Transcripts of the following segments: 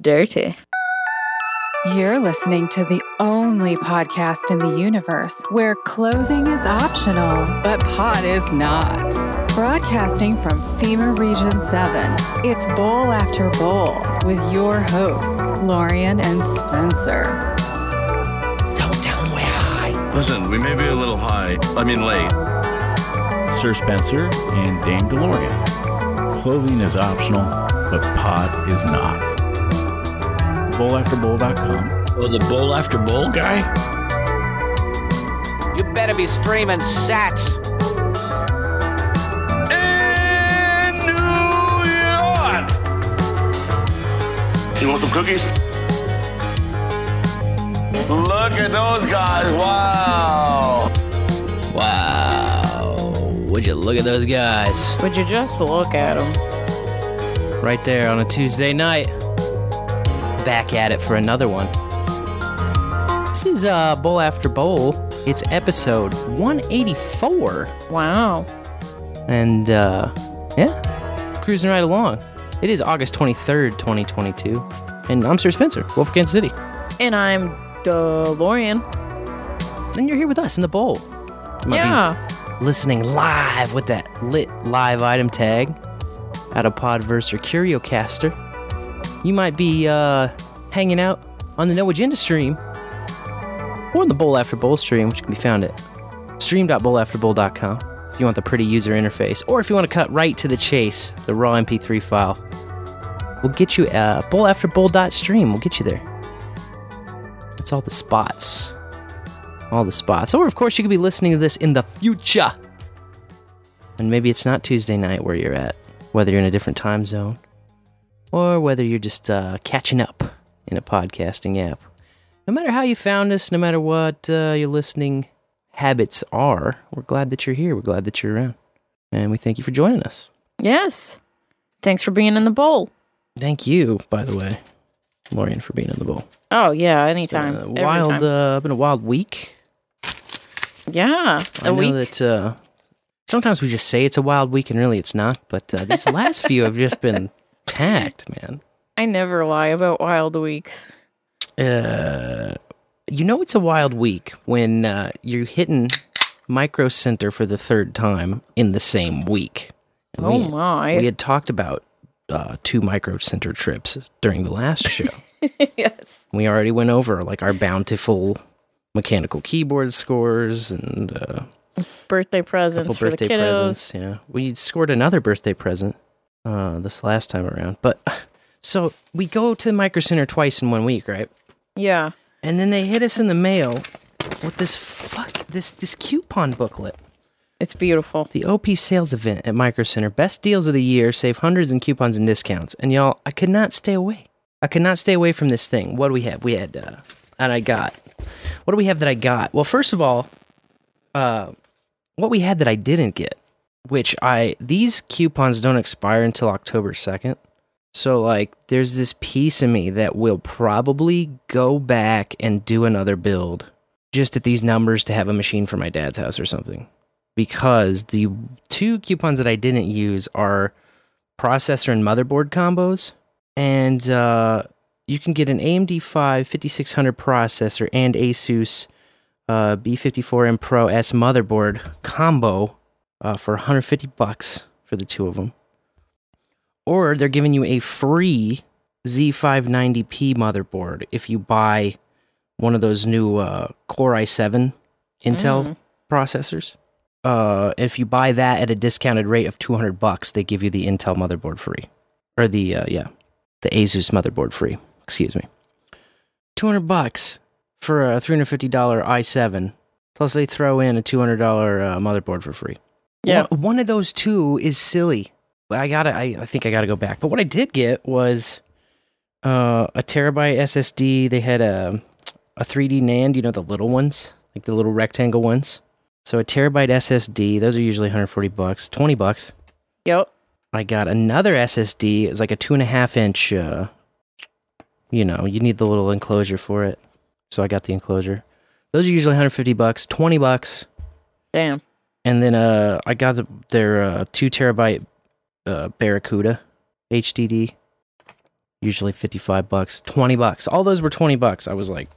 dirty. You're listening to the only podcast in the universe where clothing is optional, but pot is not. Broadcasting from FEMA Region 7, it's Bowl After Bowl with your hosts, Lorian and Spencer. Don't tell them we're high. Listen, we may be a little high. I mean, late. Sir Spencer and Dame DeLorean. Clothing is optional, but pot is not. Bowlafterbowl.com. Oh, the bowl after bowl guy? You better be streaming sats. In New York! You want some cookies? Look at those guys. Wow. Wow. Would you look at those guys? Would you just look at them? Right there on a Tuesday night. Back at it for another one. This is uh, Bowl After Bowl. It's episode 184. Wow. And uh, yeah, cruising right along. It is August 23rd, 2022. And I'm Sir Spencer, Wolf of Kansas City. And I'm DeLorean. And you're here with us in the bowl. You might be Yeah. listening live with that lit live item tag out of Podverse or CurioCaster. You might be uh, hanging out on the No Agenda stream or the Bowl After Bowl stream, which can be found at stream.bowlafterbowl.com if you want the pretty user interface, or if you want to cut right to the chase, the raw MP3 file. We'll get you uh, bowlafterbowl.stream. We'll get you there. That's all the spots all the spots. Or, of course, you could be listening to this in the future. And maybe it's not Tuesday night where you're at, whether you're in a different time zone or whether you're just uh, catching up in a podcasting app. No matter how you found us, no matter what uh, your listening habits are, we're glad that you're here. We're glad that you're around. And we thank you for joining us. Yes. Thanks for being in the bowl. Thank you, by the way, Lorian, for being in the bowl. Oh, yeah. It's been Anytime. a wild, time. uh, been a wild week. yeah. I know week. that uh, sometimes we just say it's a wild week and really it's not. But uh, these last few have just been packed, man. I never lie about wild weeks. Uh, you know it's a wild week when uh, you're hitting Micro Center for the third time in the same week. And Oh, we, my. We had talked about uh, two Micro Center trips during the last show. yes. we already went over like our bountiful mechanical keyboard scores and uh, Birthday presents couple for birthday the kiddos. presents. Yeah, we scored another birthday present uh, this last time around. But so we go to Micro Center twice in one week, right? Yeah. And then they hit us in the mail with this fuck this this coupon booklet. It's beautiful. The OP sales event at Micro Center, best deals of the year, save hundreds in coupons and discounts. And y'all, I could not stay away. I could not stay away from this thing. What do we have? We had uh, and I got. What do we have that I got? Well, first of all, uh, what we had that I didn't get, which I these coupons don't expire until October second. So like, there's this piece of me that will probably go back and do another build just at these numbers to have a machine for my dad's house or something. Because the two coupons that I didn't use are processor and motherboard combos, and uh, you can get an AMD 5 5600 processor and Asus uh, B54M Pro S motherboard combo uh, for 150 bucks for the two of them. Or they're giving you a free Z590P motherboard if you buy one of those new uh, Core i7 Intel Mm. processors. Uh, if you buy that at a discounted rate of 200 bucks, they give you the Intel motherboard free. Or the, uh, yeah, the Asus motherboard free. Excuse me. 200 bucks for a $350 i7. Plus, they throw in a $200 uh, motherboard for free. Yeah. One, one of those two is silly. I gotta. I, I think I gotta go back. But what I did get was uh, a terabyte SSD. They had a a 3D NAND. You know the little ones, like the little rectangle ones. So a terabyte SSD. Those are usually 140 bucks, 20 bucks. Yep. I got another SSD. It's like a two and a half inch. Uh, you know, you need the little enclosure for it. So I got the enclosure. Those are usually 150 bucks, 20 bucks. Damn. And then uh, I got the, their uh, two terabyte uh, Barracuda HDD. Usually 55 bucks, 20 bucks. All those were 20 bucks. I was like,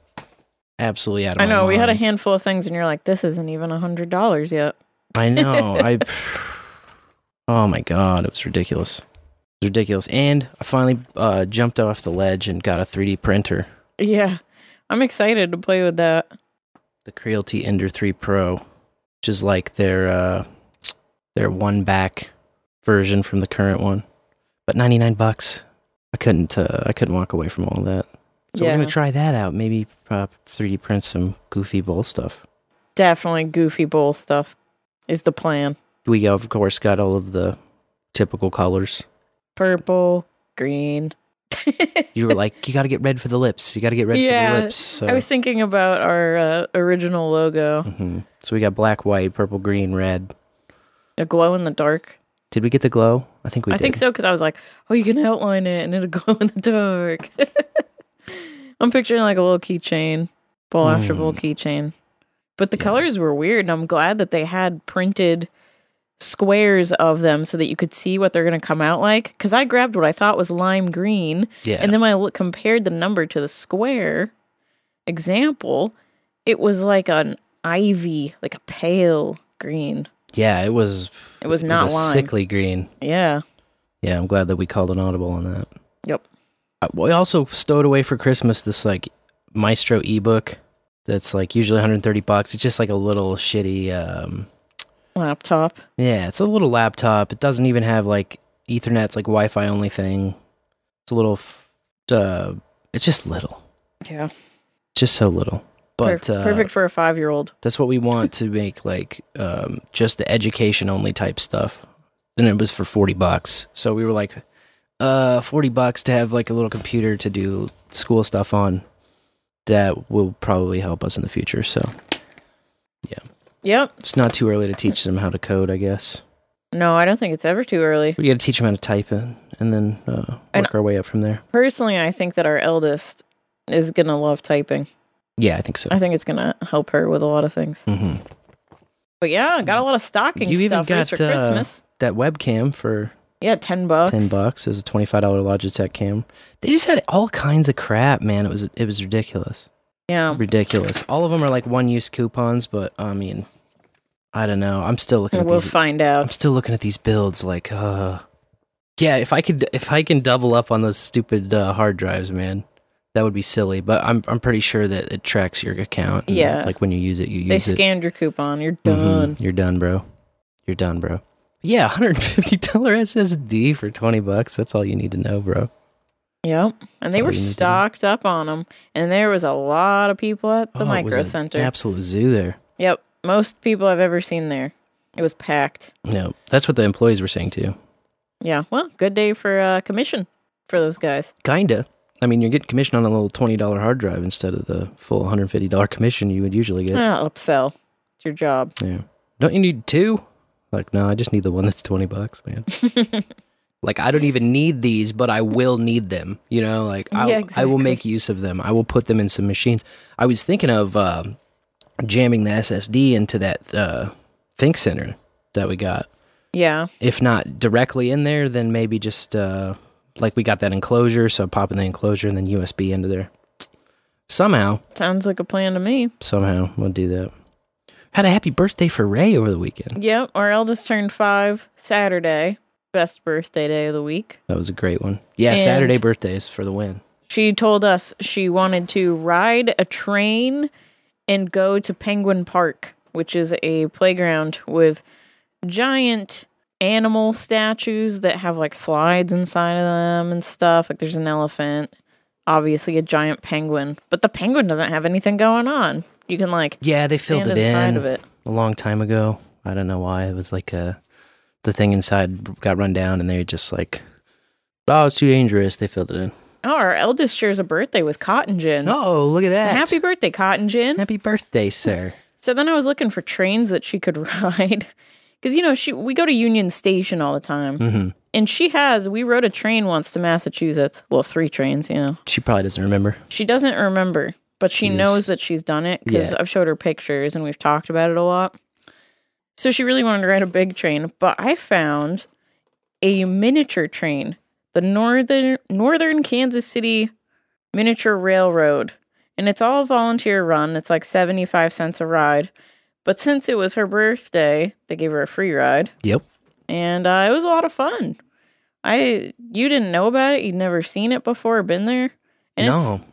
absolutely out of I know we had a handful of things, and you're like, this isn't even a hundred dollars yet. I know. I. Oh my god, it was ridiculous. It was ridiculous. And I finally uh, jumped off the ledge and got a 3D printer, Yeah, I'm excited to play with that. the Creality Ender 3 Pro, which is like their uh, their one back version from the current one, but 99 bucks. I couldn't. Uh, I couldn't walk away from all that. So we're gonna try that out. Maybe uh, 3D print some goofy bowl stuff. Definitely goofy bowl stuff is the plan. We of course got all of the typical colors. Purple, green. You were like, you got to get red for the lips. You got to get red for the lips. So. I was thinking about our uh, original logo, hmm So we got black, white, purple, green, red. a glow in the dark. Did we get the glow? I think we I did. think so because I was like, oh, you can outline it and it'll glow in the dark. I'm picturing like a little keychain, bowl after bowl Mm. keychain. But the Yeah. colors were weird, and I'm glad that they had printed squares of them so that you could see what they're going to come out like. Because I grabbed what I thought was lime green, Yeah. and then when I look, compared the number to the square example, it was like an ivy, like a pale green. yeah, it was. It was it not was a lime. sickly green. Yeah. Yeah, I'm glad that we called an audible on that. Yep. Uh, We also stowed away for Christmas this like Maestro ebook that's like usually 130 bucks. It's just like a little shitty. um Laptop. Yeah, it's a little laptop. It doesn't even have like Ethernet. It's like Wi-Fi only thing. It's a little. f- Uh, it's just little. Yeah. Just so little. But uh, perfect for a five year old. That's what we want to make like um, just the education only type stuff. And it was for 40 bucks. So we were like, uh, 40 bucks to have like a little computer to do school stuff on. That will probably help us in the future. So Yep. it's not too early to teach them how to code, I guess. No, I don't think it's ever too early. We got to teach them how to type it and then uh, work And- our way up from there. Personally, I think that our eldest is going to love typing. Yeah, I think so. I think it's going to help her with a lot of things. hmm But yeah, got a lot of stocking You even stuffers got, for uh, Christmas. That webcam for Yeah, 10 bucks. 10 bucks is a $25 Logitech cam. They just had all kinds of crap, man. It was it was ridiculous. Yeah. ridiculous. All of them are like one use coupons, but I mean, I don't know. I'm still looking at We'll these. find I'm still looking at these builds. Like, uh, yeah, if I could, if I can double up on those stupid uh, hard drives, man, that would be silly. But I'm I'm pretty sure that it tracks your account. and, Yeah. like when you use it, you use. They scanned your coupon. You're Mhm. done. You're done, bro. You're done, bro. Yeah, $150 SSD for 20 bucks. That's all you need to know, bro. Yep. And they were you need to know. stocked up on them. And there was a lot of people at the Oh, it was Micro an Center. Absolute zoo there. Yep. Most people I've ever seen there. It was packed. No, that's what the employees were saying too. Yeah. Well, good day for uh, commission for those guys. Kinda. I mean, you're getting commission on a little twenty dollar hard drive instead of the full one hundred fifty dollar commission you would usually get. Ah, upsell. It's your job. Yeah. Don't you need two? Like, no, I just need the one that's twenty bucks, man. like, I don't even need these, but I will need them. You know, like I, Yeah, I will make use of them. I will put them in some machines. I was thinking of uh, jamming the SSD into that uh, ThinkCentre that we got. Yeah. if not directly in there, then maybe just uh, like we got that enclosure, so pop in the enclosure and then USB into there. Somehow, Sounds like a plan to me. somehow we'll do that. Had a happy birthday for Ray over the weekend. Yep. Our eldest turned five Saturday. Best birthday day of the week. That was a great one. Yeah, And- Saturday birthdays for the win. She told us she wanted to ride a train and go to Penguin Park, which is a playground with giant animal statues that have like slides inside of them and stuff. Like there's an elephant, obviously a giant penguin, but the penguin doesn't have anything going on. You can like Yeah, they filled it inside in of it. a long time ago. I don't know why. It was like uh the thing inside got run down and they just like, oh, it's too dangerous. They filled it in. Oh, our eldest shares a birthday with cottongin. Oh, look at that. Happy birthday, cottongin. Happy birthday, sir. So then I was looking for trains that she could ride. Because, you know, she we go to Union Station all the time. hmm And she has, we rode a train once to Massachusetts. Well, three trains, you know. She probably doesn't remember. She doesn't remember, but she knows that she's done it because Yeah. I've showed her pictures and we've talked about it a lot. So she really wanted to ride a big train, but I found a miniature train the northern Northern Kansas City Miniature Railroad, and it's all volunteer run. It's like seventy five cents a ride, but since it was her birthday, they gave her a free ride, Yep. and uh, it was a lot of fun. I you didn't know about it, you'd never seen it before, been there, and no. it's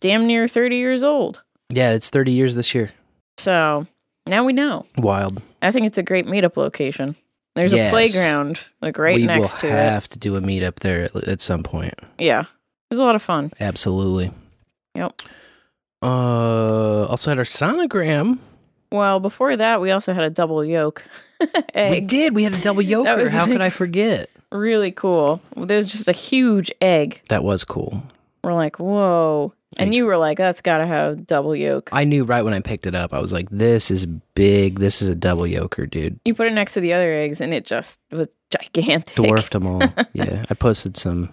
damn near thirty years old. Yeah, it's 30 years this year. So now we know. Wild. I think it's a great meetup location. There's Yes. a playground like right we next will to it. We have to do a meetup there at, at some point. Yeah, it was a lot of fun. Absolutely. Yep. Uh, also had our sonogram. Well, before that, we also had a double yolk We did. We had a double yoker. was How could I forget? Really cool. There's just a huge egg. That was cool. We're like, whoa. And you were like, that's got to have double yolk. I knew right when I picked it up. I was like, "This is big. This is a double yoker, dude." You put it next to the other eggs, and it just was gigantic. Dwarfed them all. yeah, I posted some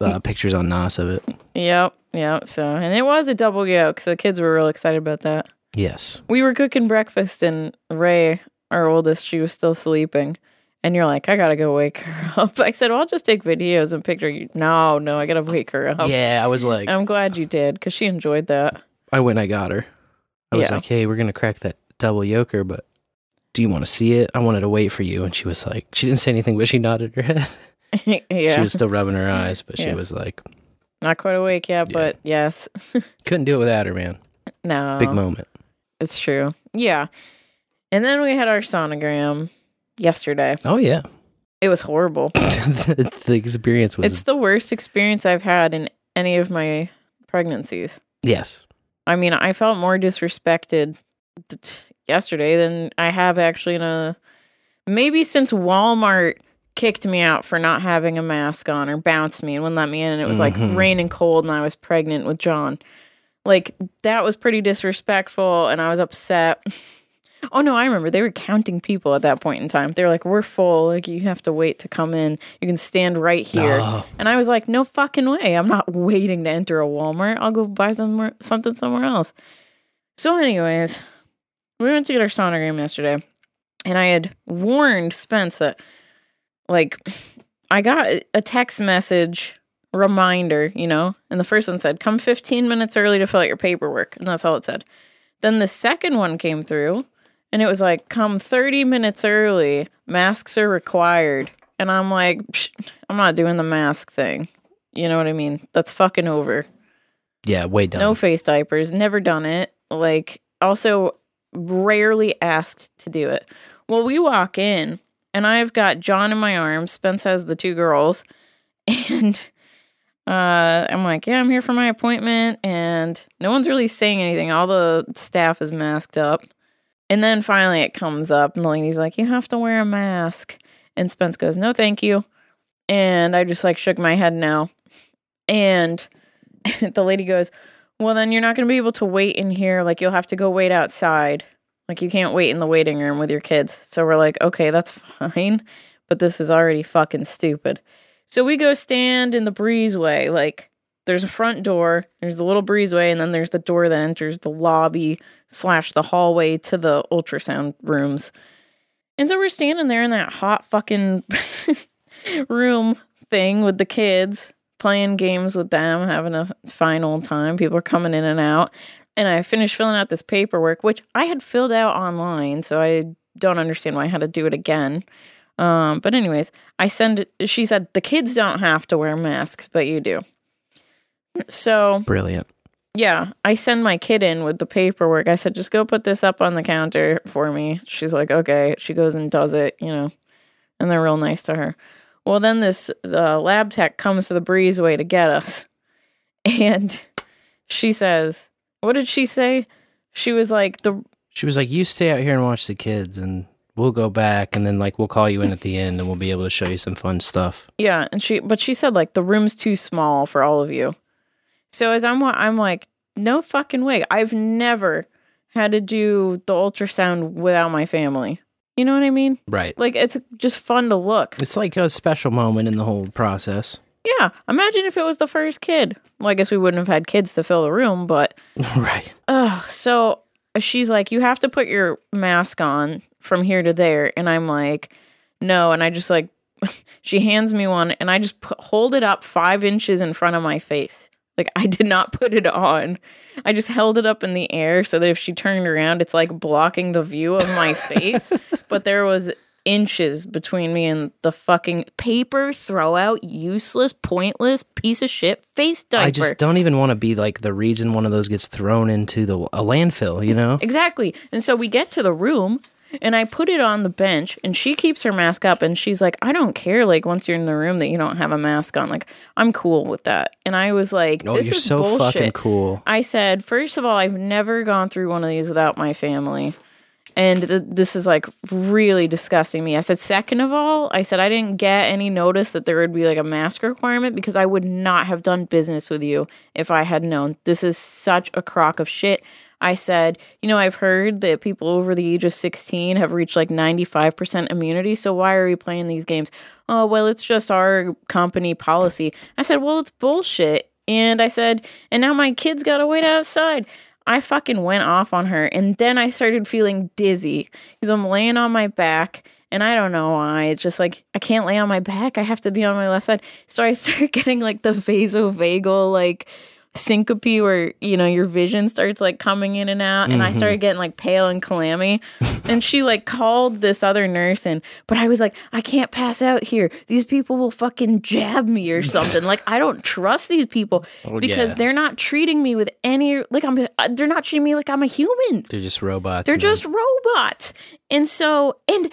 uh, pictures on Nas of it. Yep, yep. So, and it was a double yolk. So the kids were real excited about that. Yes. We were cooking breakfast, and Ray, our oldest, she was still sleeping. And you're like, I gotta go wake her up. I said, well, I'll just take videos and picture you. No, no, I gotta wake her up. Yeah, I was like, And I'm glad you did because she enjoyed that. I went. I got her. I was Yeah. like, "Hey, we're gonna crack that double yoker, but do you want to see it? I wanted to wait for you." And she was like, she didn't say anything, but she nodded her head. yeah, She was still rubbing her eyes, but she Yeah. was like, not quite awake yet, Yeah. but yes, couldn't do it without her, man. no, Big moment. It's true. Yeah, and then we had our sonogram yesterday. Oh yeah, It was horrible. the, the experience was it's the worst experience I've had in any of my pregnancies. yes. I mean, I felt more disrespected yesterday than I have actually in a maybe since Walmart kicked me out for not having a mask on or bounced me and wouldn't let me in and it was like Mhm. rain and cold and I was pregnant with John. Like that was pretty disrespectful and I was upset. Oh no, I remember they were counting people at that point in time. They were like, "We're full. Like you have to wait to come in. You can stand right here." Oh, And I was like, no fucking way. I'm not waiting to enter a Walmart. I'll go buy somewhere, something somewhere else. So, anyways, we went to get our sonogram yesterday. And I had warned Spence that, like, I got a text message reminder, you know, and the first one said, come 15 minutes early to fill out your paperwork. And that's all it said. Then the second one came through and it was like, come 30 minutes early. Masks are required. And I'm like, Psh, I'm not doing the mask thing. You know what I mean? That's fucking over. yeah, way done. No face diapers. Never done it. Like, also rarely asked to do it. Well, we walk in and I've got John in my arms. Spence has the two girls. And uh, I'm like, yeah, I'm here for my appointment. And no one's really saying anything. All the staff is masked up. And then finally it comes up and the lady's like, you have to wear a mask. And Spence goes, no, thank you. And I just like shook my head no. And the lady goes, well, then you're not going to be able to wait in here. Like, you'll have to go wait outside. Like, you can't wait in the waiting room with your kids. So we're like, okay, that's fine. But this is already fucking stupid. So we go stand in the breezeway. Like, there's a front door, there's the little breezeway, and then there's the door that enters the lobby slash the hallway to the ultrasound rooms. And so we're standing there in that hot fucking room thing with the kids, playing games with them, having a fine old time. People are coming in and out. And I finished filling out this paperwork, which I had filled out online, so I don't understand why I had to do it again. Um, but anyways, I send. She said the kids don't have to wear masks, but you do. So Brilliant. yeah, I send my kid in with the paperwork. I said, just go put this up on the counter for me. She's like, okay. She goes and does it, you know, and they're real nice to her. Well, then this the lab tech comes to the breezeway to get us, and she says, "What did she say?" She was like, "the She was like, "You stay out here and watch the kids, and we'll go back, and then like we'll call you in at the end, and we'll be able to show you some fun stuff." Yeah, and she but she said like the room's too small for all of you. So as I'm I'm like, no fucking way. I've never had to do the ultrasound without my family. You know what I mean? Right. Like it's just fun to look. It's like a special moment in the whole process. Yeah, imagine if it was the first kid. Well, I guess we wouldn't have had kids to fill the room, but right. Ugh, so uh, she's like, you have to put your mask on from here to there. And I'm like, no. And I just like she hands me one, and I just put, hold it up five inches in front of my face. Like I did not put it on. I just held it up in the air so that if she turned around, it's like blocking the view of my face. but there was inches between me and the fucking paper throw out useless pointless piece of shit face diaper I just don't even want to be like the reason one of those gets thrown into the a landfill. You know? Exactly. And so we get to the room and I put it on the bench and she keeps her mask up and she's like, I don't care like once you're in the room that you don't have a mask on. Like, I'm cool with that. And I was like, Oh, this you're is so bullshit. fucking cool. I said, first of all, I've never gone through one of these without my family. And th- this is like really disgusting me. I said, second of all, I said, I didn't get any notice that there would be like a mask requirement because I would not have done business with you if I had known. This is such a crock of shit. I said, you know, I've heard that people over the age of 16 have reached like 95% immunity. So why are we playing these games? Oh, well, it's just our company policy. I said, well, it's bullshit. And I said, and now my kids got to wait outside. I fucking went off on her. And then I started feeling dizzy because I'm laying on my back. And I don't know why. It's just like I can't lay on my back. I have to be on my left side. So I start getting like the vasovagal like syncope where you know your vision starts like coming in and out and i started getting like pale and clammy and she like called this other nurse and but i was like i can't pass out here these people will fucking jab me or something like i don't trust these people because yeah. they're not treating me with any like i'm uh, they're not treating me like i'm a human They're just robots. they're man. just robots. And so, and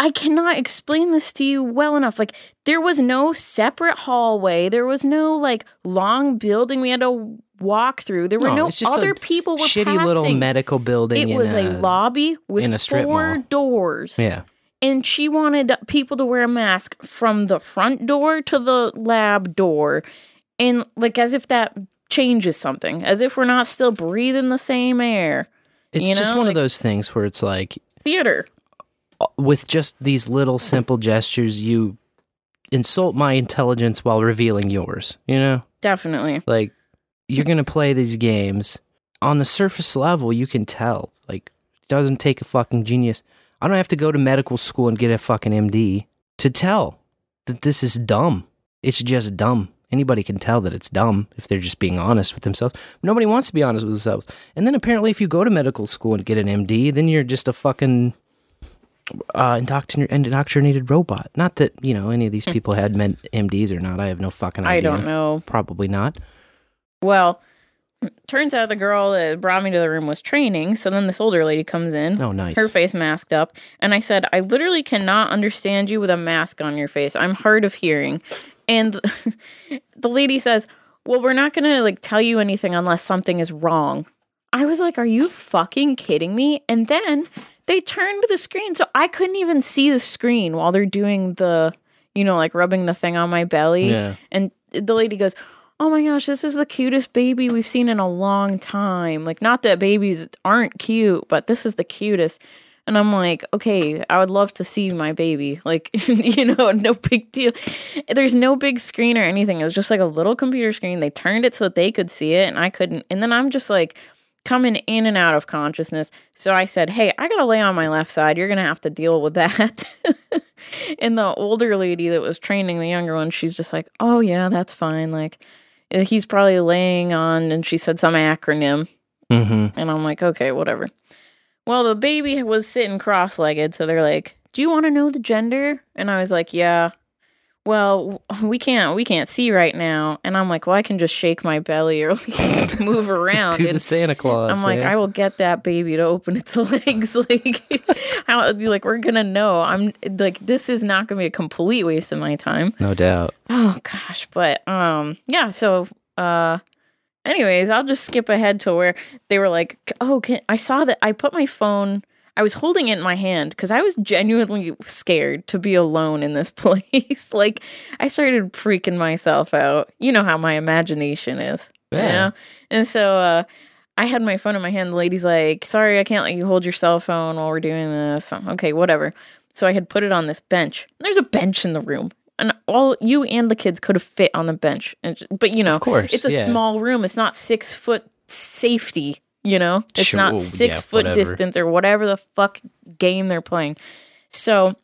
I cannot explain this to you well enough. Like, there was no separate hallway. There was no like long building we had to walk through. There were No, no, a other people were shitty little medical building. It in was a, lobby with in a strip four mall. doors. Yeah. And she wanted people to wear a mask from the front door to the lab door. And like as if that changes something, as if we're not still breathing the same air. It's You just one like- of those things where it's like Theater. With just these little simple gestures you insult my intelligence while revealing yours, you know? Definitely. Like you're going to play these games on the surface level, you can tell. Like it doesn't take a fucking genius. I don't have to go to medical school and get a fucking MD to tell that this is dumb. It's just dumb. Anybody can tell that it's dumb if they're just being honest with themselves. Nobody wants to be honest with themselves. And then apparently, if you go to medical school and get an MD, then you're just a fucking uh, indoctrin- indoctrinated robot. Not that you know any of these people had men- MDs or not. I have no fucking idea. I don't know. Probably not. Well, turns out the girl that brought me to the room was training. So then this older lady comes in, Oh, nice. her face masked up. And I said, I literally cannot understand you with a mask on your face. I'm hard of hearing. And the lady says, Well, we're not going to like tell you anything unless something is wrong. I was like, Are you fucking kidding me? And then they turned the screen. So I couldn't even see the screen while they're doing the, you know, like rubbing the thing on my belly. Yeah. And the lady goes, Oh my gosh, this is the cutest baby we've seen in a long time. Like, not that babies aren't cute, but this is the cutest. And I'm like, okay, I would love to see my baby. Like, you know, no big deal. There's no big screen or anything. It was just like a little computer screen. They turned it so that they could see it, and I couldn't. And then I'm just like coming in and out of consciousness. So I said, hey, I got to lay on my left side. You're going to have to deal with that. and the older lady that was training the younger one, she's just like, oh, yeah, that's fine. Like, uh, he's probably laying on, and she said some acronym. Mm-hmm. And I'm like, okay, whatever. Well, the baby was sitting cross legged. So they're like, do you want to know the gender? And I was like, yeah. Well, we can't we can't see right now. And I'm like, well, I can just shake my belly or like move around. Do And the Santa Claus. I'm like. I will get that baby to open its legs. like, how? Like, we're gonna know. I'm like, this is not gonna be a complete waste of my time. no doubt. Oh gosh, but um yeah, so uh anyways, I'll just skip ahead to where they were like, "Oh, can I saw that I put my phone I was holding it in my hand cuz I was genuinely scared to be alone in this place. like I started freaking myself out. You know how my imagination is. you Yeah. know? And so uh I had my phone in my hand. The lady's like, "Sorry, I can't let you hold your cell phone while we're doing this." Okay, whatever. So I had put it on this bench. There's a bench in the room, and all you and the kids could have fit on the bench. And but you know, Of course, it's a yeah. small room. It's not six foot safety. You know, it's Sure, not yeah, six foot whatever. distance or whatever the fuck game they're playing. So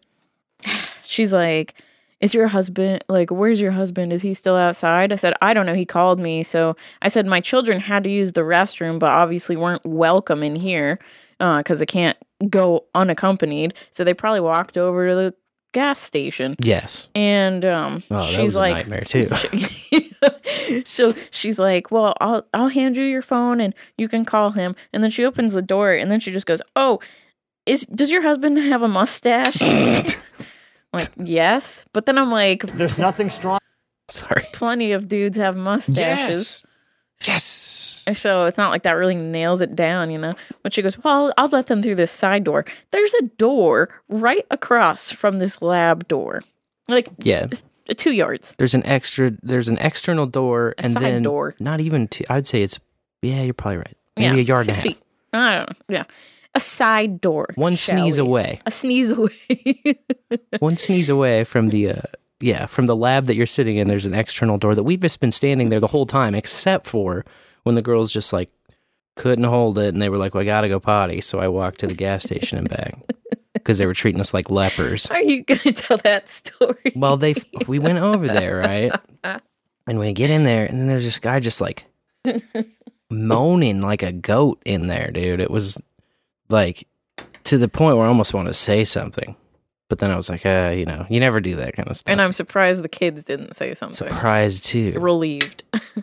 she's like, is your husband like where's your husband is he still outside i said i don't know he called me so i said my children had to use the restroom but obviously weren't welcome in here because they can't go unaccompanied so they probably walked over to the gas station Yes. and um Oh, she's like nightmare too. so she's like well i'll i'll hand you your phone and you can call him and then she opens the door and then she just goes oh is does your husband have a mustache like yes but then i'm like There's nothing strong. Sorry. plenty of dudes have mustaches Yes. so it's not like that really nails it down you know but she goes well i'll let them through this side door there's a door right across from this lab door like Yeah. Two yards There's an extra. There's an external door, A and side then door. not even. Two, I'd say it's. Yeah, you're probably right. Maybe a yard and a half. feet. I don't know. Yeah. A side door. One sneeze we? away. A sneeze away. One sneeze away from the. Uh, yeah, from the lab that you're sitting in. There's an external door that we've just been standing there the whole time, except for when the girls just like couldn't hold it, and they were like, "Well, I gotta go potty," so I walked to the gas station and back because they were treating us like lepers. Are you going to tell that story? Well, they we went over there, right? And we get in there, and then there's this guy just like moaning like a goat in there, dude. It was like to the point where I almost want to say something, but then I was like, uh, you know, you never do that kind of stuff. and I'm surprised the kids didn't say something. surprised too, Relieved.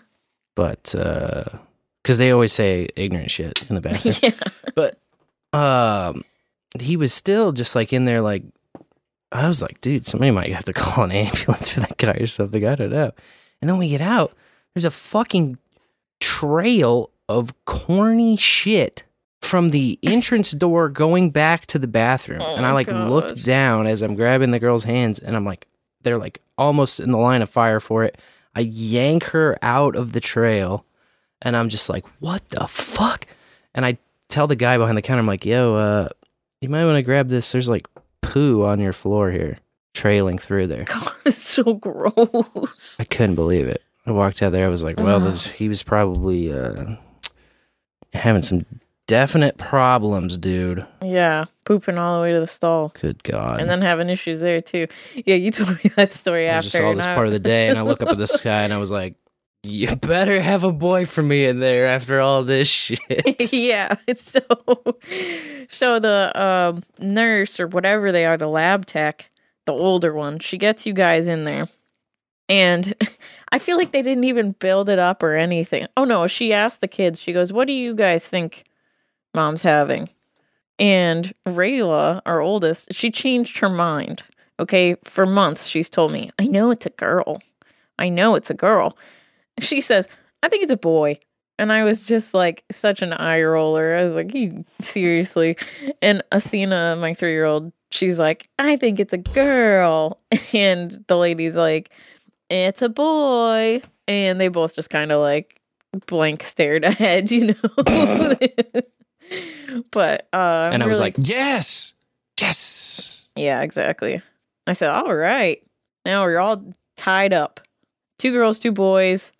but uh, because they always say ignorant shit in the bathroom. yeah. but um he was still just like in there like i was like dude somebody might have to call an ambulance for that guy or something i don't know. And then we get out there's a fucking trail of corny shit from the entrance door going back to the bathroom. Oh and i like look down as i'm grabbing the girl's hands and i'm like they're like almost in the line of fire for it. I yank her out of the trail and i'm just like what the fuck? And I tell the guy behind the counter, I'm like, yo, uh, you might want to grab this. There's like poo on your floor here, trailing through there. God, it's so gross. I couldn't believe it. I walked out there. I was like, well, Ugh. this, he was probably uh, having some definite problems, dude. Yeah. Pooping all the way to the stall. Good God. And then having issues there too. Yeah, you told me that story I after. just saw this I- part of the day, and I look up at the sky, and I was like, you better have a boy for me in there after all this shit. yeah. So so the um, nurse or whatever they are, the lab tech, the older one, she gets you guys in there. And I feel like they didn't even build it up or anything. Oh no, she asked the kids, she goes, What do you guys think mom's having? And Rayla, our oldest, she changed her mind. Okay, for months she's told me, I know it's a girl. I know it's a girl. She says, I think it's a boy. And I was just like such an eye roller. I was like, you seriously. And Asina, my three year old, she's like, I think it's a girl. And the lady's like, it's a boy. And they both just kind of like blank stared ahead, you know? but, uh, And I was really- like, Yes. Yes. yeah, exactly. I said, all right. Now we're all tied up. Two girls, two boys.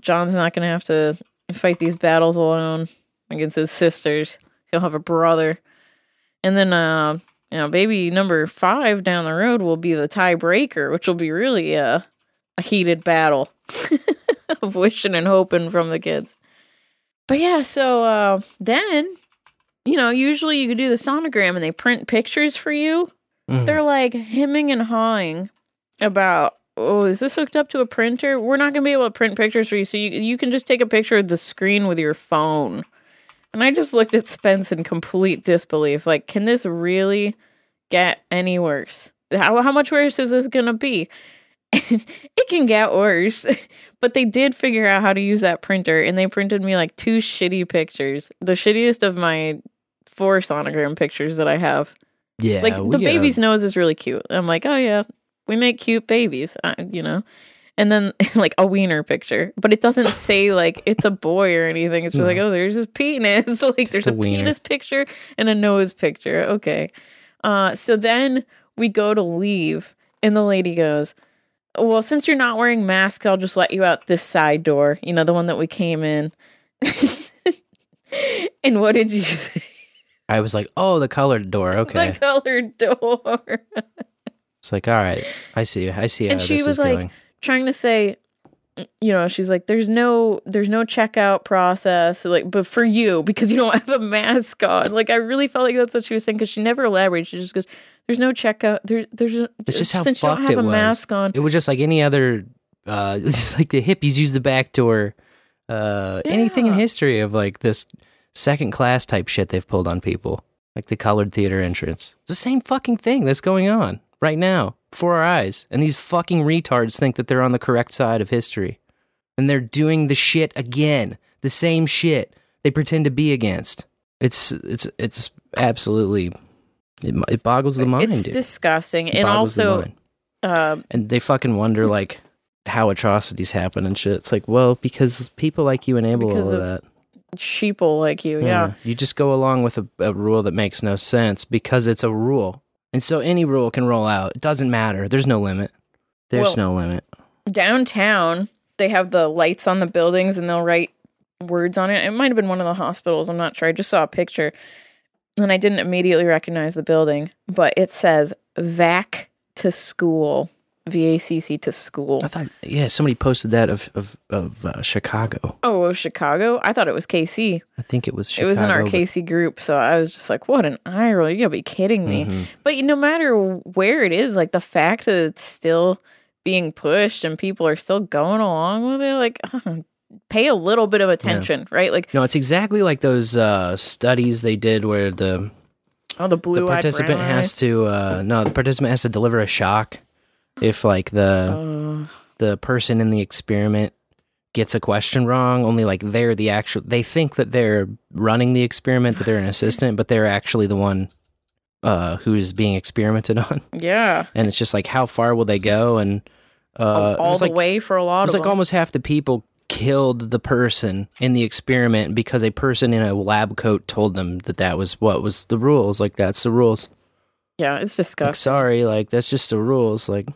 John's not going to have to fight these battles alone against his sisters. He'll have a brother. And then, uh, you know, baby number five down the road will be the tiebreaker, which will be really uh, a heated battle of wishing and hoping from the kids. But yeah, so uh, then, you know, usually you could do the sonogram and they print pictures for you mm. they're like hemming and hawing about oh is this hooked up to a printer? We're not going to be able to print pictures for you so you, you can just take a picture of the screen with your phone. And i just looked at spence in complete disbelief like can this really get any worse? How, how much worse is this going to be? It can get worse but they did figure out how to use that printer and they printed me like two shitty pictures the shittiest of my four sonogram pictures that i have. Yeah, like the gotta- baby's nose is really cute. I'm like, oh yeah, we make cute babies, uh, you know. And then like a wiener picture, but it doesn't say like it's a boy or anything. It's just like, oh, there's his penis. like there's a a, penis picture and a nose picture. Okay. Uh, so then we go to leave, and the lady goes, "Well, since you're not wearing masks, I'll just let you out this side door. You know, the one that we came in." and what did you say? I was like, oh, the colored door. Okay. The colored door. It's like, all right, I see, I see And she was like, going. trying to say you know she's like there's no there's no checkout process like but for you because you don't have a mask on like i really felt like that's what she was saying because she never elaborated she just goes there's no checkout there there's It's just how since you don't have a was. mask on It was just like any other, uh, like the hippies used the back door. Uh, anything in history of like this second class type shit they've pulled on people, like the colored theater entrance. It's the same fucking thing that's going on right now before our eyes, and these fucking retards think that they're on the correct side of history, and they're doing the shit again, the same shit they pretend to be against. It's it's it's absolutely it, it boggles the mind. it's dude. disgusting It and also uh, and they fucking wonder like how atrocities happen and shit. It's like, well, because people like you enable all of, of- that. sheeple like you yeah. You just go along with a, a rule that makes no sense because it's a rule. And so any rule can roll out. It doesn't matter. There's no limit. There's Well- no limit. downtown they have the lights on the buildings and they'll write words on it it might have been one of the hospitals i'm not sure i just saw a picture and i didn't immediately recognize the building but it says vac to school vacc to school I thought, yeah, somebody posted that of of of uh, Chicago. oh was chicago i thought it was kc I think it was Chicago. it was in our but- kc group so i was just like what an eye roll you gotta be kidding me Mhm. But no matter where it is, like the fact that it's still being pushed and people are still going along with it, like pay a little bit of attention, right? Like No, it's exactly like those uh, studies they did where the oh, the blue the participant has to uh, no, the participant has to deliver a shock if like the Uh, the person in the experiment gets a question wrong only like they're the actual they think that they're running the experiment that they're an assistant but they're actually the one uh who is being experimented on. Yeah, and it's just like how far will they go? And uh all, it all was the like, way for a lot it was like them. almost half the people killed the person in the experiment because a person in a lab coat told them that that was what was the rules. Like that's the rules. Yeah, it's like, sorry, like that's just the rules. Like,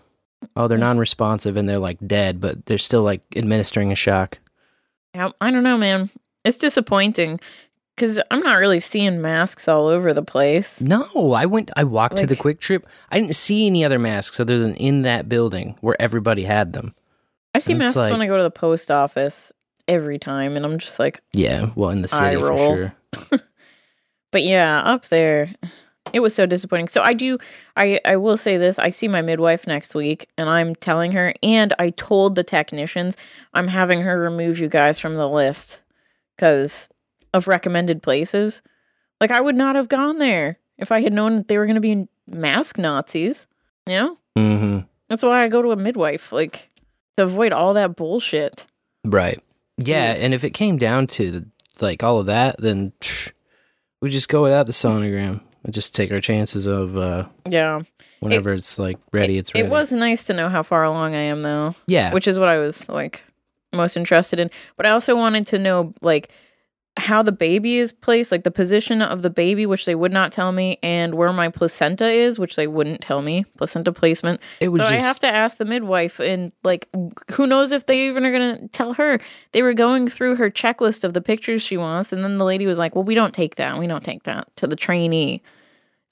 oh, they're non-responsive and they're like dead, but they're still like administering a shock. Yeah, I don't know, man. It's disappointing because I'm not really seeing masks all over the place. No, I went. I walked to the QuikTrip. I didn't see any other masks other than in that building where everybody had them. I see And masks like- when I go to the post office every time, and I'm just like, Yeah, well, in the city for sure. But yeah, up there, it was so disappointing. So I do, I I will say this: I see my midwife next week, and I'm telling her, and I told the technicians, I'm having her remove you guys from the list because of recommended places. Like I would not have gone there if I had known that they were going to be mask Nazis. You know, hmm that's why I go to a midwife, like to avoid all that bullshit. Right. Yeah, Jeez. and if it came down to the, like all of that, then psh, we just go without the sonogram just take our chances of uh, Yeah, whenever it's like ready. It's ready. it was nice to know how far along I am, though. Yeah. which is what I was like most interested in. But I also wanted to know like how the baby is placed, like the position of the baby, which they would not tell me, and where my placenta is, which they wouldn't tell me. Placenta placement. it was So just I have to ask the midwife, and like, who knows if they even are gonna tell her? They were going through her checklist of the pictures she wants, and then the lady was like, "Well, we don't take that. We don't take that to the trainee."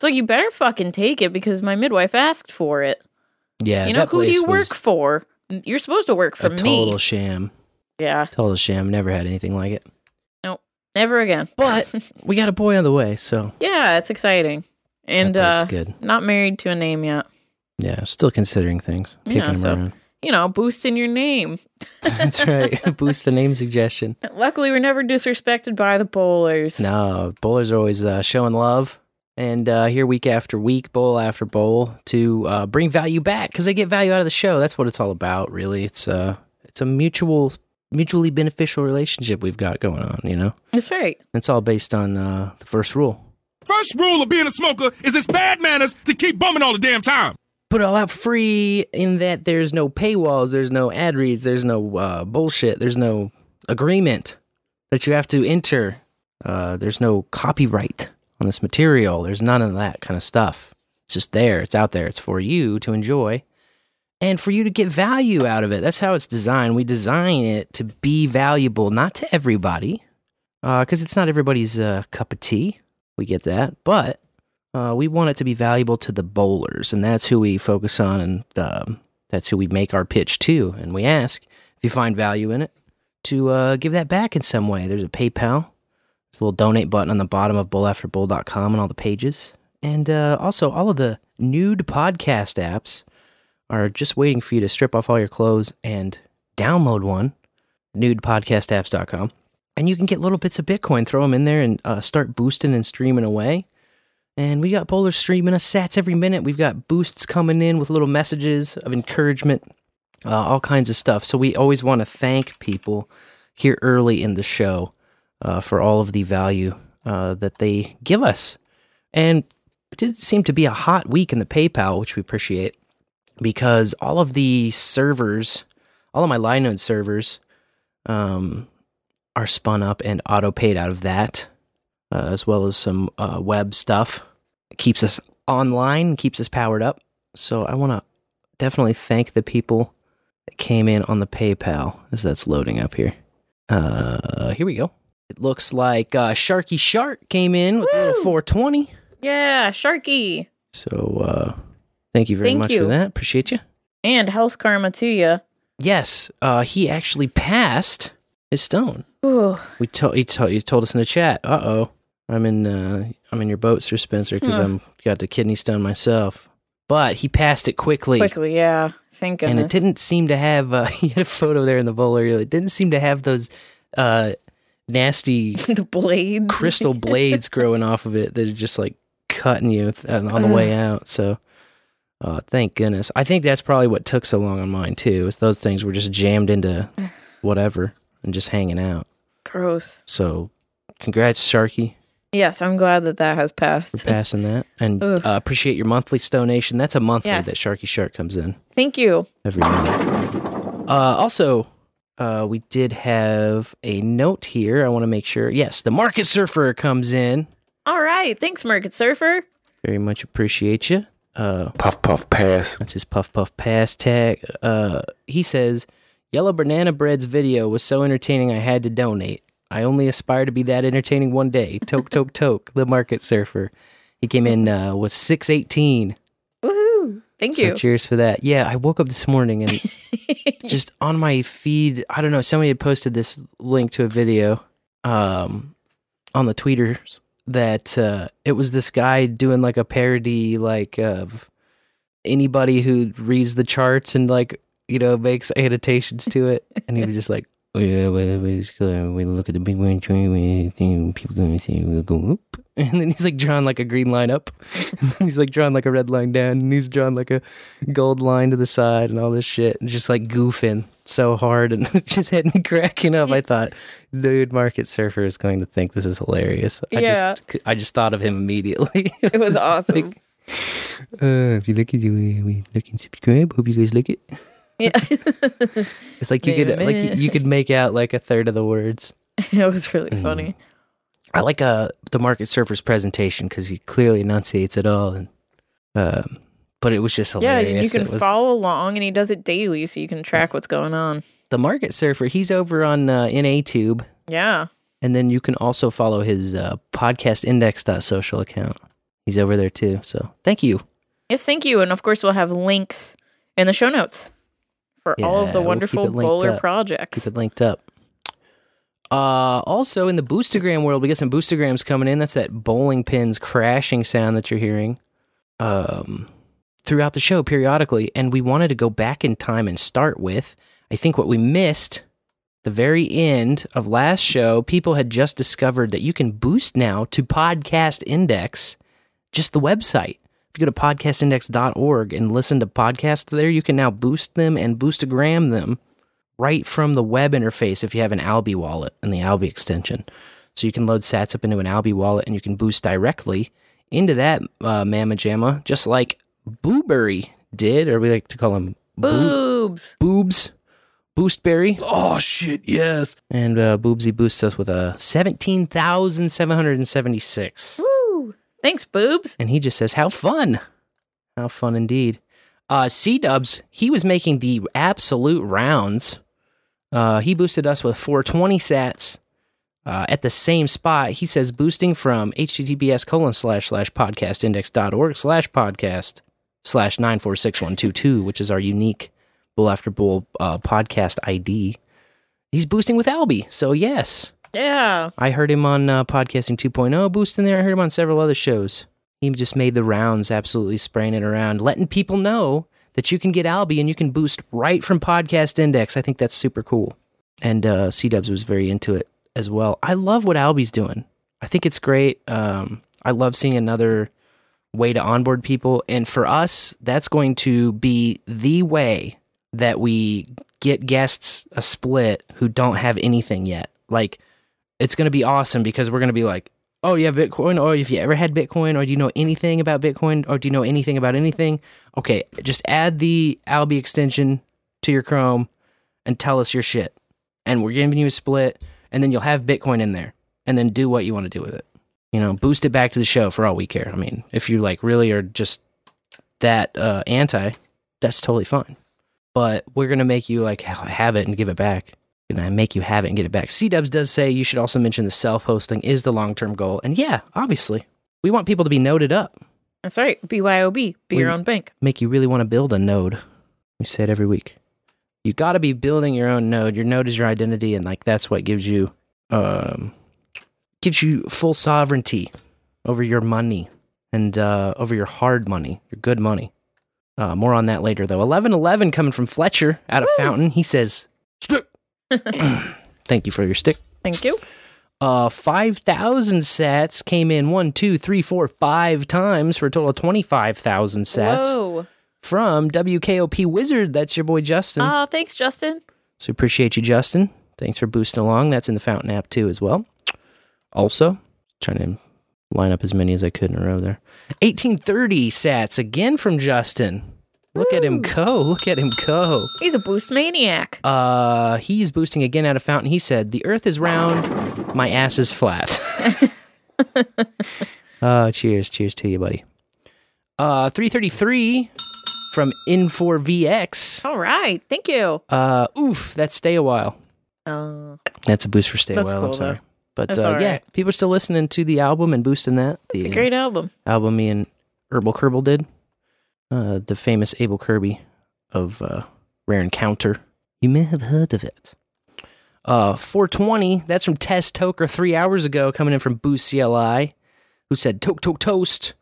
It's like you better fucking take it because my midwife asked for it. yeah. you know who do you work for? You're supposed to work for a total me. sham. Yeah, Total sham. Never had anything like it. Nope, never again. But we got a boy on the way, so Yeah, it's exciting. And that part's uh good. not married to a name yet. Yeah, still considering things. Kicking Yeah, so- around. You know, boosting your name. That's right. Boost the name suggestion. Luckily, we're never disrespected by the bowlers. No, bowlers are always uh, showing love. And uh, here, week after week, bowl after bowl, to uh, bring value back because they get value out of the show. That's what it's all about, really. It's uh, it's a mutual, mutually beneficial relationship we've got going on. You know, That's right. it's all based on uh, the first rule: First rule of being a smoker is it's bad manners to keep bumming all the damn time. put it all out free. In that, there's no paywalls, there's no ad reads, there's no uh, bullshit, there's no agreement that you have to enter. Uh, there's no copyright on this material. There's none of that kind of stuff. It's just there. It's out there. It's for you to enjoy and for you to get value out of it. That's how it's designed. We design it to be valuable, not to everybody, because it's not everybody's uh, cup of tea. We get that, but uh, we want it to be valuable to the bowlers, and that's who we focus on, and um, that's who we make our pitch to. And we ask if you find value in it to uh, give that back in some way. There's a PayPal, there's a little donate button on the bottom of bowlafterbowl.com and all the pages, and uh, also all of the nude podcast apps are just waiting for you to strip off all your clothes and download one, nudepodcastapps.com. And you can get little bits of Bitcoin, throw them in there, and uh, start boosting and streaming away. And we got bowlers streaming us sats every minute. We've got boosts coming in with little messages of encouragement, uh, all kinds of stuff. So we always want to thank people here early in the show uh, for all of the value uh, that they give us. And it did seem to be a hot week in the PayPal, which we appreciate because all of the servers, all of my Linode servers, um, are spun up and auto paid out of that, uh, as well as some uh, web stuff. It keeps us online, keeps us powered up. So I want to definitely thank the people that came in on the PayPal as that's loading up here. Uh, here we go. It looks like uh, Sharky Shark came in with a little 420. Yeah, Sharky. So uh, thank you very Thank much you. for that. Appreciate you. And health karma to you. Yes, uh, he actually passed his stone. Ooh. We told he, told he told us in the chat. Uh oh, I'm in uh, I'm in your boat, Sir Spencer, because Huh. I'm got the kidney stone myself. But he passed it quickly, Quickly, yeah. Thank goodness. and it didn't seem to have. Uh, he had a photo there in the bowl bowler. It didn't seem to have those uh, nasty the blades. crystal blades growing off of it that are just like cutting you th- uh, on the way out. So, uh, thank goodness. I think that's probably what took so long on mine too. Is those things were just jammed into whatever and just hanging out. Gross. So, congrats, Sharky, Yes, I'm glad that that has for passed. passing that, and uh, appreciate your monthly donation. That's a monthly Yes. that Sharky Shark comes in Thank you. every month. Uh, also, uh, we did have a note here. I want to make sure. Yes, the Market Surfer comes in. All right. Thanks, Market Surfer. Very much appreciate you. Uh, Puff puff pass. That's his puff puff pass tag. Uh, he says, "Yellow banana bread's video was so entertaining, I had to donate. I only aspire to be that entertaining one day." Toke toke toke. The market surfer. He came in uh, with six eighteen. Thank So you. cheers for that. Yeah, I woke up this morning and just on my feed, I don't know, somebody had posted this link to a video um on the tweeters that uh it was this guy doing like a parody like of anybody who reads the charts and like you know makes annotations to it and he was just like oh yeah well, we look at the big one tree we think people going to see we'll go up and then he's like drawing like a green line up he's like drawing like a red line down and he's drawing like a gold line to the side and all this shit and just like goofing so hard and just had me cracking up i thought dude market surfer is going to think this is hilarious i Yeah. just i just thought of him immediately It was awesome. like, uh, if you like it, you we like and subscribe. Hope you guys like it. yeah. It's like you Wait could like you, you could make out like a third of the words. it was really Mm. I like uh the market surfer's presentation because he clearly enunciates it all, and um, but it was just hilarious. and you can was- follow along, and he does it daily, so you can track what's going on. the market surfer. He's over on uh, NATube, Yeah. and then you can also follow his uh, podcastindex.social account. He's over there too. So thank you. Yes, thank you. And of course, we'll have links in the show notes for all of Yeah, the we'll wonderful bowler up. projects. Keep it linked up. Uh, also in the Boostagram world, we get some Boostagrams coming in. That's that bowling pins crashing sound that you're hearing um, throughout the show periodically. And we wanted to go back in time and start with, I think what we missed, the very end of last show, people had just discovered that you can boost now to Podcast Index, just the website. If you go to podcastindex.org and listen to podcasts there, you can now boost them and boostagram them right from the web interface if you have an Alby wallet and the Alby extension. So you can load sats up into an Alby wallet and you can boost directly into that uh, Mamma Jamma, just like Booberry did, or we like to call him Boo- Boobs. Boobs, Boostberry. Oh shit, yes. And uh, Boobsy boosts us with a 17,776. Woo! Thanks, boobs. And he just says, How fun! How fun indeed. Uh, SeeDubs, he was making the absolute rounds. Uh, he boosted us with 420 sats Uh, at the same spot, he says boosting from https colon slash slash podcastindex.org slash podcast slash 946122, which is our unique Bowl After Bowl uh, podcast ID. He's boosting with Alby. So, yes, Yeah. I heard him on uh, Podcasting 2.0 boosting there. I heard him on several other shows. He just made the rounds, absolutely spraying it around, letting people know that you can get Alby and you can boost right from Podcast Index. I think that's super cool. And uh, SeeDubs was very into it as well. I love what Alby's doing. I think it's great. Um, I love seeing another way to onboard people. And for us, that's going to be the way that we get guests a split who don't have anything yet. Like, it's going to be awesome because we're going to be like, oh, you have Bitcoin, or if you ever had Bitcoin, or do you know anything about Bitcoin, or do you know anything about anything? Okay, just add the Alby extension to your Chrome and tell us your shit. And we're giving you a split, and then you'll have Bitcoin in there, and then do what you want to do with it. You know, boost it back to the show for all we care. I mean, if you like really are just that uh, anti, that's totally fine. But we're gonna make you like have it and give it back gonna make you have it and get it back. SeeDubs does say you should also mention the self hosting is the long term goal. And yeah, obviously, we want people to be noded up, That's right. BYOB. Be your own bank. make you really want to build a node. We say it every week. You got to be building your own node. Your node is your identity, and like that's what gives you, um, gives you full sovereignty over your money and uh, over your hard money, your good money. Uh, more on that later, though. Eleven eleven coming from Fletcher out of Fountain. He says. Thank you for your stick. Thank you. Uh, 5,000 sats came in one, two, three, four, five times for a total of 25,000 sats Whoa. from WKOP Wizard. That's your boy Justin. Ah, thanks, Justin. so appreciate you, Justin. Thanks for boosting along. That's in the Fountain app too, as well. Also, trying to line up as many as I could in a row there. 1830 sats again from Justin. Look at him go. Look at him go. He's a boost maniac. Uh, he's boosting again out of fountain. He said, "The Earth is round, my ass is flat." uh, cheers, cheers to you, buddy. Uh, three thirty three from N4VX. All right. Thank you. Uh, oof, that's stay a while. Uh, That's a boost for stay a while. cool, I'm sorry, though. but uh, all yeah, people are still listening to the album and boosting that. it's The a great album. album me and Herbal Kerbal did. Uh, the famous Abel Kirby of uh, Rare Encounter. You may have heard of it. Uh, 420, that's from Test Toker three hours ago, coming in from Boost CLI, who said Toke Toke Toast.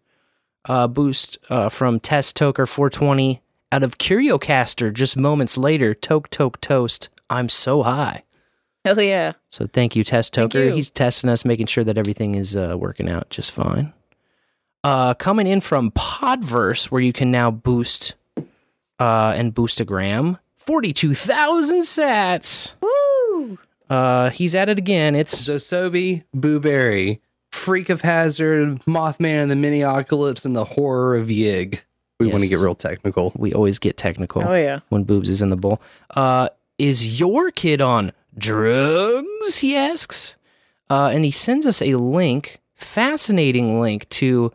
Uh, boost uh, from Test Toker 420 out of CurioCaster just moments later. Toke Toke Toast. I'm so high. Hell yeah. So thank you, Test Toker. you. He's testing us, making sure that everything is uh, working out just fine. Uh, coming in from Podverse, where you can now boost uh, and boostagram. 42,000 sats. Woo. Uh, he's at it again. It's Zosobi, Booberry, Freak of Hazard, Mothman and the Mini Miniocalypse, and the Horror of Yig. We want to get real technical. we always get technical Oh, yeah. when boobs is in the bowl. Uh, is your kid on drugs? He asks. Uh, and he sends us a link, fascinating link to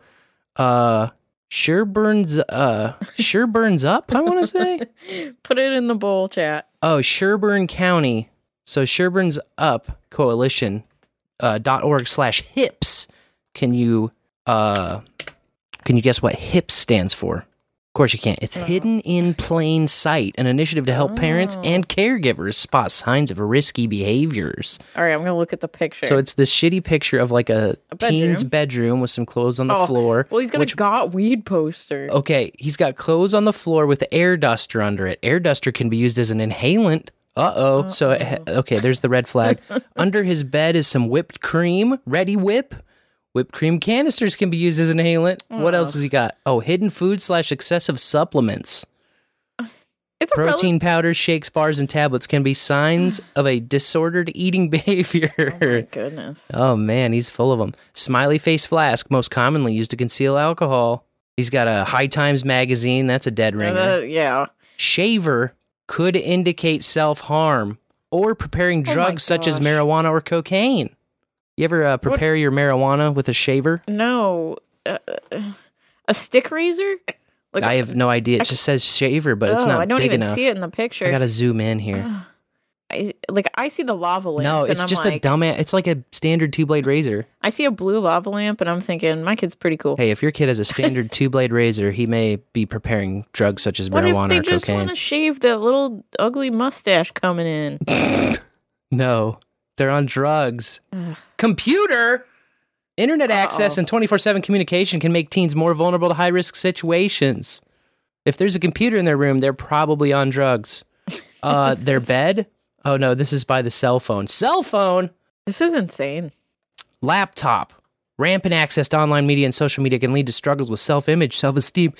uh Sure Burns uh Sure Burns Up, I want to say. Put it in the bowl chat. Oh, Sherburne County. So Sherburne SUP Coalition uh, dot org slash hips. Can you uh can you guess what hips stands for? Of course you can't. It's hidden in plain sight, an initiative to help parents Oh. and caregivers spot signs of risky behaviors. All right, I'm going to look at the picture. So it's this shitty picture of like a, A teen's bedroom. bedroom with some clothes on the Oh, floor. well, he's got which a got weed poster. Okay, he's got clothes on the floor with air duster under it. Air duster can be used as an inhalant. Uh oh. So, it okay, there's the red flag. under his bed is some whipped cream. Ready whip. Whipped cream canisters can be used as an inhalant. What else has he got? Oh, hidden food slash excessive supplements. It's a rel- Protein powders, shakes, bars, and tablets can be signs of a disordered eating behavior. Oh my goodness. Oh man, he's full of them. Smiley face flask, most commonly used to conceal alcohol. He's got a High Times magazine. That's a dead ringer. Uh, yeah. Shaver could indicate self harm or preparing Oh drugs such as marijuana or cocaine. You ever uh, prepare your marijuana with a shaver? No. Uh, a stick razor? Like I have no idea. It just says shaver, but it's oh, not I don't even enough. see it in the picture. I gotta zoom in here. I, like I see the lava lamp. No, it's just like, a dumb. It's like a standard two blade razor. I see a blue lava lamp, and I'm thinking my kid's pretty cool. Hey, if your kid has a standard two blade razor, he may be preparing drugs such as what if marijuana they just want to shave that little ugly mustache coming in? No, they're on drugs. Ugh. Computer. Internet access Uh-oh. and 24 7 communication can make teens more vulnerable to high risk situations. If there's a computer in their room, they're probably on drugs. Uh, their bed? Oh no, this is by the cell phone. Cell phone? This is insane. Laptop. Rampant access to online media and social media can lead to struggles with self image, self esteem,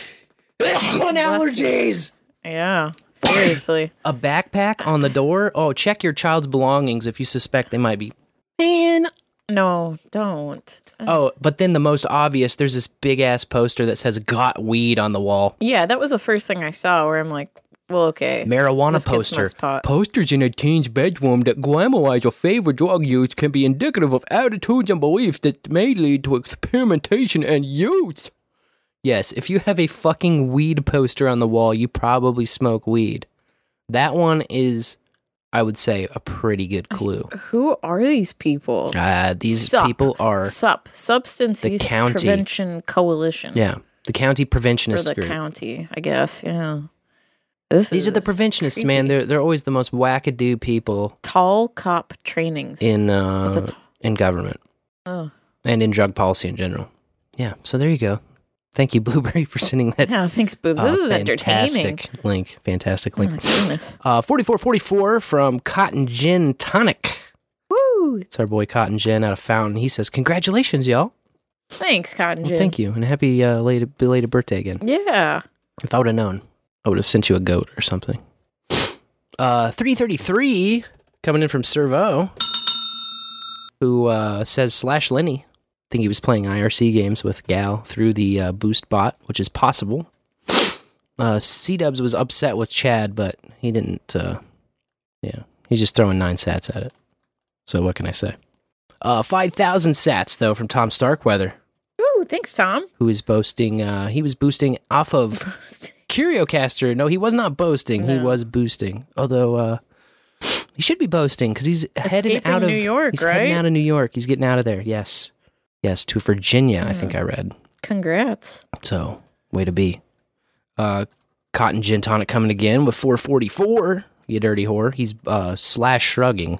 and allergies. Yeah, seriously. A backpack on the door? Oh, check your child's belongings if you suspect they might be. Man, No, don't. Oh, but then the most obvious, there's this big ass poster that says "Got weed" on the wall. Yeah, that was the first thing I saw where I'm like, well, okay. Marijuana This kid poster. smokes pot. Posters in a teen's bedroom that glamorize a favorite drug use can be indicative of attitudes and beliefs that may lead to experimentation and use. Yes, if you have a fucking weed poster on the wall, you probably smoke weed. That one is, I would say, a pretty good clue. Who are these people? Uh, these Sup. people are, SUP, Substance the Use county. Prevention Coalition. yeah, the county Or preventionist the group. county, I guess. Yeah. This These are the is preventionists, man. They're they're always the most wackadoo people tall cop trainings. in uh t- in government oh. and in drug policy in general. Yeah. So there you go. Thank you, Blueberry, for sending that. Yeah, thanks, boobs. uh, This is entertaining. fantastic link. Fantastic Oh link. goodness. Uh, forty-four forty-four from cottongin Tonic. Woo! It's our boy cottongin out of Fountain. He says, "Congratulations, y'all! Thanks, Cotton Well, Gin. thank you, and happy uh, late, belated birthday again." Yeah. If I would have known, I would have sent you a goat or something. Uh, 333 coming in from SirVo, who uh, says slash Lenny. I think he was playing IRC games with Gal through the uh, boost bot, which is possible. Uh, SeeDubs was upset with Chad, but he didn't. Uh, yeah, he's just throwing nine sats at it. So what can I say? Uh, 5,000 sats, though, from Tom Starkweather, Woo! Thanks, Tom. who is boasting. Uh, he was boosting off of CurioCaster. No, he was not boasting. He was boosting. Although uh he should be boasting because he's heading out of New York, He's heading out of New York. He's getting out of there. Yes, yes, to Virginia. I Hmm. think I read. Congrats. So way to be. Uh, cottongin Tonic coming again with 444. You dirty whore. He's uh slash shrugging.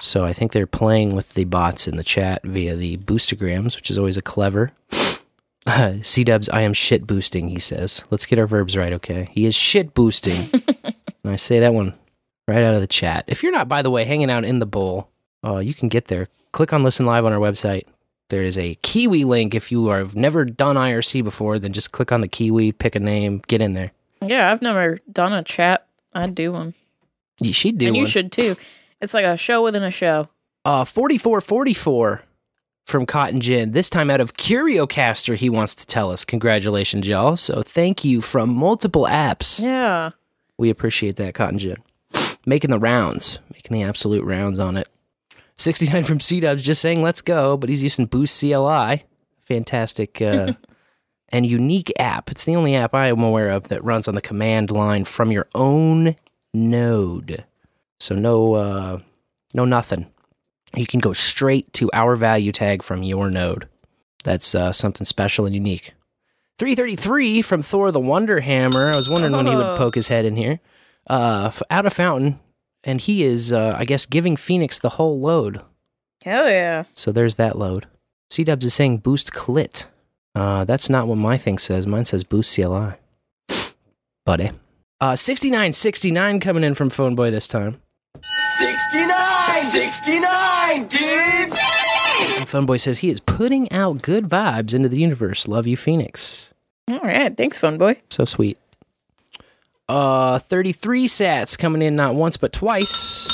So I think they're playing with the bots in the chat via the boostagrams, which is always a clever. Uh, SeeDubs, I am shit boosting, he says. Let's get our verbs right, okay? He is shit boosting. and I say that one right out of the chat. If you're not, by the way, hanging out in the bowl, uh, you can get there. Click on Listen Live on our website. There is a Kiwi link. If you have never done IRC before, then just click on the Kiwi, pick a name, get in there. Yeah, I've never done a chat. I'd do one. You should do and you should too. It's like a show within a show. Uh, 4444 from cottongin. This time out of CurioCaster, he wants to tell us. Congratulations, y'all. So thank you from multiple apps. Yeah. We appreciate that, cottongin. Making the rounds, making the absolute rounds on it. 69 from SeeDubs just saying let's go, but he's using Boost CLI. Fantastic uh, and unique app. It's the only app I am aware of that runs on the command line from your own node. So no uh, no nothing. You can go straight to our value tag from your node. That's uh, something special and unique. 333 from Thor the Wonder Hammer. I was wondering when he would poke his head in here. Uh, out of fountain, and he is, uh, I guess, giving Phoenix the whole load. Hell yeah. So there's that load. SeeDubs is saying boost clit. Uh, that's not what my thing says. Mine says boost CLI. Buddy. Uh, 6969 coming in from Phone Boy this time. 69! 69, dudes! Phone Boy says he is putting out good vibes into the universe. Love you, Phoenix. All right. Thanks, Phone boy. So sweet. Uh, 33 sats coming in not once but twice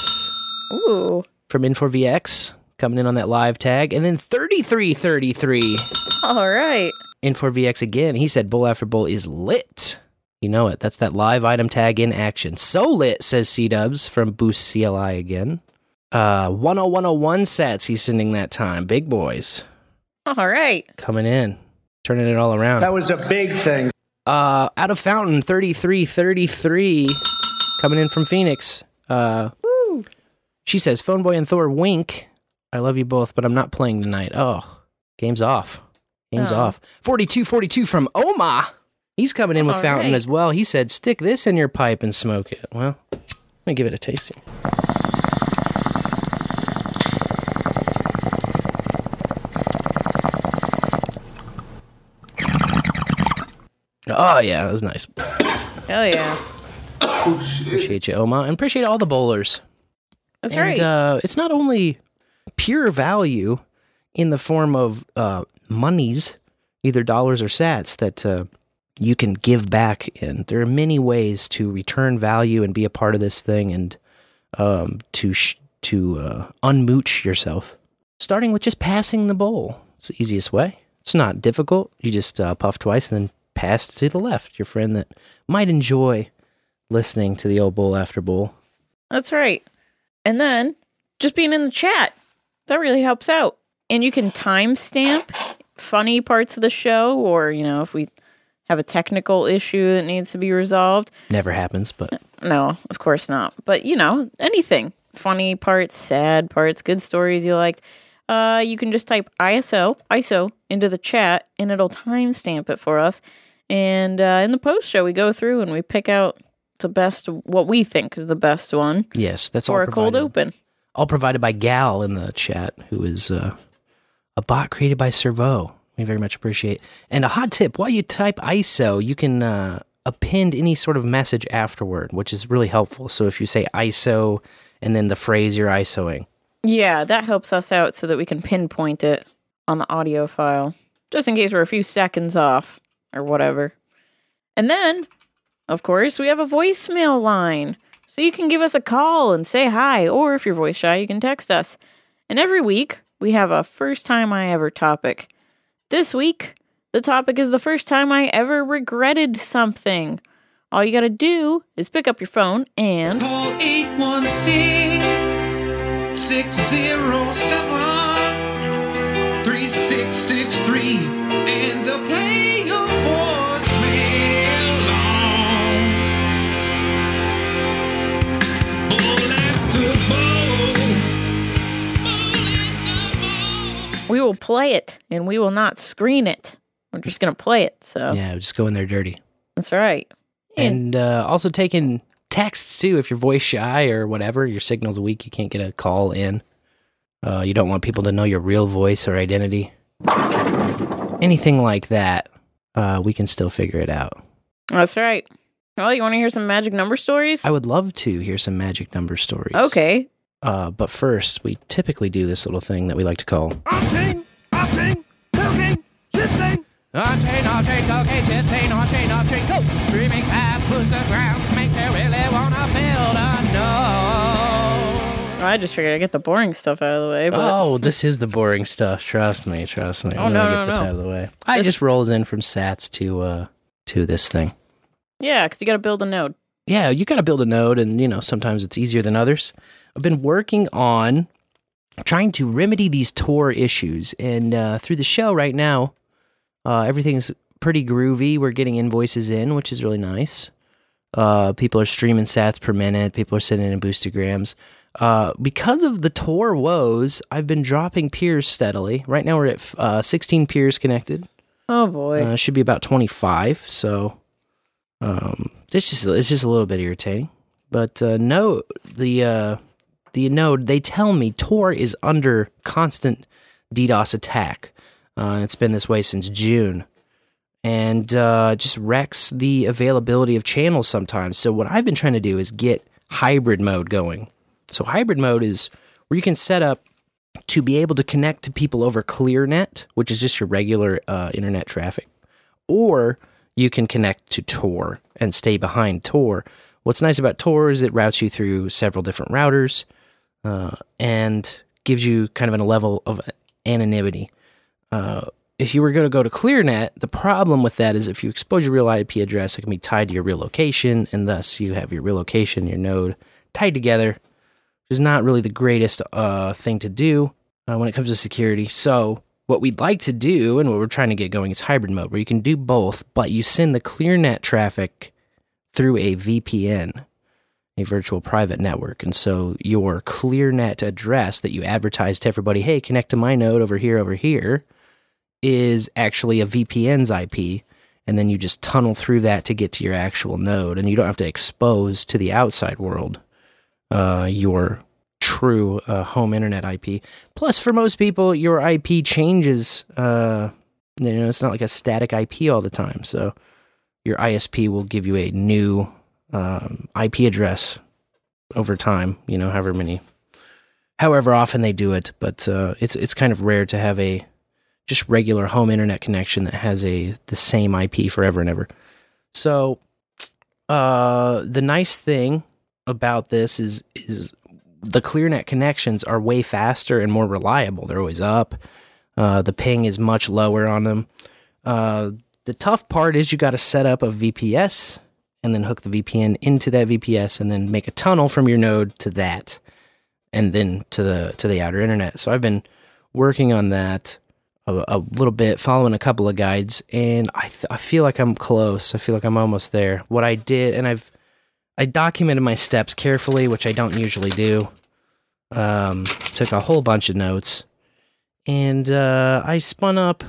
Ooh. from N4VX coming in on that live tag. And then 3333 All right. N4VX again. He said Bowl After Bowl is lit. You know it. That's that live item tag in action. So lit, says SeeDubs from Boost CLI again. Uh, 10101 sats he's sending that time. Big boys All right. coming in, turning it all around. That was a big thing. Uh, out of fountain, 3333 coming in from Phoenix. Uh, She says, Phone Boy and Thor wink. I love you both, but I'm not playing tonight. Oh, game's off. Game's Oh. off. 4242 from Oma. He's coming in with All Fountain right. as well. He said, stick this in your pipe and smoke it. Well, let me give it a taste here. Oh, yeah, that was nice. Hell yeah. Appreciate you, Oma. And appreciate all the bowlers. That's and, right. Uh, it's not only pure value in the form of uh, monies, either dollars or sats, that uh, you can give back in. There are many ways to return value and be a part of this thing and um, to sh- to uh, unmooch yourself. Starting with just passing the bowl. It's the easiest way. It's not difficult. You just uh, puff twice and then pass to the left. Your friend that might enjoy listening to the old bowl after bowl. That's right. And then just being in the chat, that really helps out. And you can timestamp funny parts of the show, or, you know, if we have a technical issue that needs to be resolved. Never happens, but No, of course not. But, you know, anything funny parts, sad parts, good stories you liked. Uh, you can just type ISO, ISO into the chat and it'll timestamp it for us. And uh, in the post show, we go through and we pick out the best, what we think is the best one yes, that's all for a cold open. all provided by Gal in the chat, who is uh, a bot created by SirVo. We very much appreciate. And a hot tip: while you type ISO, you can uh, append any sort of message afterward, which is really helpful. So if you say ISO and then the phrase you're ISOing, Yeah, that helps us out so that we can pinpoint it on the audio file, just in case we're a few seconds off or whatever. And then, of course, we have a voicemail line. So you can give us a call and say hi, or if you're voice shy, you can text us. And every week, we have a first time I ever topic. This week, the topic is the first time I ever regretted something. All you gotta do is pick up your phone and. Call 816 607 3663 and they'll play your voicemail long. Bowl after bowl. Bowl after bowl. We will play it and we will not screen it. We're just going to play it. So yeah, just go in there dirty. that's right. And And uh, also taking texts too. If you're voice shy or whatever, your signal's weak, you can't get a call in. Uh, you don't want people to know your real voice or identity. Anything like that, uh, we can still figure it out. that's right. Well, you want to hear some magic number stories? I would love to hear some magic number stories. okay. Uh, but first, we typically do this little thing that we like to call On-chain, off-chain, cocaine, shit-stain. On-chain, off-chain, cocaine, shit, stain, on-chain, go! Streaming sites, booster grounds, make you really wanna build a node. Well, I just figured I'd get the boring stuff out of the way. But Oh, this is the boring stuff. Trust me, trust me. Oh, I'm no, gonna no, get this no. out of the way. I just rolls in from Sats to uh to this thing. yeah, because you got to build a node. Yeah, you got to build a node, and you know sometimes it's easier than others. I've been working on trying to remedy these Tor issues, and uh, through the show right now, uh, everything's pretty groovy. We're getting invoices in, which is really nice. Uh, people are streaming sats per minute. People are sending in boostagrams. Uh, because of the Tor woes, I've been dropping peers steadily. Right now, we're at uh, 16 peers connected. Oh boy. Uh, should be about 25. So um, it's just it's just a little bit irritating. But uh, no, the uh, the node they tell me Tor is under constant DDoS attack. Uh, it's been this way since June, and uh, just wrecks the availability of channels sometimes. So what I've been trying to do is get hybrid mode going. So hybrid mode is where you can set up to be able to connect to people over ClearNet, which is just your regular uh, internet traffic, or you can connect to Tor and stay behind Tor. What's nice about Tor is it routes you through several different routers uh, and gives you kind of a level of anonymity. Uh, if you were going to go to ClearNet, the problem with that is if you expose your real IP address, it can be tied to your real location, and thus you have your real location, your node tied together, which is not really the greatest uh, thing to do uh, when it comes to security. So, what we'd like to do and what we're trying to get going is hybrid mode, where you can do both, but you send the ClearNet traffic through a VPN. a virtual private network. And so your ClearNet address that you advertise to everybody, hey, connect to my node over here, over here, is actually a VPN's IP. And then you just tunnel through that to get to your actual node. And you don't have to expose to the outside world uh, your true uh, home internet IP. Plus, for most people, your IP changes. Uh, you know, it's not like a static IP all the time. So your ISP will give you a new um, IP address over time. You know, however many, however often they do it. But uh, it's it's kind of rare to have a just regular home internet connection that has a the same IP forever and ever. So uh, the nice thing about this is is the ClearNet connections are way faster and more reliable. They're always up. Uh, the ping is much lower on them. Uh, the tough part is you got to set up a VPS and then hook the VPN into that VPS and then make a tunnel from your node to that and then to the to the outer internet. So I've been working on that a, a little bit, following a couple of guides, and I th- I feel like I'm close. I feel like I'm almost there. What I did, and I've I documented my steps carefully, which I don't usually do. Um, took a whole bunch of notes, and uh, I spun up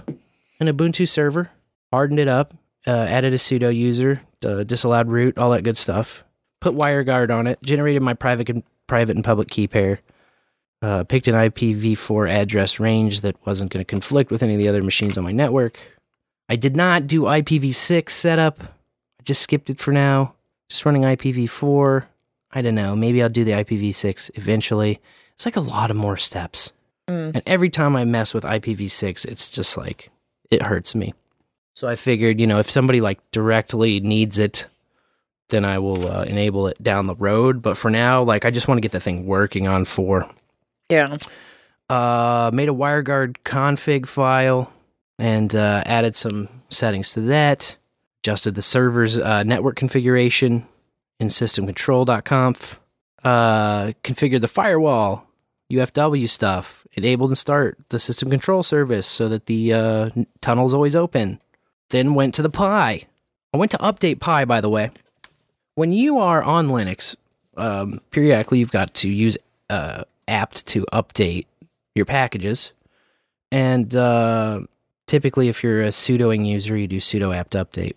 an Ubuntu server, hardened it up, uh, added a sudo user, uh, disallowed root, all that good stuff. Put WireGuard on it, generated my private and private and public key pair. Uh, picked an IPv4 address range that wasn't going to conflict with any of the other machines on my network. I did not do IPv6 setup. I just skipped it for now. Just running IPv4. I don't know. Maybe I'll do the IPv6 eventually. It's like a lot of more steps. Mm. And every time I mess with IPv6, it's just like, it hurts me. So I figured, you know, if somebody like directly needs it, then I will uh, enable it down the road. But for now, like, I just want to get the thing working on 4. Yeah. Uh, made a WireGuard config file and uh, added some settings to that. Adjusted the server's uh, network configuration in systemcontrol.conf. Uh, configured the firewall, UFW stuff. Enabled and start the system control service so that the uh, tunnel is always open. Then went to the Pi. I went to update Pi, by the way. When you are on Linux, um, periodically you've got to use uh, apt to update your packages. And uh, typically, if you're a sudoing user, you do sudo apt update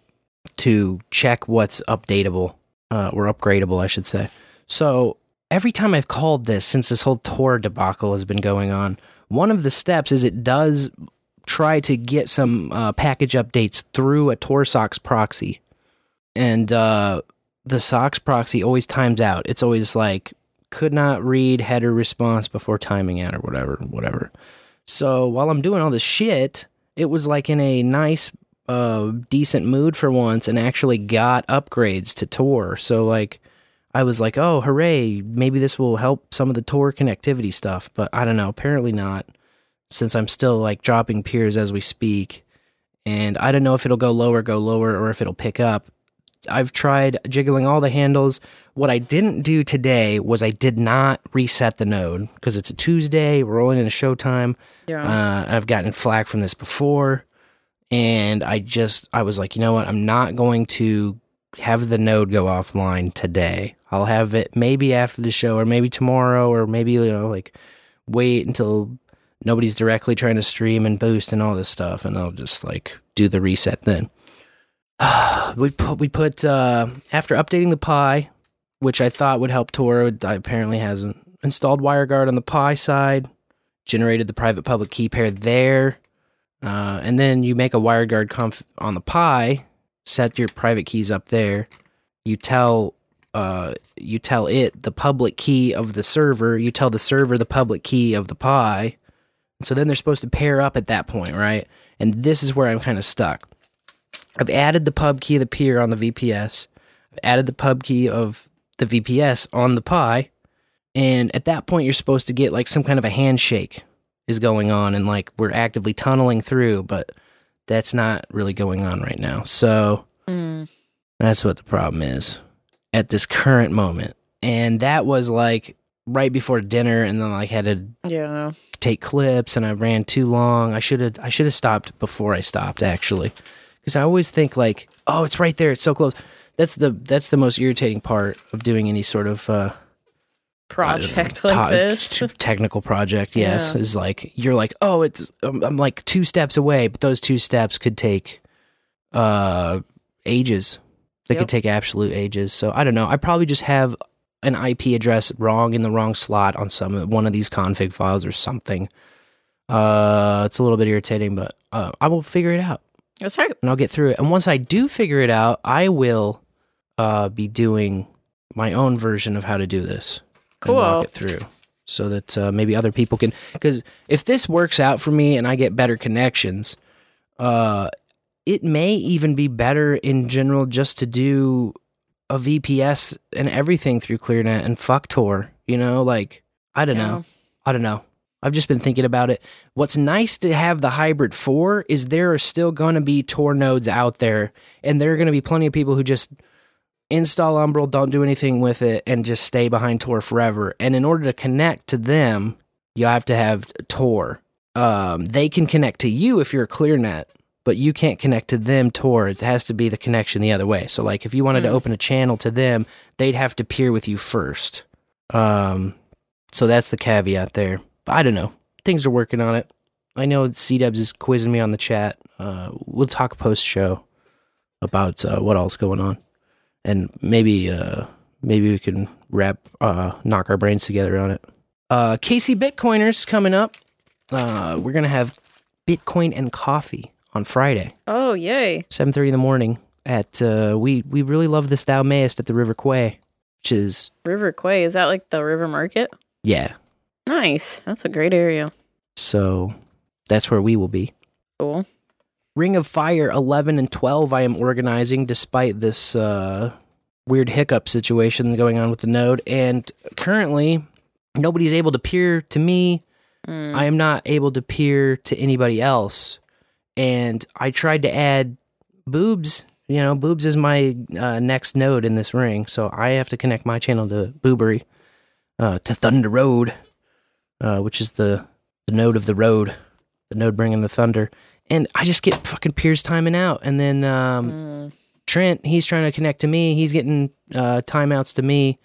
to check what's updatable uh, or upgradable, I should say. So every time I've called this since this whole Tor debacle has been going on, one of the steps is it does try to get some uh, package updates through a Tor socks proxy. And uh, the socks proxy always times out. It's always like, could not read header response before timing out or whatever, whatever. So while I'm doing all this shit, it was like in a nice, uh, decent mood for once and actually got upgrades to Tor. So like, I was like, oh, hooray, maybe this will help some of the Tor connectivity stuff. But I don't know, apparently not, since I'm still like dropping peers as we speak. And I don't know if it'll go lower, go lower, or if it'll pick up. I've tried jiggling all the handles. What I didn't do today was I did not reset the node because it's a Tuesday. We're rolling into showtime. Yeah. Uh, I've gotten flack from this before. And I just, I was like, you know what? I'm not going to have the node go offline today. I'll have it maybe after the show or maybe tomorrow or maybe, you know, like wait until nobody's directly trying to stream and boost and all this stuff. And I'll just like do the reset then we put we put uh, after updating the Pi, which I thought would help Tor. I apparently hasn't installed WireGuard on the Pi side. Generated the private public key pair there, uh, and then you make a WireGuard conf on the Pi. Set your private keys up there. You tell uh, you tell it the public key of the server. You tell the server the public key of the Pi. So then they're supposed to pair up at that point, right? And this is where I'm kind of stuck. I've added the pub key of the peer on the VPS. I've added the pub key of the VPS on the Pi. And at that point, you're supposed to get like some kind of a handshake is going on, and like we're actively tunneling through, but that's not really going on right now. So Mm. that's what the problem is at this current moment. And that was like right before dinner, and then like had to Yeah. take clips, and I ran too long. I should have I should have stopped before I stopped actually, because I always think like, oh, it's right there, it's so close. that's the that's the most irritating part of doing any sort of uh, Project know, like this. technical project. Yes, Yeah. is like you're like, oh, it's I'm, I'm like two steps away, but those two steps could take uh ages. They Yep. could take absolute ages. So I don't know. I probably just have an IP address wrong in the wrong slot on some one of these config files or something. Uh, it's a little bit irritating, but uh, I will figure it out That's right. and I'll get through it. And once I do figure it out, I will uh, be doing my own version of how to do this. And walk Cool. it through so that uh, maybe other people can. Because if this works out for me and I get better connections, uh, it may even be better in general just to do a VPS and everything through ClearNet and fuck Tor. You know, like I don't know. I don't know. I've just been thinking about it. What's nice to have the hybrid for is there are still going to be Tor nodes out there, and there are going to be plenty of people who just install Umbrel, don't do anything with it, and just stay behind Tor forever. And in order to connect to them, you have to have Tor. Um, they can connect to you if you're a ClearNet, but you can't connect to them Tor. It has to be the connection the other way. So, like, if you wanted to Hmm. open a channel to them, they'd have to peer with you first. Um, so that's the caveat there. But I don't know. Things are working on it. I know SeeDubs is quizzing me on the chat. Uh, we'll talk post show about uh, what all's going on, and maybe uh, maybe we can wrap uh, knock our brains together on it. Uh, KC Bitcoiners coming up. Uh, we're gonna have Bitcoin and coffee on Friday, Oh, yay. seven thirty in the morning. At uh, we we really love this Thou Mayest at the River Quay, which is River Quay. Is that like the river market? yeah. Nice. That's a great area. So that's where we will be. Cool. Ring of Fire 11 and 12 I am organizing despite this uh, weird hiccup situation going on with the node. And currently, nobody's able to peer to me. Mm. I am not able to peer to anybody else. And I tried to add Boobs. You know, Boobs is my uh, next node in this ring. So I have to connect my channel to Boobery, uh, to Thunder Road, uh, which is the, the node of the road, the node bringing the thunder and I just get fucking peers timing out. And then um, Mm. Trent, he's trying to connect to me. He's getting uh, timeouts to me.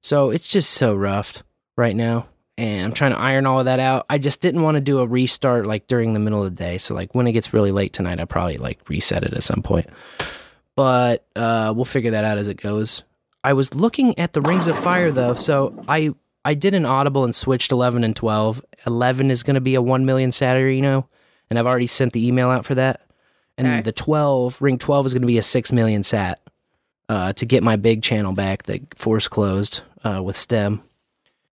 So it's just so rough right now. And I'm trying to iron all of that out. I just didn't want to do a restart like during the middle of the day. So like when it gets really late tonight, I'll probably like reset it at some point. But uh, we'll figure that out as it goes. I was looking at the Rings of Fire though, so I I did an audible and switched 11 and 12. 11 is going to be a 1 million Saturday, and I've already sent the email out for that. And Okay. the 12, ring 12 is going to be a 6 million sat uh, to get my big channel back that force closed uh, with STEM.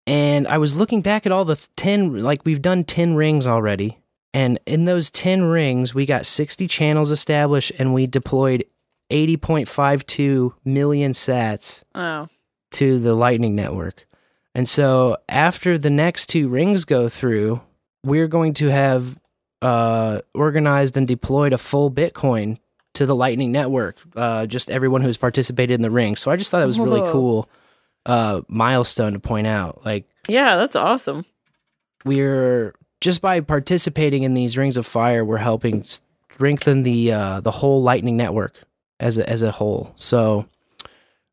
And I was looking back at all the 10, like we've done 10 rings already. And in those 10 rings, we got 60 channels established and we deployed 80.52 million sats Oh. to the Lightning Network. And so after the next two rings go through, we're going to have uh, organized and deployed a full Bitcoin to the Lightning Network. Uh, just everyone who's participated in the ring. So I just thought it was a really cool uh, milestone to point out. Like Yeah, that's awesome. we're just by participating in these rings of fire, we're helping strengthen the uh, the whole Lightning Network as a, as a whole. So,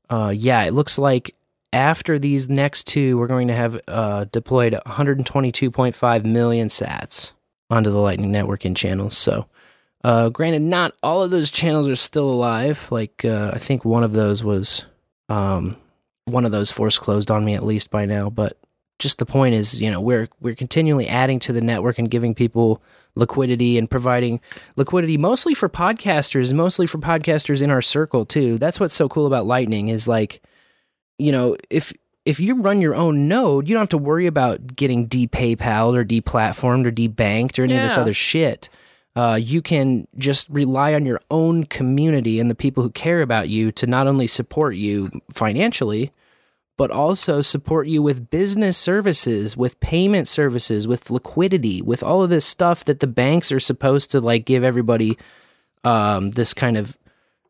uh, yeah, it looks like after these next two, we're going to have uh, deployed 122.5 million Sats onto the Lightning Network in channels. So, uh, granted, not all of those channels are still alive. Like uh, I think one of those was um, one of those force closed on me at least by now, but just the point is, you know, we're we're continually adding to the network and giving people liquidity and providing liquidity mostly for podcasters, mostly for podcasters in our circle too. That's what's so cool about Lightning is like, you know, if if you run your own node, you don't have to worry about getting de-PayPal or de-platformed or de-banked or any of this other shit. Uh, you can just rely on your own community and the people who care about you to not only support you financially, but also support you with business services, with payment services, with liquidity, with all of this stuff that the banks are supposed to like give everybody um, this kind of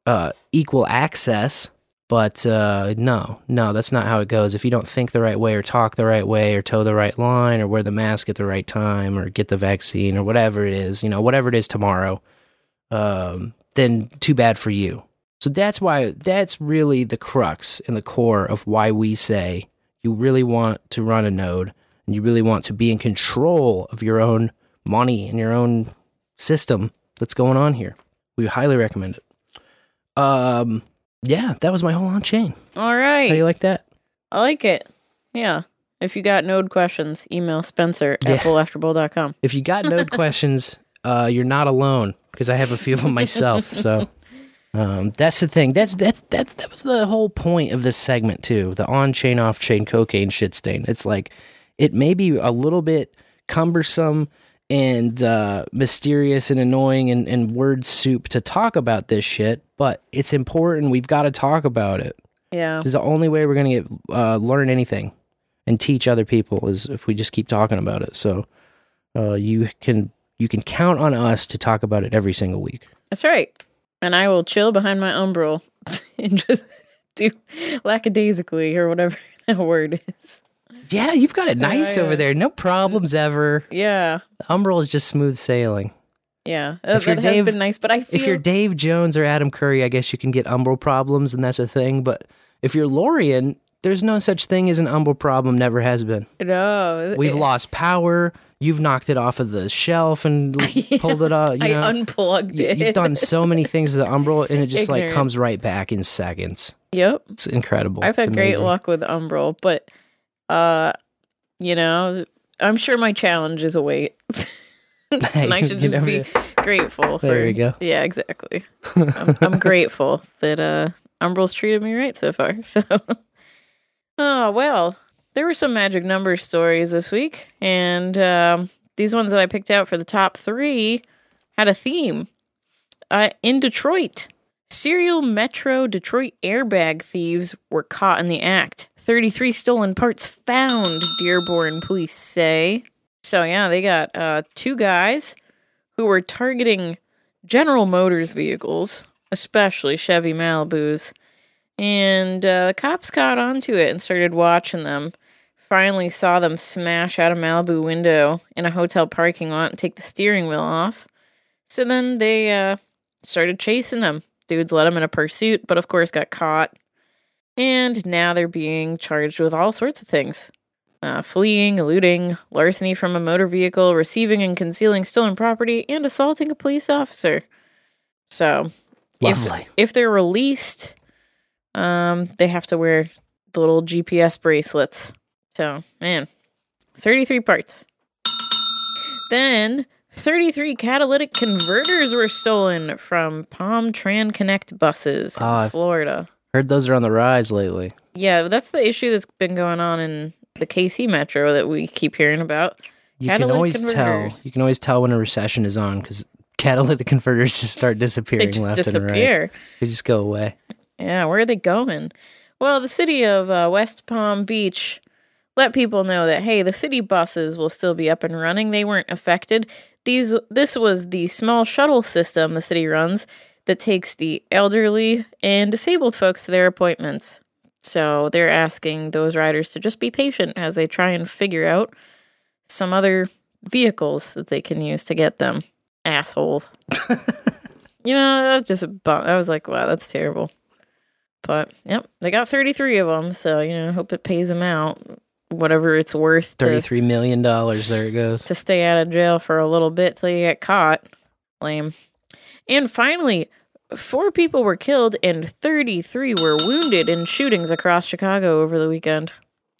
uh, equal access. But uh, no, no, that's not how it goes. If you don't think the right way, or talk the right way, or toe the right line, or wear the mask at the right time, or get the vaccine, or whatever it is, you know, whatever it is tomorrow, um, then too bad for you. So that's why that's really the crux and the core of why we say you really want to run a node and you really want to be in control of your own money and your own system that's going on here. We highly recommend it. Um yeah, that was my whole on chain. All right. How do you like that? I like it. Yeah. If you got node questions, email Spencer Yeah. at bowlafterbowl.com. If you got node questions, uh, you're not alone because I have a few of them myself. So um, that's the thing. That's that's that's that was the whole point of this segment too. The on chain, off chain cocaine shit stain. It's like it may be a little bit cumbersome and uh, mysterious and annoying and, and word soup to talk about this shit, but it's important. We've got to talk about it. Yeah. This is the only way we're gonna get uh, learn anything and teach other people is if we just keep talking about it. So uh, you can you can count on us to talk about it every single week. That's right. And I will chill behind my umbrel and just do lackadaisically or whatever that word is. Yeah, you've got it nice yeah. over there. No problems mm-hmm. ever. Yeah. Umbrel is just smooth sailing. Yeah. That, If you're has Dave- been nice. But I feel If you're Dave Jones or Adam Curry, I guess you can get Umbrel problems, and that's a thing. But if you're Lorian, there's no such thing as an Umbrel problem. Never has been. no. We've it- lost power. You've knocked it off of the shelf and pulled it up. You I know, unplugged You- it. You've done so many things to the Umbrel, and it just like comes right back in seconds. Yep. It's incredible. I've had great luck with Umbrel, but uh you know, I'm sure my challenge is a await. and I should You just know, be grateful for There you go. Yeah, exactly. I'm, I'm grateful that uh Umbrel's treated me right so far. So Oh well, there were some magic number stories this week, and um, these ones that I picked out for the top three had a theme. Uh, in Detroit, serial Metro Detroit airbag thieves were caught in the act. 33 stolen parts found, Dearborn police say. So, yeah, they got uh, two guys who were targeting General Motors vehicles, especially Chevy Malibus. And uh, the cops caught onto it and started watching them. Finally, saw them smash out a Malibu window in a hotel parking lot and take the steering wheel off. So then they uh, started chasing them. Dudes led them in a pursuit, but of course got caught. And now they're being charged with all sorts of things uh, fleeing, eluding, larceny from a motor vehicle, receiving and concealing stolen property, and assaulting a police officer. So, Lovely. if if they're released, um, they have to wear the little GPS bracelets. So, man, 33 parts. Then 33 catalytic converters were stolen from Palm Tran Connect buses in I've- Florida. Heard those are on the rise lately. Yeah, that's the issue that's been going on in the KC Metro that we keep hearing about. You can always converters. tell. You can always tell when a recession is on because catalytic converters just start disappearing They just left and disappear. right. They just go away. Yeah, where are they going? Well, the city of uh, West Palm Beach let people know that hey, the city buses will still be up and running. They weren't affected. These this was the small shuttle system the city runs that takes the elderly and disabled folks to their appointments. So they're asking those riders to just be patient as they try and figure out some other vehicles that they can use to get them. Assholes. you know, that just a bum. I was like, wow, that's terrible. But yep, they got 33 of them, so you know, hope it pays them out whatever it's worth to, Thirty-three million dollars. There it goes. to stay out of jail for a little bit till you get caught. Lame. And finally, four people were killed and 33 were wounded in shootings across Chicago over the weekend.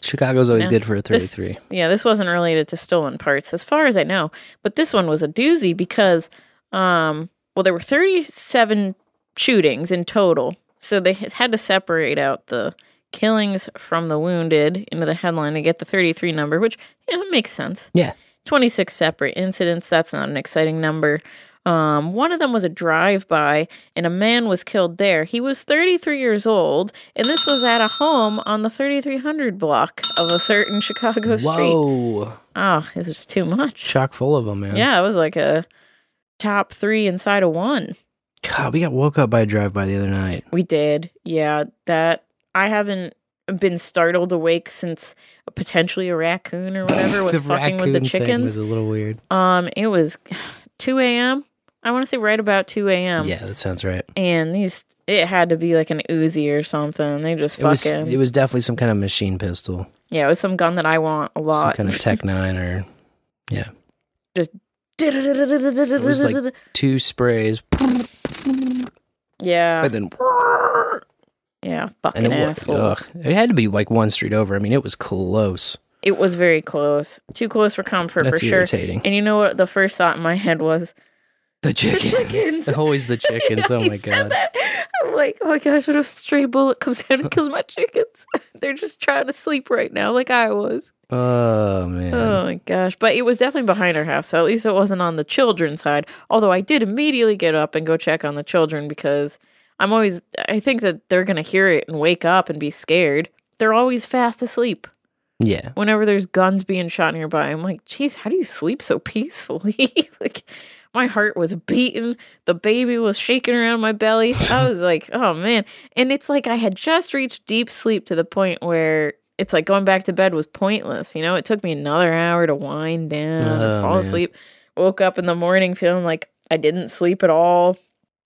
Chicago's always Yeah. good for a This- thirty-three. Yeah, this wasn't related to stolen parts, as far as I know. But this one was a doozy because, um, well, there were 37 shootings in total. So they had to separate out the killings from the wounded into the headline to get the 33 number, which yeah, makes sense. Yeah. 26 separate incidents. That's not an exciting number. Um, one of them was a drive by, and a man was killed there. He was 33 years old, and this was at a home on the 3300 block of a certain Chicago street. Whoa! Oh, it was just too much. Chock full of them, man. Yeah, it was like a top three inside of one. God, we got woke up by a drive-by the other night. We did. Yeah, that I haven't been startled awake since potentially a raccoon or whatever was fucking with the chickens. was a little weird. Um, it was 2 a.m. I want to say right about 2 a.m. yeah, that sounds right. And these, it had to be like an Uzi or something. They just It was fucking, it was definitely some kind of machine pistol, yeah, it was some gun that I want a lot. some lot. kind of Tech Nine or yeah. just, It was like two sprays yeah, and then yeah, and fucking it, wa- assholes. ugh, it had to be like one street over. I mean, it was close. It was very close, too close for comfort That's for sure. irritating. And you know what? The first thought in my head was, The chickens. chickens. Always the chickens. Oh my said god. that. I'm like, oh my gosh, what if a stray bullet comes down and uh. kills my chickens? They're just trying to sleep right now, like I was. Oh man. Oh my gosh. But it was definitely behind our house, so at least it wasn't on the children's side. Although I did immediately get up and go check on the children because I'm always, I think that they're going to hear it and wake up and be scared. They're always fast asleep. Yeah. Whenever there's guns being shot nearby, I'm like, geez, how do you sleep so peacefully? like, my heart was beating. The baby was shaking around my belly. I was like, oh man. And it's like I had just reached deep sleep to the point where it's like going back to bed was pointless. You know, it took me another hour to wind down and Oh, fall man. asleep. Woke up in the morning feeling like I didn't sleep at all.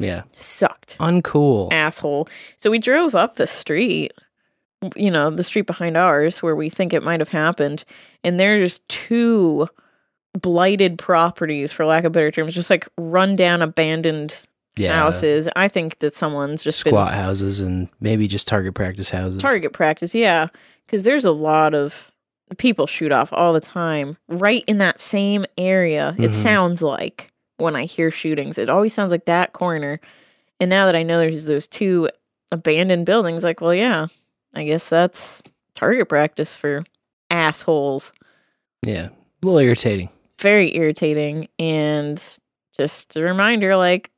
Yeah. Sucked. Uncool. Asshole. So we drove up the street, you know, the street behind ours where we think it might have happened. And there's two blighted properties, for lack of better terms, just like run down, abandoned Yeah. houses. I think that someone's just Squat been houses and maybe just target practice houses. target practice. Yeah. Because there's a lot of people shoot off all the time right in that same area. It Mhm. sounds like when I hear shootings, it always sounds like that corner. And now that I know there's those two abandoned buildings, like, well, yeah, I guess that's target practice for assholes. Yeah. A little irritating. Very irritating. And just a reminder like,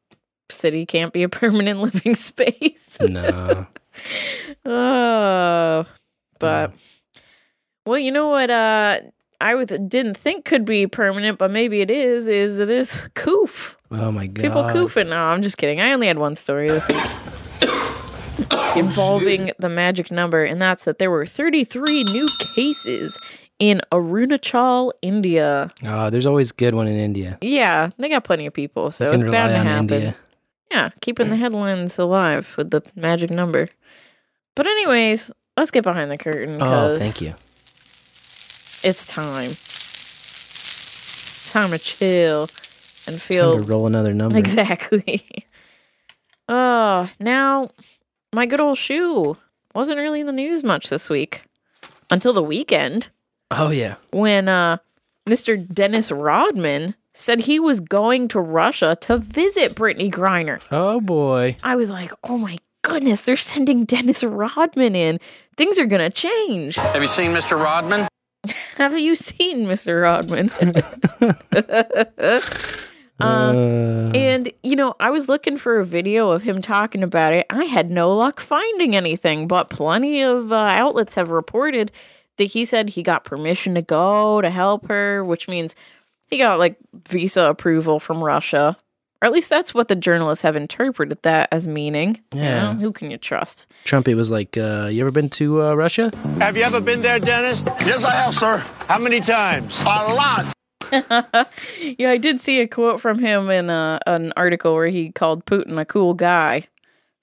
city can't be a permanent living space. No. oh, but well, you know what? Uh, I would, didn't think could be permanent, but maybe it is. Is this coof? oh my god. People coofing? No, I'm just kidding. I only had one story this week involving the magic number, and that's that there were 33 new cases in Arunachal, India. Oh, there's always good one in India. Yeah, they got plenty of people, so it's bound to happen. India. Yeah, keeping the headlines alive with the magic number. But anyways, let's get behind the curtain Oh, thank you. it's time. Time to chill and feel roll another number. exactly. Oh, now my good old shoe wasn't really in the news much this week until the weekend Oh yeah. when uh, Mr. Dennis Rodman said he was going to Russia to visit Brittney Griner. Oh boy. I was like, oh my goodness, they're sending Dennis Rodman in. Things are going to change. Have you seen Mr. Rodman? Have you seen Mr. Rodman? uh, Uh, and, you know, I was looking for a video of him talking about it. I had no luck finding anything, but plenty of uh, outlets have reported that he said he got permission to go to help her, which means he got like visa approval from Russia. Or at least that's what the journalists have interpreted that as meaning. You Yeah. know, who can you trust? Trumpy was like, uh, "You ever been to uh, Russia?" Have you ever been there, Dennis? Yes, I have, sir. How many times? A lot. yeah, I did see a quote from him in uh, an article where he called Putin a cool guy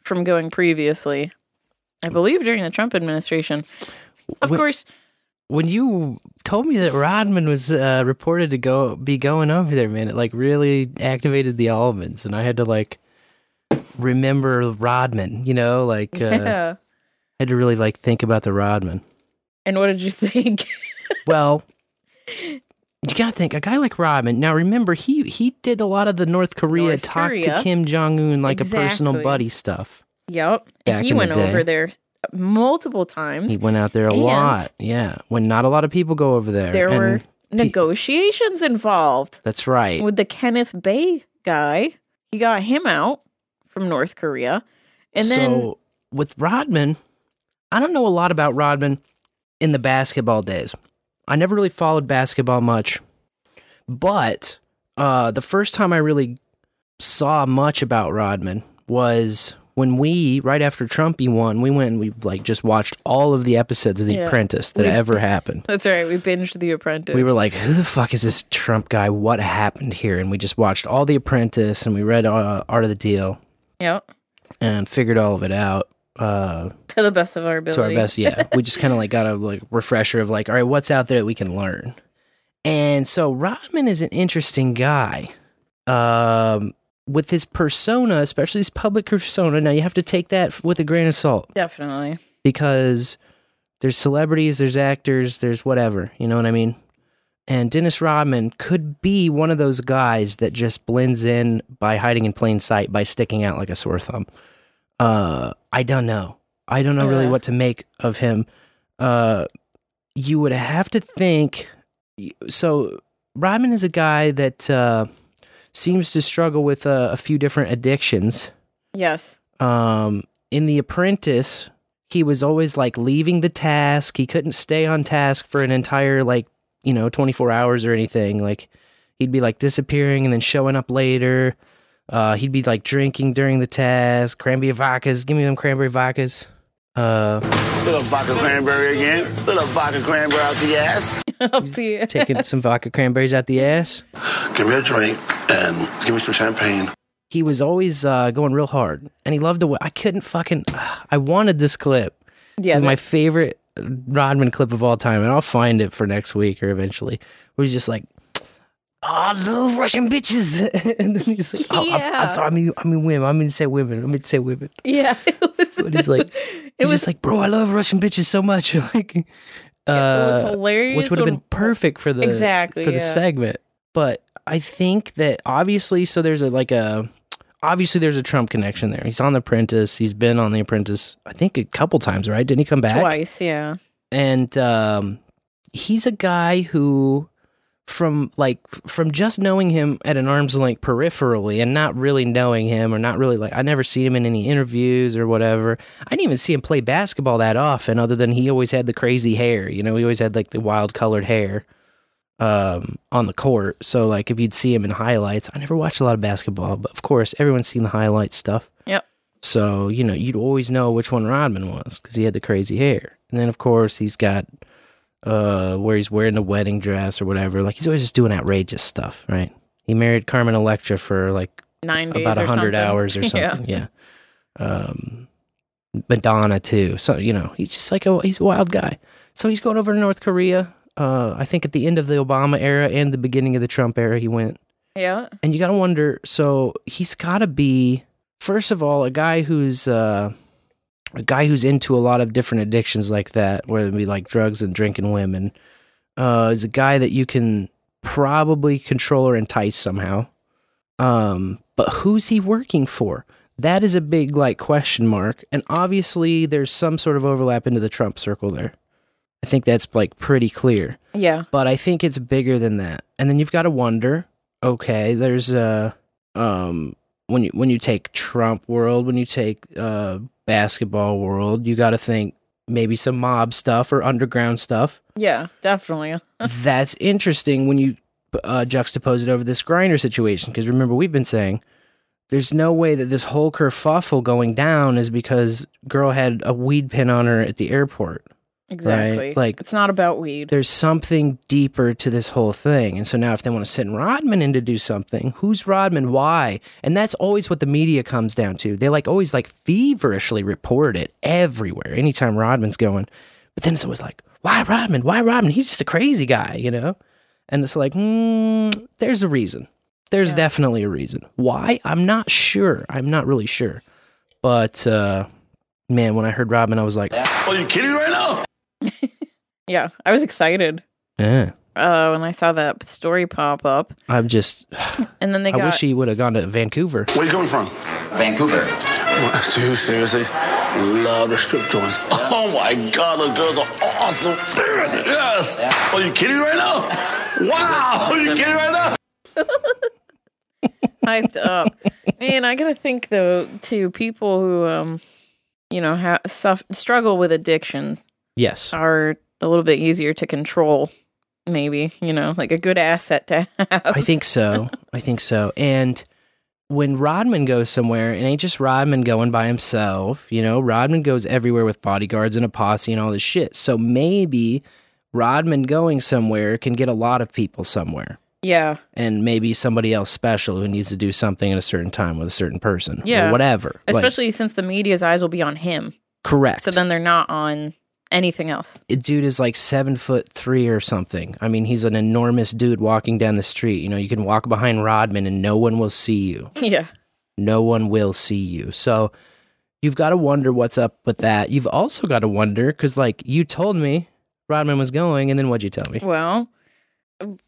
from going previously. I believe during the Trump administration. Of Wh- course, When you told me that Rodman was uh, reported to go be going over there, man, it like really activated the almonds, and I had to like remember Rodman. You know, like uh, yeah. I had to really like think about the Rodman. And what did you think? Well, you gotta think a guy like Rodman. Now, remember he he did a lot of the North Korea North talk Korea. to Kim Jong Un like a personal buddy stuff. yep. He went over there multiple times. He went out there a lot. Yeah, when not a lot of people go over there. there and were negotiations involved that's right. with the Kenneth Bae guy. He got him out from North Korea. And then with Rodman, I don't know a lot about Rodman in the basketball days. I never really followed basketball much, but uh, the first time I really saw much about Rodman was when we right after Trumpy won, we went and we like just watched all of the episodes of The Yeah. Apprentice that We- ever happened. That's right. We binged The Apprentice. We were like, "Who the fuck is this Trump guy? What happened here?" And we just watched all The Apprentice and we read uh, Art of the Deal yep, and figured all of it out. Uh, to the best of our ability. to our best yeah we just kind of like got a like refresher of like all right what's out there that we can learn and so rodman is an interesting guy um with his persona especially his public persona now you have to take that with a grain of salt. Definitely. because there's celebrities there's actors there's whatever you know what i mean? And dennis rodman could be one of those guys that just blends in by hiding in plain sight by sticking out like a sore thumb. Uh i don't know. I don't know really what to make of him. Uh you would have to think so rodman is a guy that uh seems to struggle with uh, a few different addictions. Yes. um in the apprentice he was always like leaving the task. He couldn't stay on task for an entire like you know 24 hours or anything. Like he'd be like disappearing and then showing up later. Uh he'd be like drinking during the task. Cranberry vodkas. Give me them cranberry vodkas uh Little vodka cranberry again. Little vodka cranberry out the ass. Up the taking some vodka cranberries out the ass Give me a drink and give me some champagne. he was always uh going real hard and he loved to i couldn't fucking i wanted this clip Yeah. It's my favorite Rodman clip of all time, and I'll find it for next week or eventually. Where he's just like, "Oh, "I love Russian bitches," and then he's like, oh, I, I, Yeah. so I mean, I mean women. I mean say women. I mean say women." yeah. It was, But he's like, it he's was just like, "Bro, I love Russian bitches so much." like, uh, it was uh, hilarious. which would have been perfect for the Exactly, for the segment. But I think that obviously, so there's a like a obviously there's a Trump connection there. He's on The Apprentice. He's been on The Apprentice. I think a couple times, right? Didn't he come back twice. Yeah. and um, he's a guy who from like from just knowing him at an arm's length peripherally and not really knowing him or not really like I never see him in any interviews or whatever. I didn't even see him play basketball that often other than he always had the crazy hair, you know, he always had like the wild colored hair um on the court. So like if you'd see him in highlights, I never watched a lot of basketball, but of course everyone's seen the highlight stuff. Yep. So, you know, you'd always know which one Rodman was because he had the crazy hair. And then, of course, he's got uh, where he's wearing the wedding dress or whatever. Like, he's always just doing outrageous stuff, right? He married Carmen Electra for like Nine days about a 100 hours or Yeah. something. Yeah. Um, Madonna, too. So, you know, he's just like a, he's a wild guy. So he's going over to North Korea. Uh, I think at the end of the Obama era and the beginning of the Trump era, he went. Yeah. And you got to wonder so he's got to be, first of all, a guy who's, uh, a guy who's into a lot of different addictions like that, whether it be like drugs and drinking women, uh, is a guy that you can probably control or entice somehow. Um, but who's he working for? That is a big like question mark. And obviously there's some sort of overlap into the Trump circle there. I think that's like pretty clear Yeah. but I think it's bigger than that. And then you've got to wonder, okay, there's a um when you when you take Trump world, when you take uh basketball world, you got to think maybe some mob stuff or underground stuff. Yeah. Definitely. That's interesting when you uh, juxtapose it over this Griner situation because remember we've been saying there's no way that this whole kerfuffle going down is because girl had a weed pin on her at the airport. Exactly. Like- it's not about weed. there's something deeper to this whole thing. And so now, if they want to send Rodman in to do something, who's Rodman? Why? And that's always what the media comes down to. They like always like feverishly report it everywhere anytime Rodman's going. But then it's always like, why Rodman? Why Rodman? He's just a crazy guy, you know? And it's like, hmm, there's a reason. There's Yeah. definitely a reason. Why? I'm not sure. I'm not really sure. But, uh, man, when I heard Rodman, I was like, Are you kidding right now? Yeah. I was excited eh. uh, when I saw that story pop up, I'm just, and then they I got wish he would have gone to Vancouver. Where you coming from? Vancouver. Do you seriously love the strip joints? Oh my god, the girls are awesome. Yes. Are you kidding right now? Wow. Are you kidding right now? hyped up. Man, I gotta think though to people who um, you know, have suff- struggle with addictions Yes. are a little bit easier to control. Maybe you know, like a good asset to have. I think so. I think so. And when Rodman goes somewhere, it ain't just Rodman going by himself. You know, Rodman goes everywhere with bodyguards and a posse and all this shit. So maybe Rodman going somewhere can get a lot of people somewhere. Yeah. And maybe somebody else special who needs to do something at a certain time with a certain person. Yeah. Or whatever. Like, Especially since the media's eyes will be on him. correct. So then they're not on anything else. dude is like seven foot three or something. I mean, he's an enormous dude walking down the street. You know, you can walk behind Rodman and no one will see you. yeah. No one will see you. So you've got to wonder what's up with that. You've also got to wonder because, like, you told me Rodman was going, and then what'd you tell me? Well,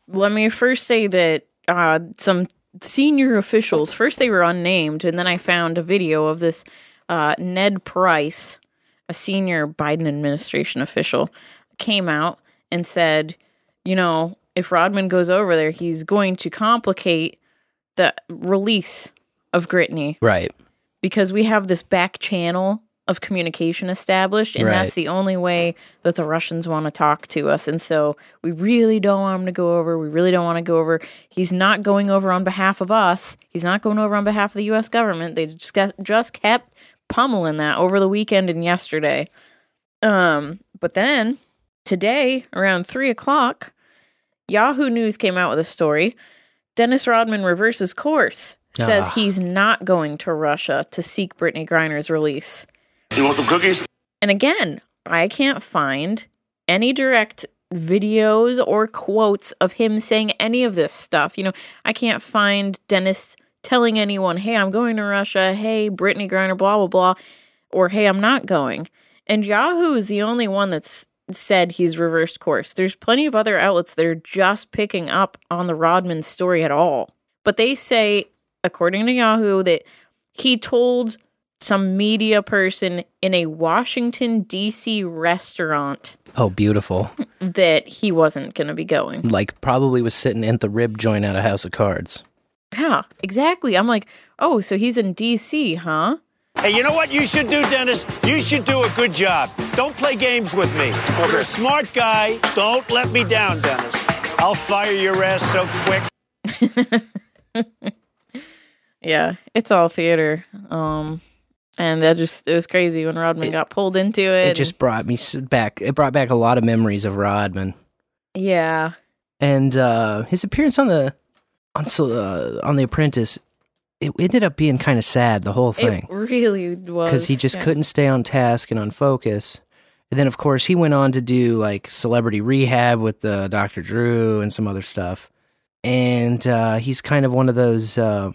let me first say that uh, some senior officials, first they were unnamed, and then I found a video of this uh, Ned Price, a senior Biden administration official, came out and said, you know, if Rodman goes over there, he's going to complicate the release of Gritney Right. because we have this back channel of communication established, and Right. that's the only way that the Russians want to talk to us. And so we really don't want him to go over. We really don't want to go over. He's not going over on behalf of us. He's not going over on behalf of the U.S. government. They just got, just kept pummeling that over the weekend and yesterday. Um, but then today around three o'clock, Yahoo News came out with a story. Dennis Rodman reverses course. Says Ah. he's not going to Russia to seek Brittney Griner's release. You want some cookies? And again, I can't find any direct videos or quotes of him saying any of this stuff. You know, I can't find Dennis telling anyone, hey, I'm going to Russia. Hey, Brittney Griner, blah, blah, blah. Or hey, I'm not going. And Yahoo is the only one that's said he's reversed course. There's plenty of other outlets that are just picking up on the Rodman story at all. But they say, according to Yahoo, that he told some media person in a Washington, D.C. restaurant Oh, beautiful. that he wasn't going to be going. Like, probably was sitting in the rib joint at a house of cards. Yeah, exactly. I'm like, oh, so he's in D.C., huh? Hey, you know what you should do, Dennis? You should do a good job. Don't play games with me. You're a smart guy. Don't let me down, Dennis. I'll fire your ass so quick. Yeah, it's all theater. Um, and that just, it was crazy when Rodman got pulled into it. It just brought me back. It brought back a lot of memories of Rodman. yeah. and uh, his appearance on the on so- uh, on the Apprentice, it ended up being kind of sad. The whole thing It really was. because he just yeah. couldn't stay on task and on focus. And then, of course, he went on to do like Celebrity Rehab with uh, Dr. Drew and some other stuff. And uh, he's kind of one of those uh,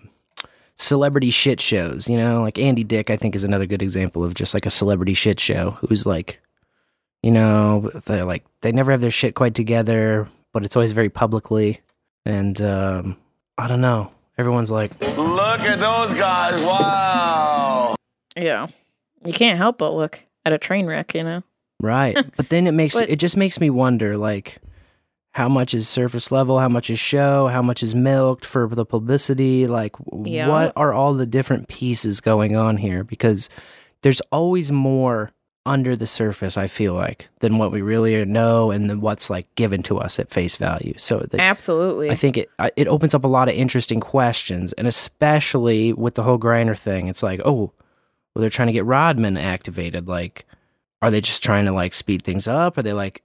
celebrity shit shows, you know, like Andy Dick. I think is another good example of just like a celebrity shit show who's like, you know, they're like they never have their shit quite together, but it's always very publicly. And um, I don't know. Everyone's like, Look at those guys. Wow. Yeah. You can't help but look at a train wreck, you know? Right. But then it makes But- it just makes me wonder like how much is surface level, how much is show, how much is milked for the publicity, like Yeah. what are all the different pieces going on here because there's always more under the surface I feel like than what we really know and then what's like given to us at face value. So Absolutely. I think it it opens up a lot of interesting questions, and especially with the whole Griner thing, it's like, oh, well, they're trying to get Rodman activated. Like, are they just trying to like speed things up? Are they like,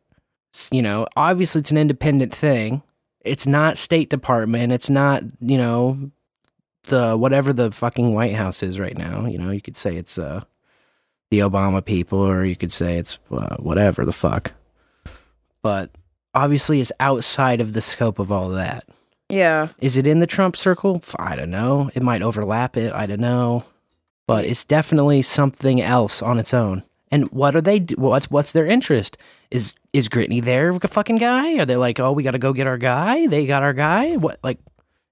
you know, obviously it's an independent thing. It's not State Department. It's not you know the whatever the fucking White House is right now. You know, you could say it's uh the Obama people, or you could say it's uh, whatever the fuck. But obviously, it's outside of the scope of all that. yeah. Is it in the Trump circle? I don't know. It might overlap it. I don't know. But it's definitely something else on its own. And what are they? What's what's their interest? Is is Gritney their fucking guy? Are they like, oh, we got to go get our guy? They got our guy. What like?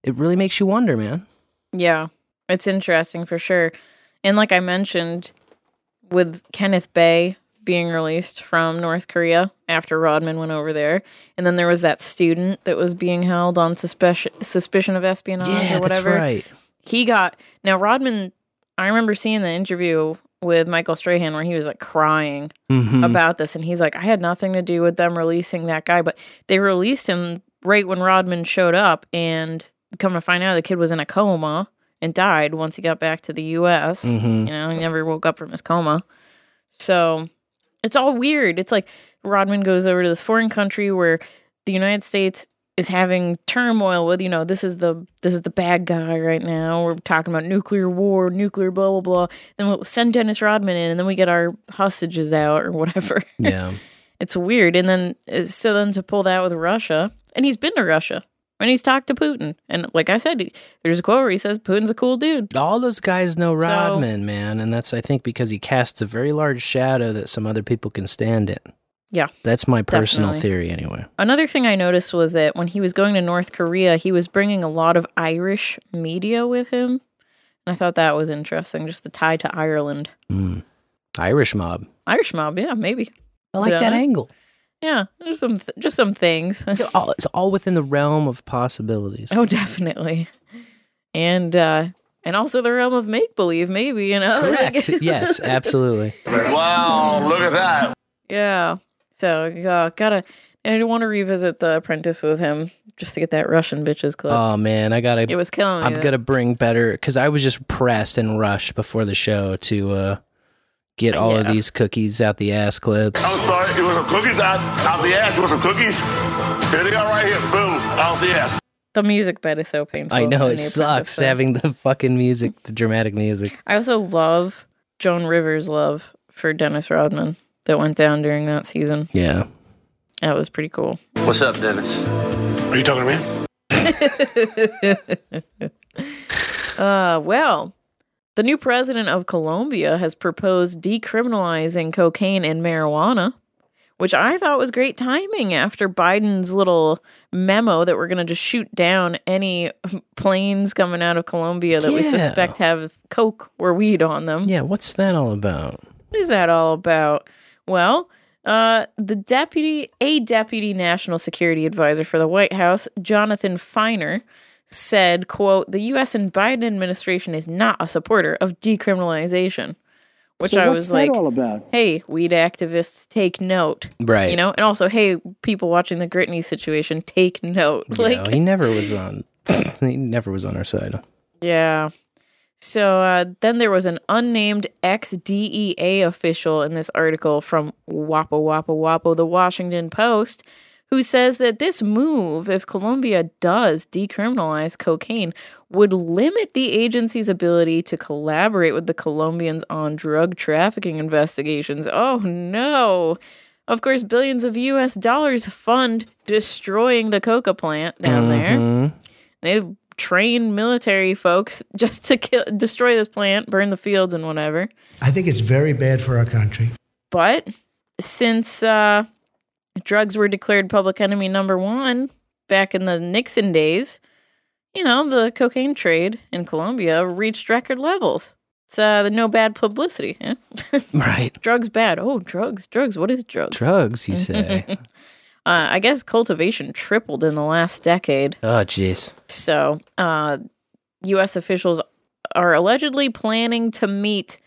It really makes you wonder, man. Yeah, it's interesting for sure. And like I mentioned, with Kenneth Bae being released from North Korea after Rodman went over there, and then there was that student that was being held on suspicion suspicion of espionage Yeah, or that's whatever. right. He got now Rodman. I remember seeing the interview with Michael Strahan where he was like crying Mhm. about this, and he's like, "I had nothing to do with them releasing that guy, but they released him right when Rodman showed up, and come to find out, the kid was in a coma." And died once he got back to the U.S. Mhm. You know, he never woke up from his coma. So it's all weird. It's like Rodman goes over to this foreign country where the United States is having turmoil with, you know, this is the this is the bad guy right now. We're talking about nuclear war, nuclear blah blah blah. Then we'll send Dennis Rodman in, and then we get our hostages out or whatever. Yeah. it's weird. And then so then to pull that with Russia, and he's been to Russia and he's talked to Putin. And like I said, he- there's a quote where he says Putin's a cool dude. All those guys know So- Rodman, man, and that's I think because he casts a very large shadow that some other people can stand it. Yeah. That's my personal Definitely. theory, anyway. Another thing I noticed was that when he was going to North Korea, he was bringing a lot of Irish media with him. And I thought that was interesting, just the tie to Ireland. Mm. Irish mob. Irish mob, yeah, maybe. I like Yeah. that angle. Yeah, there's some th- just some things. all, it's all within the realm of possibilities. oh, definitely. And uh and also the realm of make believe, maybe, you know. Correct. yes, absolutely. Wow, look at that. Yeah. So uh, gotta and I want to revisit the apprentice with him just to get that Russian bitches clip. Oh man, I gotta. It was killing me, I'm though. gonna bring better because I was just pressed and rushed before the show to uh get all of these cookies out the ass clips. I'm sorry, it was some cookies out, out the ass. It was some cookies. Here they are right here. Boom, out the ass. the music bed is so painful. I know it sucks though. having the fucking music, the dramatic music. I also love Joan Rivers' love for Dennis Rodman that went down during that season. Yeah. That was pretty cool. What's up, Dennis? Are you talking to me? Uh, well, the new president of Colombia has proposed decriminalizing cocaine and marijuana, which I thought was great timing after Biden's little memo that we're going to just shoot down any planes coming out of Colombia that we suspect have coke or weed on them. Yeah, what's that all about? What is that all about? Well, uh, the deputy, a deputy national security advisor for the White House, Jonathan Finer, said, "quote The U.S. and Biden administration is not a supporter of decriminalization." Which So I was like, all about? "Hey, weed activists, take note." Right. You know, and also, hey, people watching the Gritney situation, take note. Like, he never was on. he never was on our side. Yeah. So uh, then there was an unnamed ex DEA official in this article from Wapo Wapo Wapo, the Washington Post, who says that this move, if Colombia does decriminalize cocaine, would limit the agency's ability to collaborate with the Colombians on drug trafficking investigations. Oh no. Of course, billions of US dollars fund destroying the coca plant down there. Mhm. They've trained military folks just to kill, destroy this plant, burn the fields, and whatever. I think it's very bad for our country. But since uh, drugs were declared public enemy number one back in the Nixon days, you know, the cocaine trade in Colombia reached record levels. It's uh, no bad publicity. eh? Right. drugs bad. Oh, drugs, drugs. What is drugs? Drugs, you say? uh, I guess cultivation tripled in the last decade. oh, jeez. So, uh, U.S. officials are allegedly planning to meet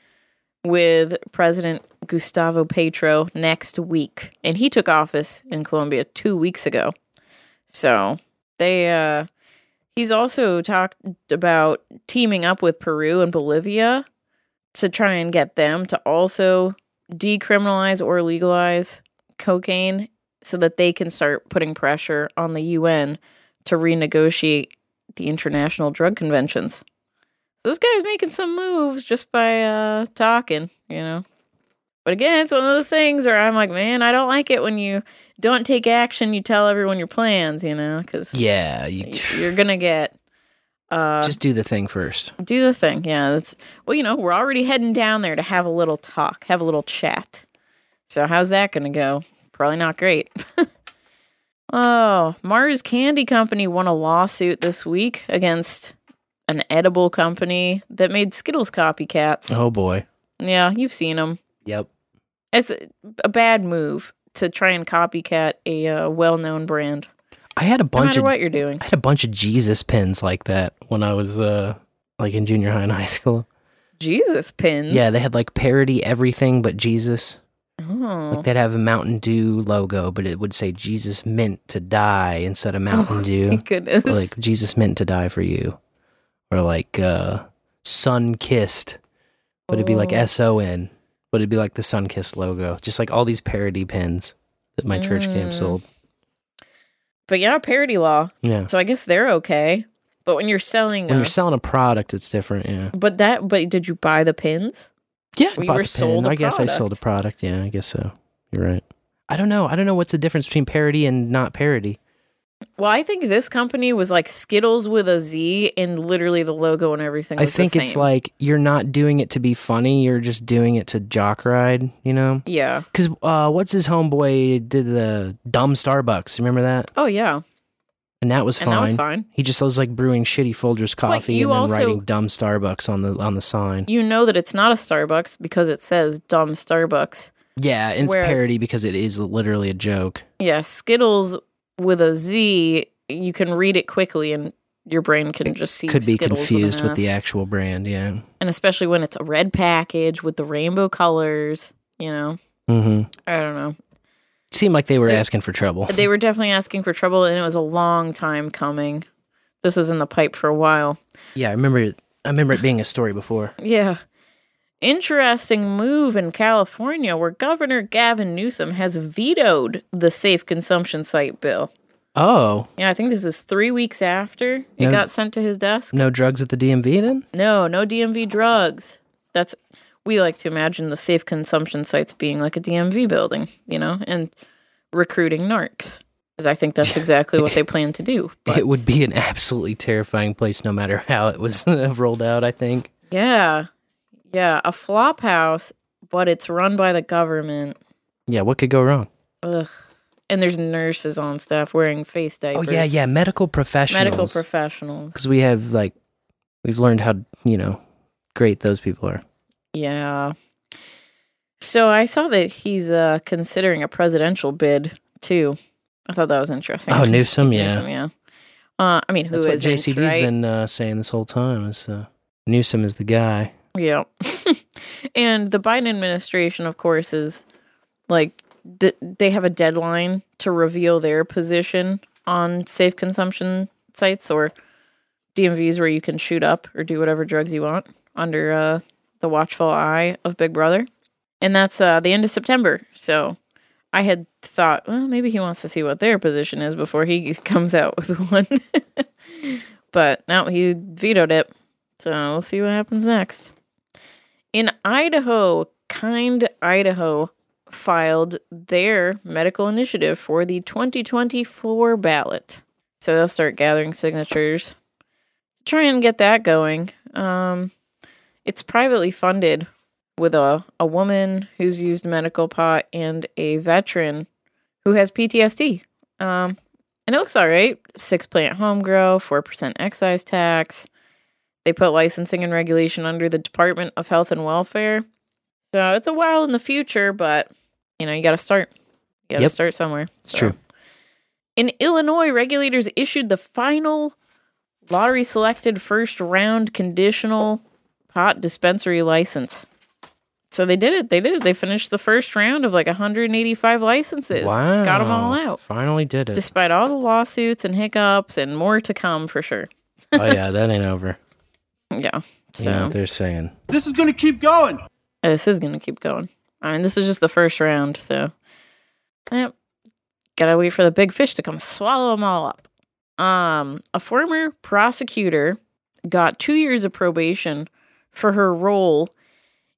with President Gustavo Petro next week, and he took office in Colombia two weeks ago. So they, uh, he's also talked about teaming up with Peru and Bolivia to try and get them to also decriminalize or legalize cocaine so that they can start putting pressure on the UN to renegotiate the international drug conventions. This guy's making some moves just by uh talking, you know. But again, it's one of those things where I'm like, man, I don't like it when you don't take action. You tell everyone your plans, you know, because Yeah, you you're gonna get uh just do the thing first. do the thing. Yeah, that's well, you know, we're already heading down there to have a little talk, have a little chat. So how's that gonna go? Probably not great. oh, Mars Candy Company won a lawsuit this week against an edible company that made Skittles copycats. Oh boy. Yeah, you've seen them. Yep. It's a, a bad move to try and copycat a uh, well-known brand. I had a bunch matter of what you're doing. I had a bunch of Jesus pins like that when I was uh like in junior high and high school. Jesus pins. Yeah, they had like parody everything but Jesus. Oh. Like they'd have a Mountain Dew logo, but it would say Jesus meant to die instead of Mountain Oh, Dew. my goodness. Like Jesus meant to die for you. Or like uh, sun kissed, but it'd be like Oh. S O N, but it'd be like the sun kissed logo, just like all these parody pins that my church camp Mm. sold. But yeah, parody law. Yeah. So I guess they're okay. But when you're selling, When a- you're selling a product, it's different. Yeah. but that, but did you buy the pins? Yeah, I Well, bought were the sold pin. I guess I sold a product. Yeah, I guess so. You're right. I don't know. I don't know what's the difference between parody and not parody. Well, I think this company was like Skittles with a Z, and literally the logo and everything. I think it's like you're not doing it to be funny. You're just doing it to jock ride. You know? yeah. Because uh, what's his homeboy did the dumb Starbucks? Remember that? Oh yeah. And that was fine. that was fine. He just was like brewing shitty Folgers coffee and then also- writing dumb Starbucks on the on the sign. You know that it's not a Starbucks because it says dumb Starbucks. Yeah, and it's Whereas- parody because it is literally a joke. Yeah, Skittles with a Z, you can read it quickly and your brain can just see Could be Skittles confused an with the actual brand. Yeah. and especially when it's a red package with the rainbow colors, you know. Mm-hmm. I don't know. Seemed like they were They- asking for trouble. They were definitely asking for trouble and it was a long time coming. This was in the pipe for a while. Yeah, I remember. I remember it being a story before. Yeah. Interesting move in California where Governor Gavin Newsom has vetoed the safe consumption site bill. Oh, Yeah, I think this is three weeks after it got sent to his desk. no drugs at the DMV then? No, no DMV drugs. That's we like to imagine the safe consumption sites being like a DMV building, you know, and recruiting narcs. Because I think that's exactly what they plan to do. But It would be an absolutely terrifying place, no matter how it was rolled out. I think. yeah, yeah, a flop house, but it's run by the government. Yeah, what could go wrong? Ugh. And there's nurses on staff wearing face diapers. Oh yeah, yeah, medical professionals. medical professionals. Because we have like, we've learned how you know great those people are. Yeah. So I saw that he's uh, considering a presidential bid too. I thought that was interesting. Oh, Newsom, yeah. Newsom, yeah. Uh, I mean, who That's what JCB's right? been uh, saying this whole time. Is uh, Newsom is the guy. Yeah. and the Biden administration, of course, is like th- they have a deadline to reveal their position on safe consumption sites or DMVs where you can shoot up or do whatever drugs you want under uh, the watchful eye of Big Brother. And that's uh, the end of September. So I had thought, well, maybe he wants to see what their position is before he comes out with one. but no, he vetoed it. So we'll see what happens next. In Idaho, Kind Idaho filed their medical initiative for the 2024 ballot. So they'll start gathering signatures. to Try and get that going. Um, it's privately funded with a, a woman who's used medical pot and a veteran who has PTSD. Um, and it looks all right. Six plant home grow, 4% excise tax. They put licensing and regulation under the Department of Health and Welfare. So it's a while in the future, but you know, you got to start. You got to Yep. start somewhere. It's So. true. In Illinois, regulators issued the final lottery selected first round conditional pot dispensary license. So they did it. They did it. They finished the first round of like 185 licenses. Wow, Got them all out. Finally did it. Despite all the lawsuits and hiccups and more to come for sure. oh yeah, that ain't over. Yeah. So You know what they're saying. This is going to keep going. this is going to keep going. I mean, this is just the first round. So, yep. Gotta wait for the big fish to come swallow them all up. Um, a former prosecutor got two years of probation for her role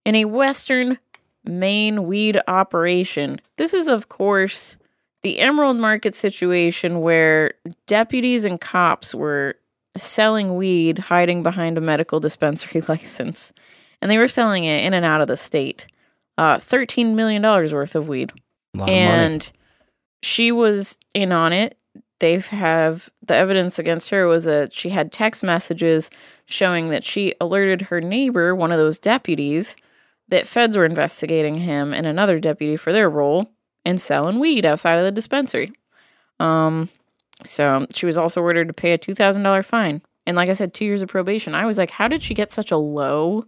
in a Western Maine weed operation. This is, of course, the Emerald Market situation where deputies and cops were selling weed hiding behind a medical dispensary license. And they were selling it in and out of the state. Uh, $13 million worth of weed A lot of money. and she was in on it. They have the evidence against her was that she had text messages showing that she alerted her neighbor, one of those deputies, that feds were investigating him and another deputy for their role in selling weed outside of the dispensary. Um, so she was also ordered to pay a two thousand dollar fine, and like I said, two years of probation. I was like, how did she get such a low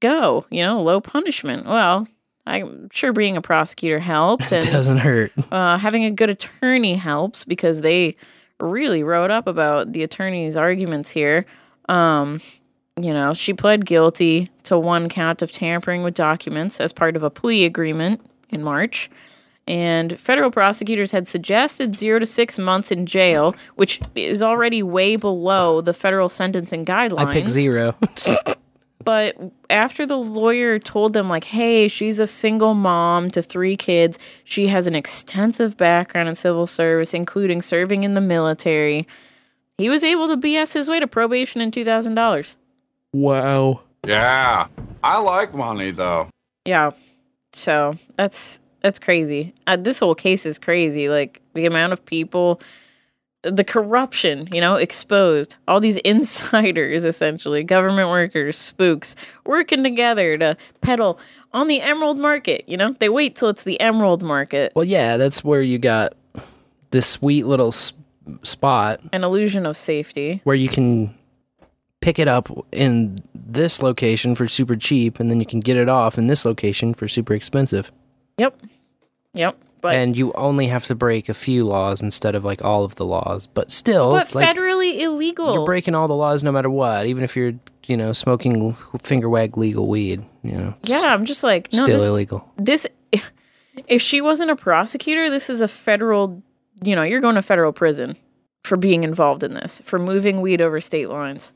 go? You know, low punishment. Well, I'm sure being a prosecutor helped, and It doesn't hurt. uh, having a good attorney helps because they really wrote up about the attorney's arguments here. Um, you know, she pled guilty to one count of tampering with documents as part of a plea agreement in March. And federal prosecutors had suggested zero to six months in jail, which is already way below the federal sentencing guidelines. I pick zero. But after the lawyer told them, like, hey, she's a single mom to three kids, she has an extensive background in civil service, including serving in the military, he was able to BS his way to probation and $2,000. wow. Yeah, I like money though. Yeah. So that's that's crazy. Uh, this whole case is crazy. Like the amount of people, the corruption, you know, exposed. All these insiders, essentially, government workers, spooks, working together to peddle on the emerald market. You know, they wait till it's the emerald market. Well, yeah, that's where you got this sweet little spot An illusion of safety. where you can pick it up in this location for super cheap, and then you can get it off in this location for super expensive. Yep. Yep. But and you only have to break a few laws instead of like all of the laws. But still, but like, federally illegal. you're breaking all the laws no matter what, even if you're, you know, smoking finger wag legal weed. You know, yeah, I'm just like no. still this, illegal. this if she wasn't a prosecutor this is a federal you know you're going to federal prison for being involved in this for moving weed over state lines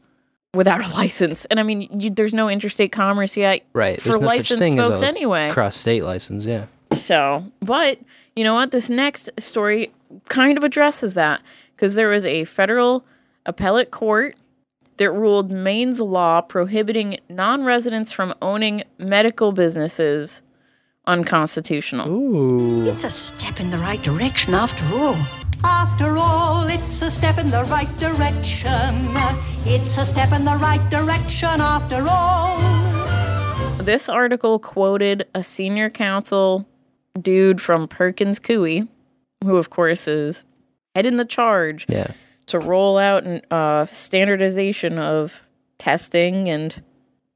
without a license and i mean you, there's no interstate commerce yet Right. for There's no licensed folks anyway cross state license. Yeah. So but you know what this next story kind of addresses that because there was a federal appellate court that ruled Maine's law prohibiting non-residents from owning medical businesses unconstitutional. Ooh. It's a step in the right direction after all. After all, it's a step in the right direction. It's a step in the right direction after all. This article quoted a senior counsel dude from Perkins Coie, who of course is heading the charge Yeah. to roll out an uh, standardization of testing and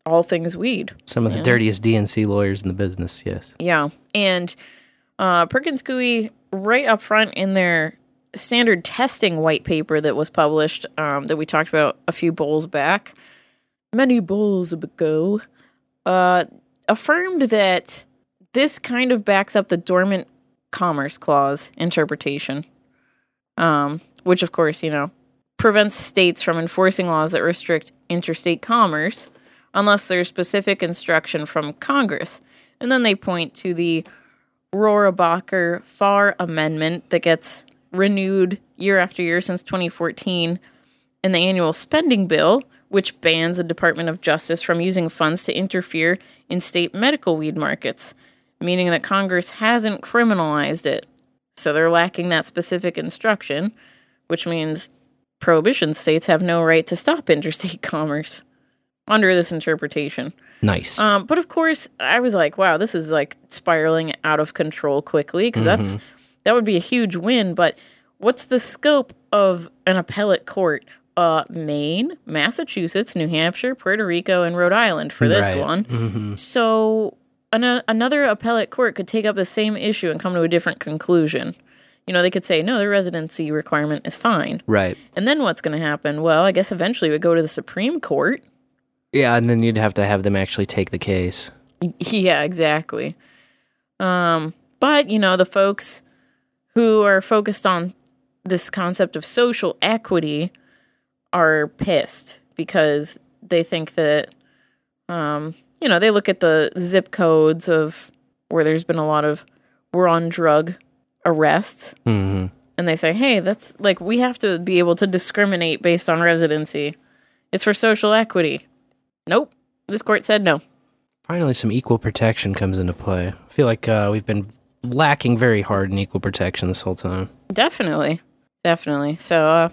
all things weed. Some of the dirtiest DNC lawyers in the business. Yes. Yeah. And uh, Perkins Coie, right up front in their standard testing white paper that was published, um, that we talked about a few bowls back, many bowls ago, uh, affirmed that this kind of backs up the dormant commerce clause interpretation, um, which, of course, you know, prevents states from enforcing laws that restrict interstate commerce unless there's specific instruction from Congress. And then they point to the Rohrabacher Farr Amendment that gets renewed year after year since 2014 in the annual spending bill, which bans the Department of Justice from using funds to interfere in state medical weed markets, meaning that Congress hasn't criminalized it. So they're lacking that specific instruction, which means prohibition states have no right to stop interstate commerce under this interpretation. Nice. Um, but of course, I was like, wow, this is like spiraling out of control quickly because that's Mhm. that would be a huge win. But what's the scope of an appellate court? Uh, Maine, Massachusetts, New Hampshire, Puerto Rico, and Rhode Island for this Right. one. Mhm. So an- another appellate court could take up the same issue and come to a different conclusion. You know, they could say, no, the residency requirement is fine. Right. And then what's going to happen? Well, I guess eventually it would go to the Supreme Court. Yeah, and then you'd have to have them actually take the case. Yeah, exactly. Um, but you know, the folks who are focused on this concept of social equity are pissed because they think that um, you know, they look at the zip codes of where there's been a lot of we're on drug arrests hmm and they say, "Hey, that's like we have to be able to discriminate based on residency. It's for social equity." Nope. This court said no. Finally, some equal protection comes into play. I feel like uh, we've been lacking very hard in equal protection this whole time. Definitely. Definitely. So, uh,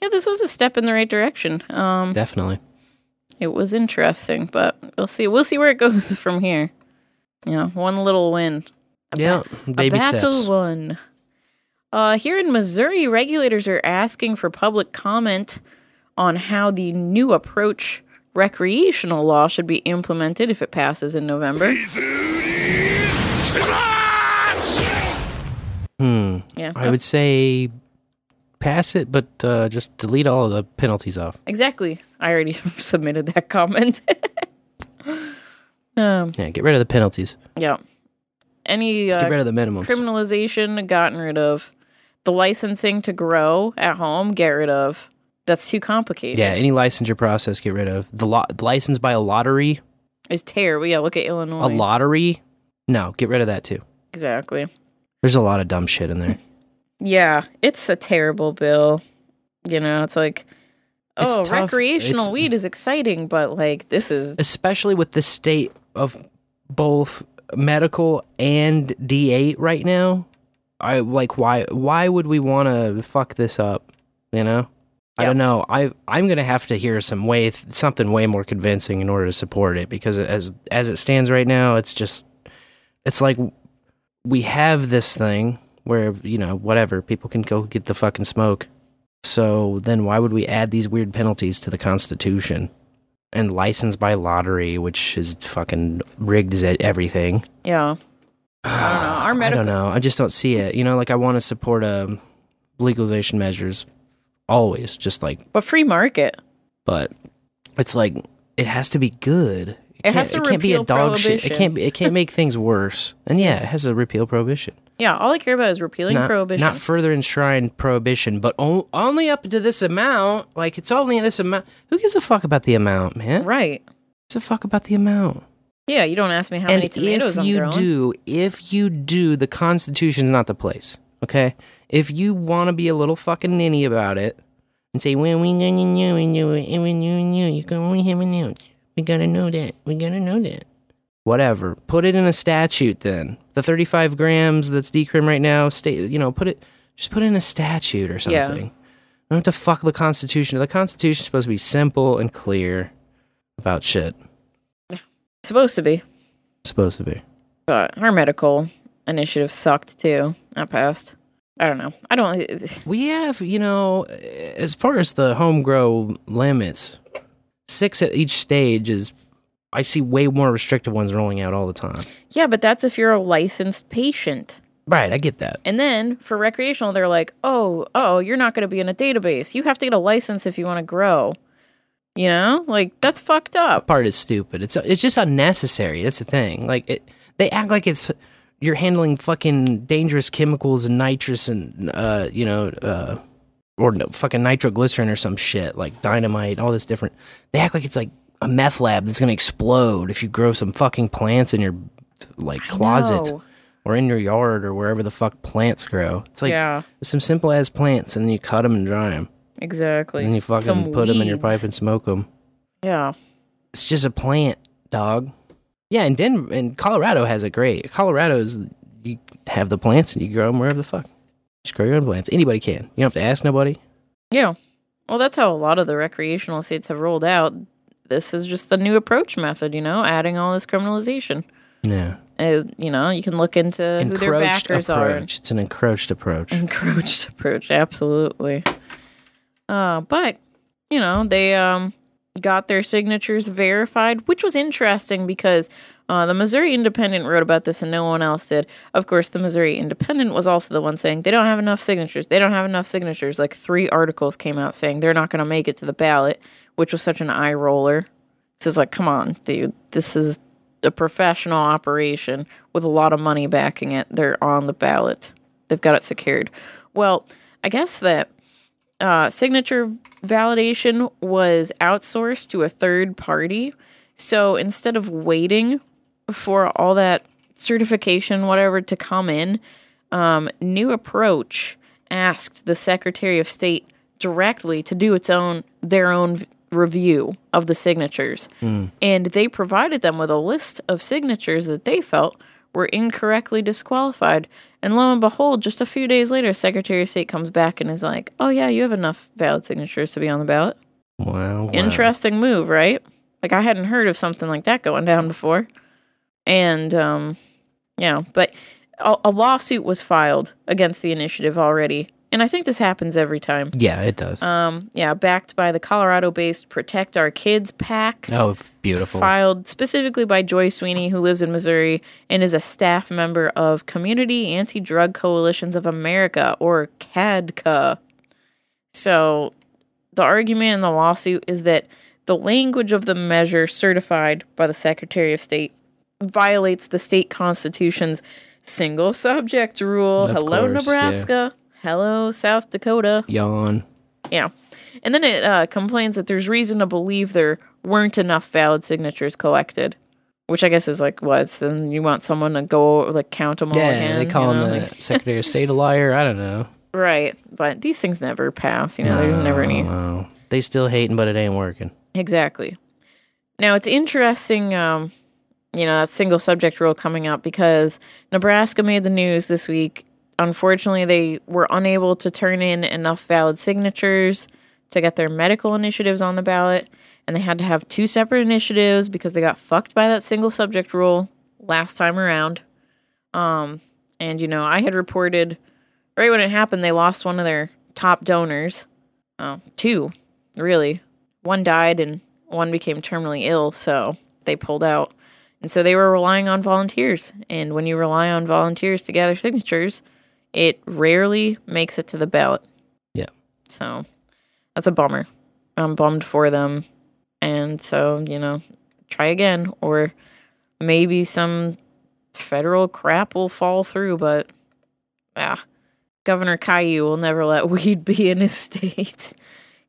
yeah, this was a step in the right direction. Um, Definitely. It was interesting, but we'll see. We'll see where it goes from here. You know, one little win. A Yeah, baby a battle steps. won. Uh, here in Missouri, regulators are asking for public comment on how the new approach recreational law should be implemented if it passes in November. Hmm. Yeah. I would say pass it, but uh, just delete all of the penalties off. Exactly. I already submitted that comment. um, Yeah, get rid of the penalties. yeah. Any uh, Get rid of the minimums. criminalization, gotten rid of. The licensing to grow at home, get rid of. That's too complicated. Yeah, any licensure process, get rid of the license by a lottery. is terrible. Yeah, look at Illinois. A lottery? No, get rid of that too. Exactly. There's a lot of dumb shit in there. Yeah, it's a terrible bill. You know, it's like, It's oh, recreational It's- weed is exciting, but like this is Especially with the state of both medical and D8 right now. I like why why would we want to fuck this up, you know? I don't know. I I'm going to have to hear some way something way more convincing in order to support it because as as it stands right now, it's just it's like we have this thing where, you know, whatever, people can go get the fucking smoke. So then why would we add these weird penalties to the Constitution? And license by lottery, which is fucking rigged as everything. yeah. I don't know. Our I don't know. I just don't see it. You know, like I want to support um, legalization measures always, just like, but free market. but it's like it has to be good. It has can't- to It can't be a dog shit. It can't. Be, it can't make things worse. And yeah, it has to repeal prohibition. Yeah, all I care about is repealing not, prohibition. Not further enshrine prohibition, but on, only up to this amount. Like it's only this amount. Who gives a fuck about the amount, man? Right. Gives a fuck about the amount. yeah, you don't ask me how and many tomatoes if I'm you growing. do, if you do, the Constitution's not the place. Okay, if you want to be a little fucking ninny about it and say, "Well, we gonna know, we know, it, we know, know, you can only have a note. We gotta know that. We gotta know that." Whatever. Put it in a statute then. The 35 grams that's decrim right now, state, you know, put it, just put it in a statute or Yeah. something. Don't have to fuck the Constitution. The Constitution's supposed to be simple and clear about shit. supposed to be, supposed to be. but our medical initiative sucked too. That passed. I don't know. I don't. We have, you know, as far as the home grow limits, six at each stage is. I see way more restrictive ones rolling out all the time. Yeah, but that's if you're a licensed patient. Right, I get that. And then for recreational, they're like, oh, oh, you're not going to be in a database. You have to get a license if you want to grow. You know, like that's fucked up. Part is stupid. It's it's just unnecessary. That's the thing. Like it, they act like it's you're handling fucking dangerous chemicals and nitrous and uh, you know, uh, or no, fucking nitroglycerin or some shit like dynamite, all this different. They act like it's like a meth lab that's gonna explode if you grow some fucking plants in your like closet or in your yard or wherever the fuck plants grow. It's like Yeah. some simple as plants, and then you cut them and dry them, Exactly. and you fucking Some put them in your pipe and smoke them. Yeah. It's just a plant, dog. Yeah, and Denver and Colorado has it great. Colorado's you have the plants and you grow them wherever the fuck. Just grow your own plants. Anybody can. You don't have to ask nobody. Yeah. Well, that's how a lot of the recreational states have rolled out. This is just the new approach method, you know, adding all this criminalization. Yeah. You know, you can look into who their Encroached backers are. It's an encroached approach. Encroached approach, absolutely. Uh, but you know, they um got their signatures verified, which was interesting because uh, the Missouri Independent wrote about this and no one else did. Of course, the Missouri Independent was also the one saying they don't have enough signatures. They don't have enough signatures. Like three articles came out saying they're not going to make it to the ballot, which was such an eye roller. This is like, come on, dude. This is a professional operation with a lot of money backing it. They're on the ballot. They've got it secured. Well, I guess that uh, signature validation was outsourced to a third party. So instead of waiting for all that certification, whatever, to come in, um, New Approach asked the Secretary of State directly to do its own their own review of the signatures, and they provided them with a list of signatures that they felt were incorrectly disqualified. And lo and behold, just a few days later, Secretary of State comes back and is like, "Oh yeah, you have enough valid signatures to be on the ballot." Wow. wow. Interesting move, right? Like I hadn't heard of something like that going down before. And um yeah, but a, a lawsuit was filed against the initiative already. And I think this happens every time. Yeah, it does. Um yeah, backed by the Colorado-based Protect Our Kids PAC. oh, beautiful. Filed specifically by Joy Sweeney, who lives in Missouri and is a staff member of Community Anti Drug Coalitions of America, or CADCA. So the argument in the lawsuit is that the language of the measure certified by the Secretary of State violates the state constitution's single subject rule. Of Hello, course, Nebraska. Hello, South Dakota. Yawn. Yeah. And then it uh, complains that there's reason to believe there weren't enough valid signatures collected, which I guess is like what? Then you want someone to go like count them all Yeah, again? they call you him the Secretary of State a liar. I don't know. right. But these things never pass. You know, there's never any. No. They still hating, but it ain't working. Exactly. Now it's interesting, um, you know, that single subject rule coming up because Nebraska made the news this week. Unfortunately, they were unable to turn in enough valid signatures to get their medical initiatives on the ballot, and they had to have two separate initiatives because they got fucked by that single subject rule last time around. Um, and you know, I had reported right when it happened, they lost one of their top donors. Oh, two, really. One died and one became terminally ill, so they pulled out. And so they were relying on volunteers. And when you rely on volunteers to gather signatures, it rarely makes it to the ballot. Yeah. So that's a bummer. I'm bummed for them. And so, you know, try again. Or maybe some federal crap will fall through, but ah, Governor Caillou will never let weed be in his state.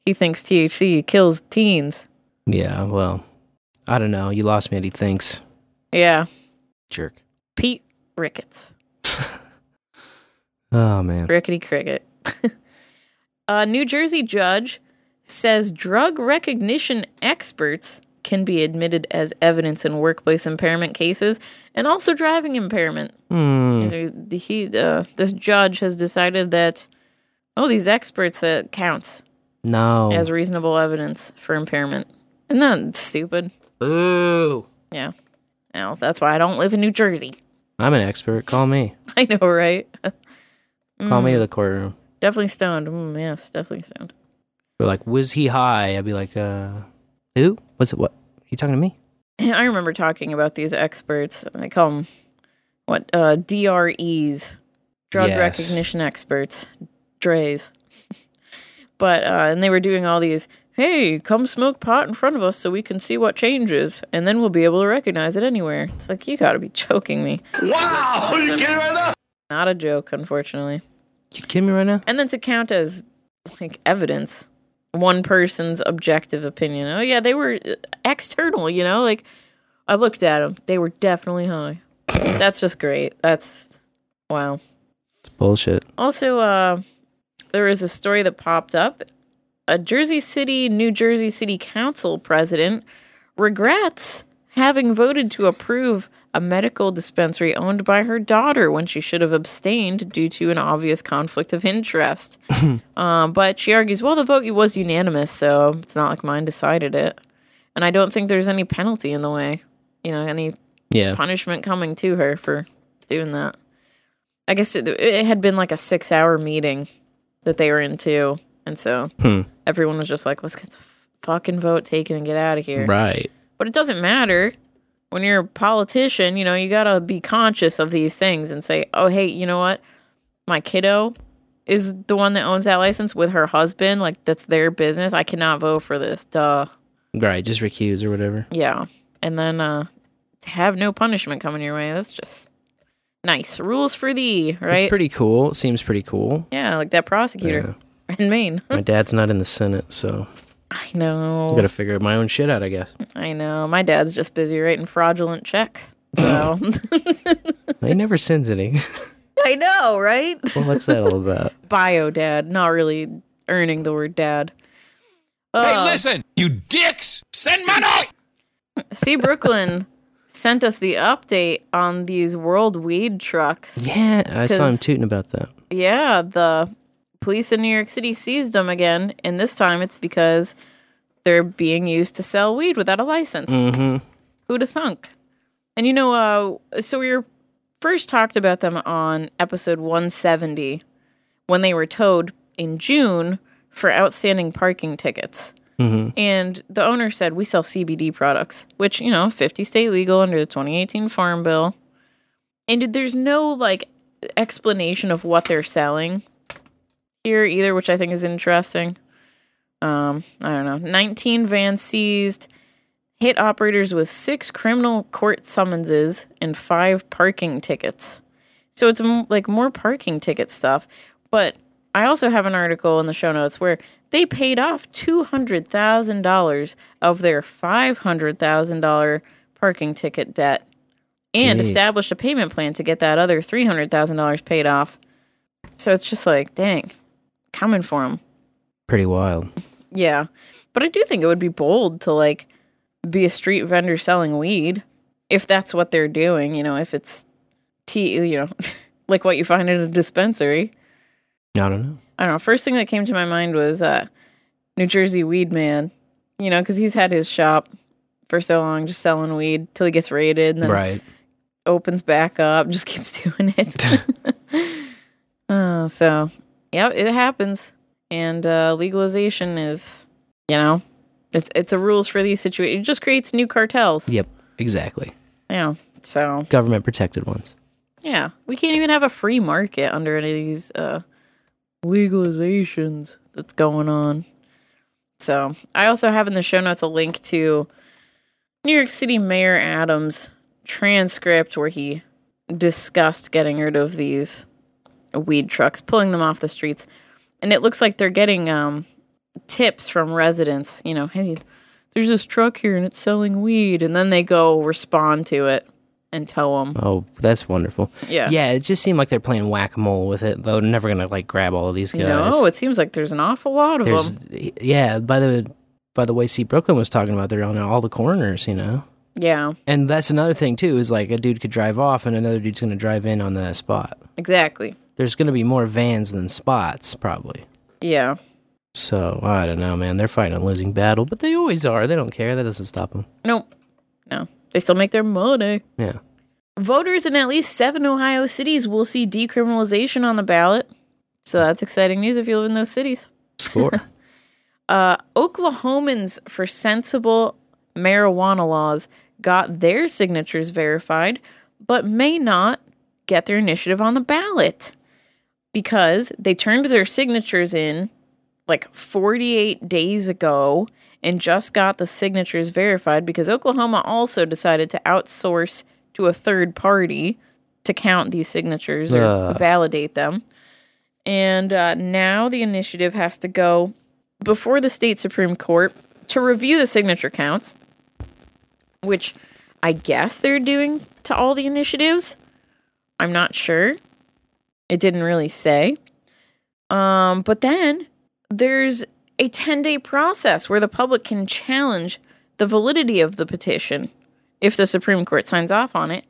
he thinks THC kills teens. Yeah, well, I don't know. You lost me at he thinks. Yeah. Jerk. Pete Ricketts. Oh, man. Rickety Cricket. A New Jersey judge says drug recognition experts can be admitted as evidence in workplace impairment cases and also driving impairment. So He, uh, this judge has decided that, oh, these experts, that counts No. as reasonable evidence for impairment. Isn't that stupid? Ooh. Yeah. Now, that's why I don't live in New Jersey. I'm an expert. Call me. I know, right? Call me Mm. to the courtroom. Definitely stoned. Mm, yes, definitely stoned. We're like, was he high? I'd be like, uh, who? What's it? What? you talking to me? I remember talking about these experts. They call them what? Uh, DREs, drug Yes. recognition experts, DREs. but uh, and they were doing all these. Hey, come smoke pot in front of us so we can see what changes, and then we'll be able to recognize it anywhere. It's like you got to be choking me. Wow, you kidding right now? Not a joke, unfortunately. You kidding me right now? And then to count as like evidence, one person's objective opinion. Oh yeah, they were uh, external. You know, like I looked at them; they were definitely high. That's just great. That's wow. It's bullshit. Also, uh, there was a story that popped up. A Jersey City, New Jersey City Council president regrets having voted to approve a medical dispensary owned by her daughter when she should have abstained due to an obvious conflict of interest. um, but she argues, well, the vote was unanimous, so it's not like mine decided it. And I don't think there's any penalty in the way, you know, any Yeah. punishment coming to her for doing that. I guess it, it had been like a six hour meeting that they were in too. And so Hmm. everyone was just like, let's get the fucking vote taken and get out of here. Right. But it doesn't matter. When you're a politician, you know, you got to be conscious of these things and say, oh, hey, you know what? My kiddo is the one that owns that license with her husband. Like, that's their business. I cannot vote for this. Duh. Right. Just recuse or whatever. Yeah. And then uh have no punishment coming your way. That's just nice. Rules for thee, right? It's pretty cool. It seems pretty cool. yeah, like that prosecutor in Maine. My dad's not in the Senate, so I know. I gotta figure my own shit out, I guess. I know. My dad's just busy writing fraudulent checks. So He never sends any. I know, right? well, what's that all about? Bio dad, not really earning the word dad. Hey, Uh, listen, you dicks! Send money! See, Brooklyn sent us the update on these world weed trucks. Yeah, I saw him 'Cause- tooting about that. Yeah, the police in New York City seized them again, and this time it's because they're being used to sell weed without a license. Mm-hmm. Who'd have thunk? And you know, uh, so we were first talked about them on episode 170 when they were towed in June for outstanding parking tickets. Mm-hmm. And the owner said, We sell CBD products, which, you know, 50 state legal under the 2018 Farm Bill. And there's no like explanation of what they're selling. Here either, which I think is interesting. Um, I don't know. 19 vans seized, hit operators with six criminal court summonses and five parking tickets. So it's m- like more parking ticket stuff. But I also have an article in the show notes where they paid off $200,000 of their $500,000 parking ticket debt and Jeez. established a payment plan to get that other $300,000 paid off. So it's just like, dang, coming for him. Pretty wild. Yeah. But I do think it would be bold to like be a street vendor selling weed if that's what they're doing, you know, if it's tea, you know, like what you find in a dispensary. I don't know. I don't know. First thing that came to my mind was uh New Jersey Weed Man, you know, cuz he's had his shop for so long just selling weed till he gets raided and then Right. opens back up, just keeps doing it. uh, so, yeah, it happens. And uh, legalization is, you know, it's it's a rules for these situations. It just creates new cartels. Yep. Exactly. Yeah. So, Government protected ones. yeah, we can't even have a free market under any of these uh, legalizations that's going on. So, I also have in the show notes a link to New York City Mayor Adams' transcript where he discussed getting rid of these weed trucks, pulling them off the streets. And it looks like they're getting um, tips from residents. You know, hey, there's this truck here and it's selling weed. And then they go respond to it and tell them. Oh, that's wonderful. Yeah. Yeah, it just seemed like they're playing whack a mole with it. Though they're never gonna like grab all of these guys. No, it seems like there's an awful lot of There's them. yeah, by the by the way C Brooklyn was talking about, they're on all the corners, you know. Yeah, And that's another thing too, is like a dude could drive off and another dude's gonna drive in on that spot. exactly. There's gonna be more vans than spots, probably. Yeah. So I don't know, man. They're fighting a losing battle, but they always are. They don't care. That doesn't stop them. Nope. No. They still make their money. Yeah. Voters in at least seven Ohio cities will see decriminalization on the ballot. So that's exciting news if you live in those cities. Score. Uh, Oklahomans for sensible marijuana laws got their signatures verified, but may not get their initiative on the ballot because they turned their signatures in like 48 days ago and just got the signatures verified because Oklahoma also decided to outsource to a third party to count these signatures or Ugh. validate them. And uh, now the initiative has to go before the state Supreme Court to review the signature counts, which I guess they're doing to all the initiatives. I'm not sure. It didn't really say. Um, but then there's a 10 day process where the public can challenge the validity of the petition if the Supreme Court signs off on it.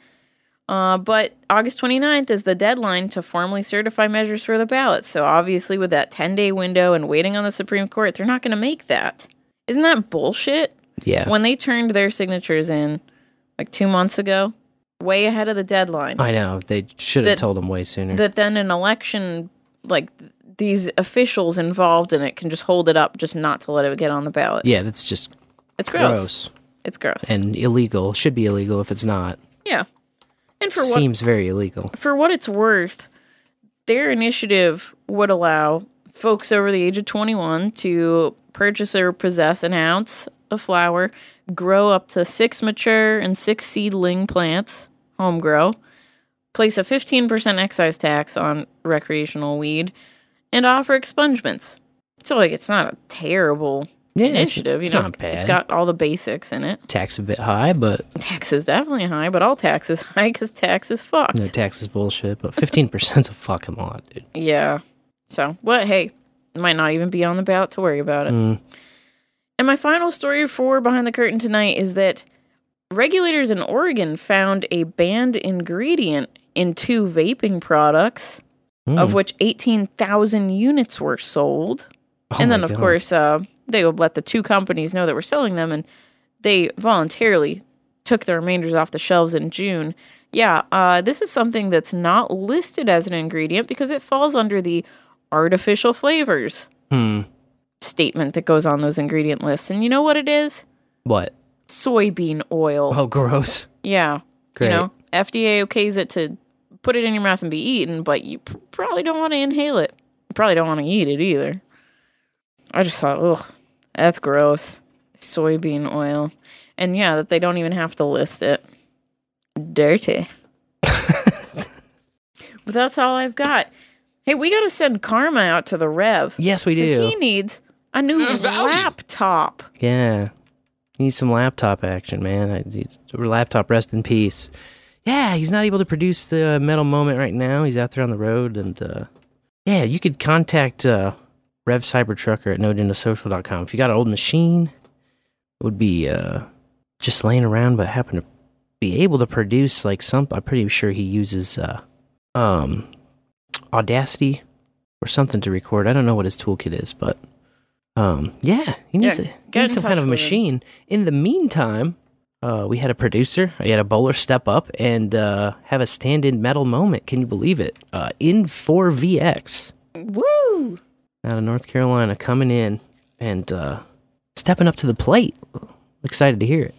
Uh, but August 29th is the deadline to formally certify measures for the ballot. So obviously, with that 10 day window and waiting on the Supreme Court, they're not going to make that. Isn't that bullshit? Yeah. When they turned their signatures in like two months ago, way ahead of the deadline, I know. They should have That- told them way sooner. that then an election, like these officials involved in it, can just hold it up just not to let it get on the ballot. yeah, that's just It's gross. gross. It's gross. and illegal. Should be illegal if it's not. yeah. And for what Seems very illegal. for what it's worth, their initiative would allow folks over the age of 21 to purchase or possess an ounce of flower, grow up to six mature and six seedling plants, home grow, place a 15% excise tax on recreational weed, and offer expungements. So, like, it's not a terrible Yeah, initiative. it's you know, not it's- it's bad. got all the basics in it. Tax a bit high, but Taxes definitely high, but all taxes high because tax is fucked. no tax is bullshit. But fifteen percent's a fucking lot, dude. Yeah. So, what? Hey, might not even be on the ballot to worry about it. Mm. And my final story for Behind the Curtain tonight is that regulators in Oregon found a banned ingredient in two vaping products, of Mm. which 18,000 units were sold. Oh and then, of God. course, uh, they would let the two companies know that were selling them, and they voluntarily took the remainders off the shelves in June. Yeah, uh, this is something that's not listed as an ingredient because it falls under the artificial flavors Hmm. statement that goes on those ingredient lists. And you know what it is? What? Soybean oil. Oh, gross. Yeah. Great. You know, FDA okays it to put it in your mouth and be eaten, but you p- probably don't want to inhale it. You probably don't want to eat it either. I just thought, ugh, that's gross. Soybean oil. And yeah, that they don't even have to list it. Dirty. but that's all I've got. Hey, we got to send Karma out to the Rev. Yes, we do. He needs a new laptop. Yeah. He needs some laptop action, man. I- He's, laptop, rest in peace. Yeah, he's not able to produce the metal moment right now. He's out there on the road. And uh, yeah, you could contact uh, Rev Cybertrucker at noagendasocial.com. If you got an old machine, it would be uh, just laying around, but happen to be able to produce like some. I'm pretty sure he uses uh, um, Audacity or something to record. I don't know what his toolkit is, but um, yeah, he needs, Yeah, a, he get needs some kind of a with him. machine. In the meantime, uh, we had a producer, we had a bowler step up and uh, have a stand-in metal moment. Can you believe it? Uh, N4VX Woo! out of North Carolina coming in and uh, stepping up to the plate. Excited to hear it.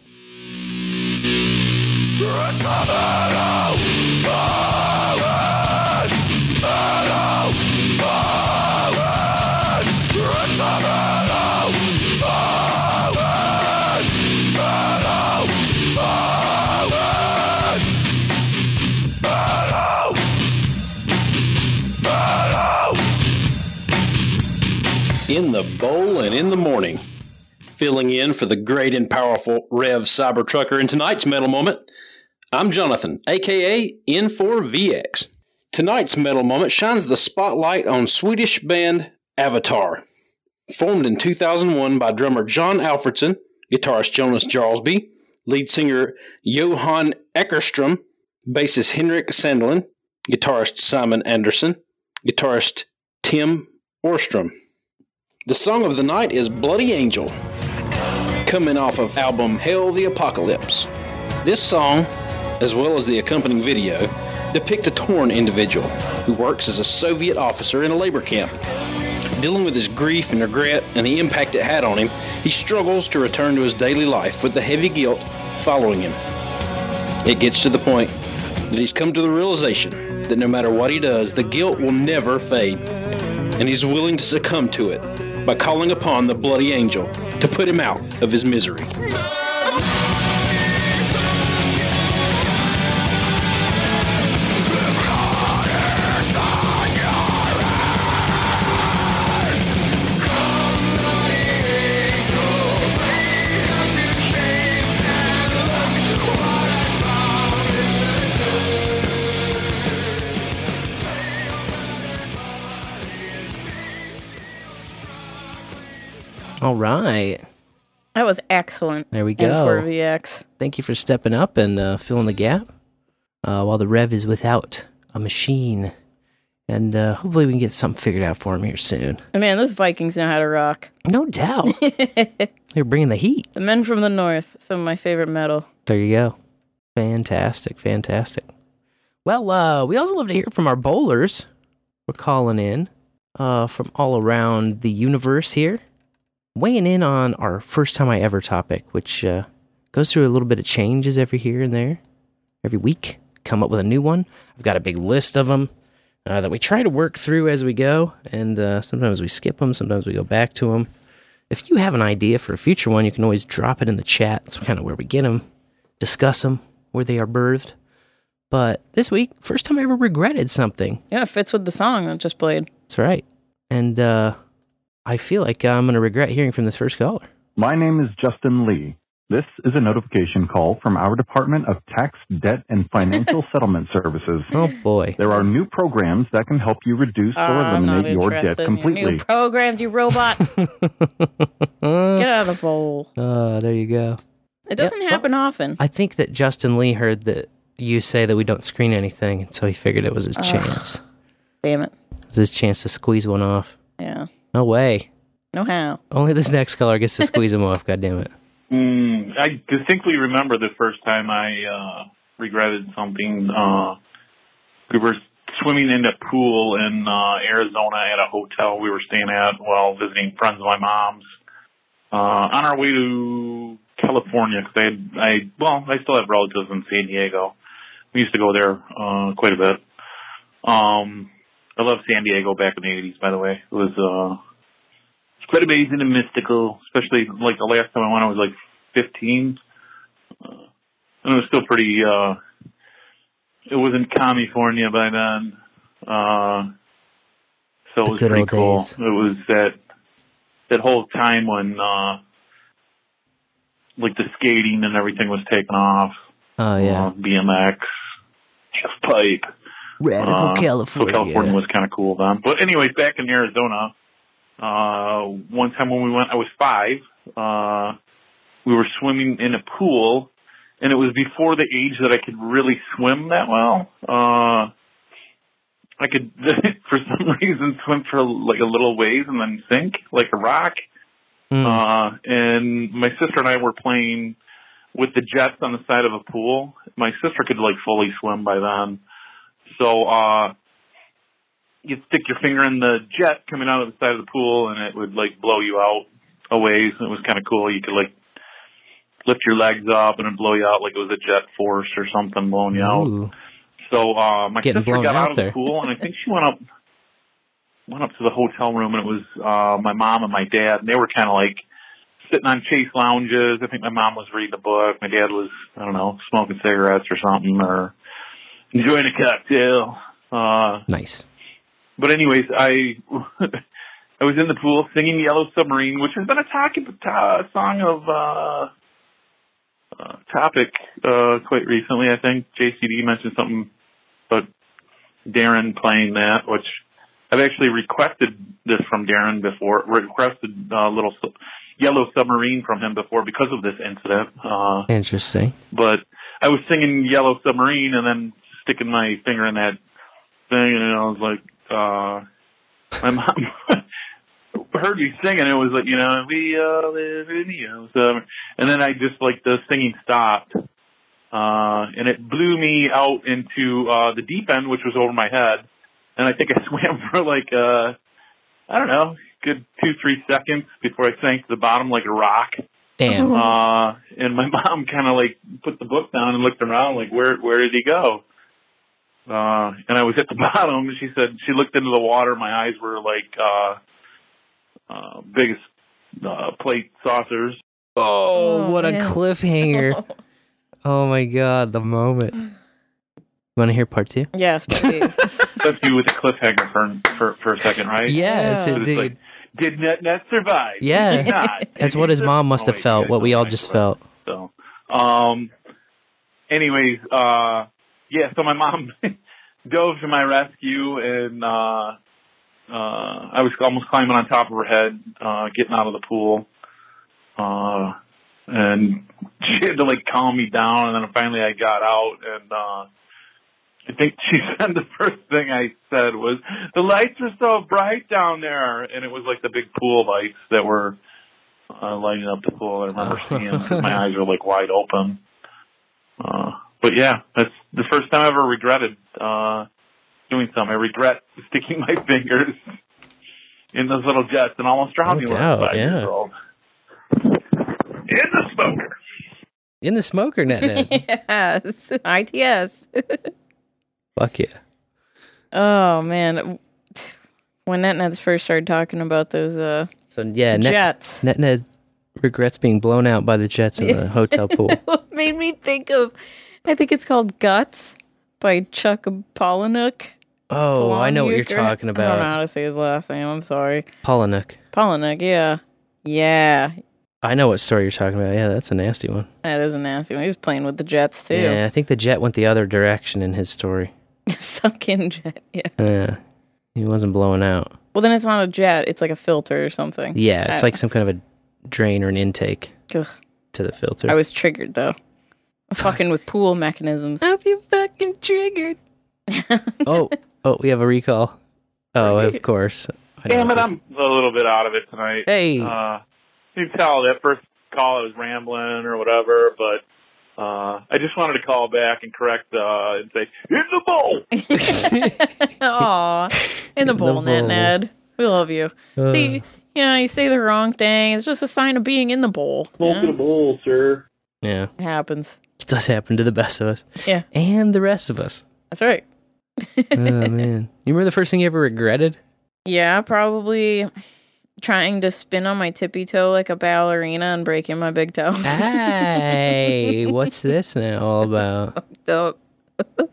In the bowl and in the morning. Filling in for the great and powerful Rev Cybertrucker in tonight's metal moment, I'm Jonathan, aka N4VX. Tonight's metal moment shines the spotlight on Swedish band Avatar. Formed in 2001 by drummer John Alfredson, guitarist Jonas Jarlsby, lead singer Johan Eckerstrom, bassist Henrik Sandlin, guitarist Simon Anderson, guitarist Tim Orstrom. The song of the night is Bloody Angel, coming off of album Hail the Apocalypse. This song, as well as the accompanying video, depict a torn individual who works as a Soviet officer in a labor camp. Dealing with his grief and regret and the impact it had on him, he struggles to return to his daily life with the heavy guilt following him. It gets to the point that he's come to the realization that no matter what he does, the guilt will never fade, and he's willing to succumb to it by calling upon the bloody angel to put him out of his misery. All right. That was excellent. There we go. N4VX. Thank you for stepping up and uh, filling the gap uh, while the Rev is without a machine. And uh, hopefully we can get something figured out for him here soon. Man, those Vikings know how to rock. No doubt. They're bringing the heat. The Men from the North, some of my favorite metal. There you go. Fantastic, fantastic. Well, uh, we also love to hear from our bowlers. We're calling in uh, from all around the universe here, weighing in on our first time I ever topic, which uh, goes through a little bit of changes every here and there, every week. Come up with a new one. I've got a big list of them uh, that we try to work through as we go, and uh, sometimes we skip them, sometimes we go back to them. If you have an idea for a future one, you can always drop it in the chat. That's kind of where we get them, discuss them, where they are birthed. But this week, first time I ever regretted something. Yeah, it fits with the song that just played. That's right. And uh, I feel like I'm going to regret hearing from this first caller. My name is Justin Lee. This is a notification call from our Department of Tax, Debt, and Financial Settlement Services. Oh boy. There are new programs that can help you reduce or Uh, I'm not eliminate your interested debt in your completely. new programs, you robot. Get out of the bowl. Uh, there you go. It doesn't happen often. I think that Justin Lee heard that you say that we don't screen anything, and so he figured it was his Ugh. chance. Damn it. It was his chance to squeeze one off. Yeah. No way. No how. Only this next caller gets to squeeze him off. God damn it. Mm, I distinctly remember the first time I uh, regretted something. Uh, we were swimming in a pool in uh, Arizona at a hotel we were staying at while visiting friends of my mom's. Uh, on our way to California, because I, had, I, well, I still have relatives in San Diego. We used to go there uh, quite a bit. Um, I love San Diego back in the '80s. By the way, it was uh, it's quite amazing and mystical. Especially like the last time I went, I was like 15, uh, and it was still pretty. uh It was in California by then, uh, so it was good pretty cool. days. It was that that whole time when uh like the skating and everything was taking off. Oh yeah. Uh, BMX, half pipe. Radical Uh, California. So California was kind of cool then. But anyways, back in Arizona, uh, one time when we went, I was five. Uh, we were swimming in a pool, and it was before the age that I could really swim that well. Uh, I could, for some reason, swim for like a little ways and then sink like a rock. Uh, and my sister and I were playing with the jets on the side of a pool. My sister could like fully swim by then. So, uh, you'd stick your finger in the jet coming out of the side of the pool and it would like blow you out a ways. It was kind of cool. You could like lift your legs up and it'd blow you out like it was a jet force or something blowing you out. So uh my Getting sister got out out of there. the pool and I think she went up went up to the hotel room and it was uh my mom and my dad and they were kinda like sitting on chase lounges. I think my mom was reading a book. My dad was, I don't know, smoking cigarettes or something or enjoying a cocktail. Uh Nice. but anyways, I I was in the pool singing Yellow Submarine, which has been a talking uh, song of uh, uh topic uh quite recently. I think JCD mentioned something about Darren playing that, which I've actually requested this from Darren before. Requested a little su- Yellow Submarine from him before because of this incident. Uh Interesting. but I was singing Yellow Submarine and then sticking my finger in that thing, and I was like, uh, my mom heard me singing. It was like, you know, we all live in the Submarine, and then I just like the singing stopped, uh, and it blew me out into uh the deep end, which was over my head, and I think I swam for like uh, I don't know, good two three seconds before I sank to the bottom like a rock. Damn. Uh, and my mom kind of like put the book down and looked around, like, where where did he go? Uh, and I was at the bottom. And she said she looked into the water. My eyes were like uh, uh, big as uh, plate saucers. Oh, what a cliffhanger. oh my god, the moment. You Want to hear part two? Yes, please. Left you with a cliffhanger for for, for a second, right? Yes, So it it's did. like, did Net Net survive? Yeah. Did not? That's what his mom must have felt, what we all just felt. So, um, anyways, uh, yeah, so my mom dove to my rescue and, uh, uh, I was almost climbing on top of her head, uh, getting out of the pool. Uh, and she had to like calm me down and then finally I got out and, uh, I think she said the first thing I said was, the lights are so bright down there. And it was like the big pool lights that were, uh, lighting up the pool. I remember seeing 'cause my eyes were like wide open. Uh, but yeah, that's the first time I ever regretted, uh, doing something. I regret sticking my fingers in those little jets and almost drowning No when doubt, yeah. In the smoker. In the smoker net net. yes. ITS. Fuck yeah. oh man. When NetNets first started talking about those uh So yeah, net, Jets. Net net regrets being blown out by the jets in the hotel pool. it made me think of I think it's called Guts by Chuck Palahniuk. Oh, I know what you're Palahniuk, or- talking I don't know about. how to say his last name. I'm sorry. Pollinuk. Palahniuk, yeah. Yeah. I know what story you're talking about. Yeah, that's a nasty one. That is a nasty one. He was playing with the Jets too. Yeah, I think the jet went the other direction in his story. Sunk in jet. Yeah. Yeah, he wasn't blowing out. Well, then it's not a jet. It's like a filter or something. Yeah, I it's like some kind of a drain or an intake Ugh. to the filter. I was triggered though. I'm fucking with pool mechanisms. I'll be fucking triggered. oh, oh, we have a recall. Oh, of course. I Damn it, this- I'm a little bit out of it tonight. Hey. Uh, you can tell that first call I was rambling or whatever, but uh, I just wanted to call back and correct uh, and say, in the bowl! Aw, in the bowl, Ned. Ned. We love you. Uh. See, you know, you say the wrong thing. It's just a sign of being in the bowl. you the bowl, sir. Yeah, It happens. It does happen to the best of us Yeah, and the rest of us. that's right. oh man, you remember the first thing you ever regretted? Yeah, probably trying to spin on my tippy toe like a ballerina and breaking my big toe. Hey, what's this now all about? Don't.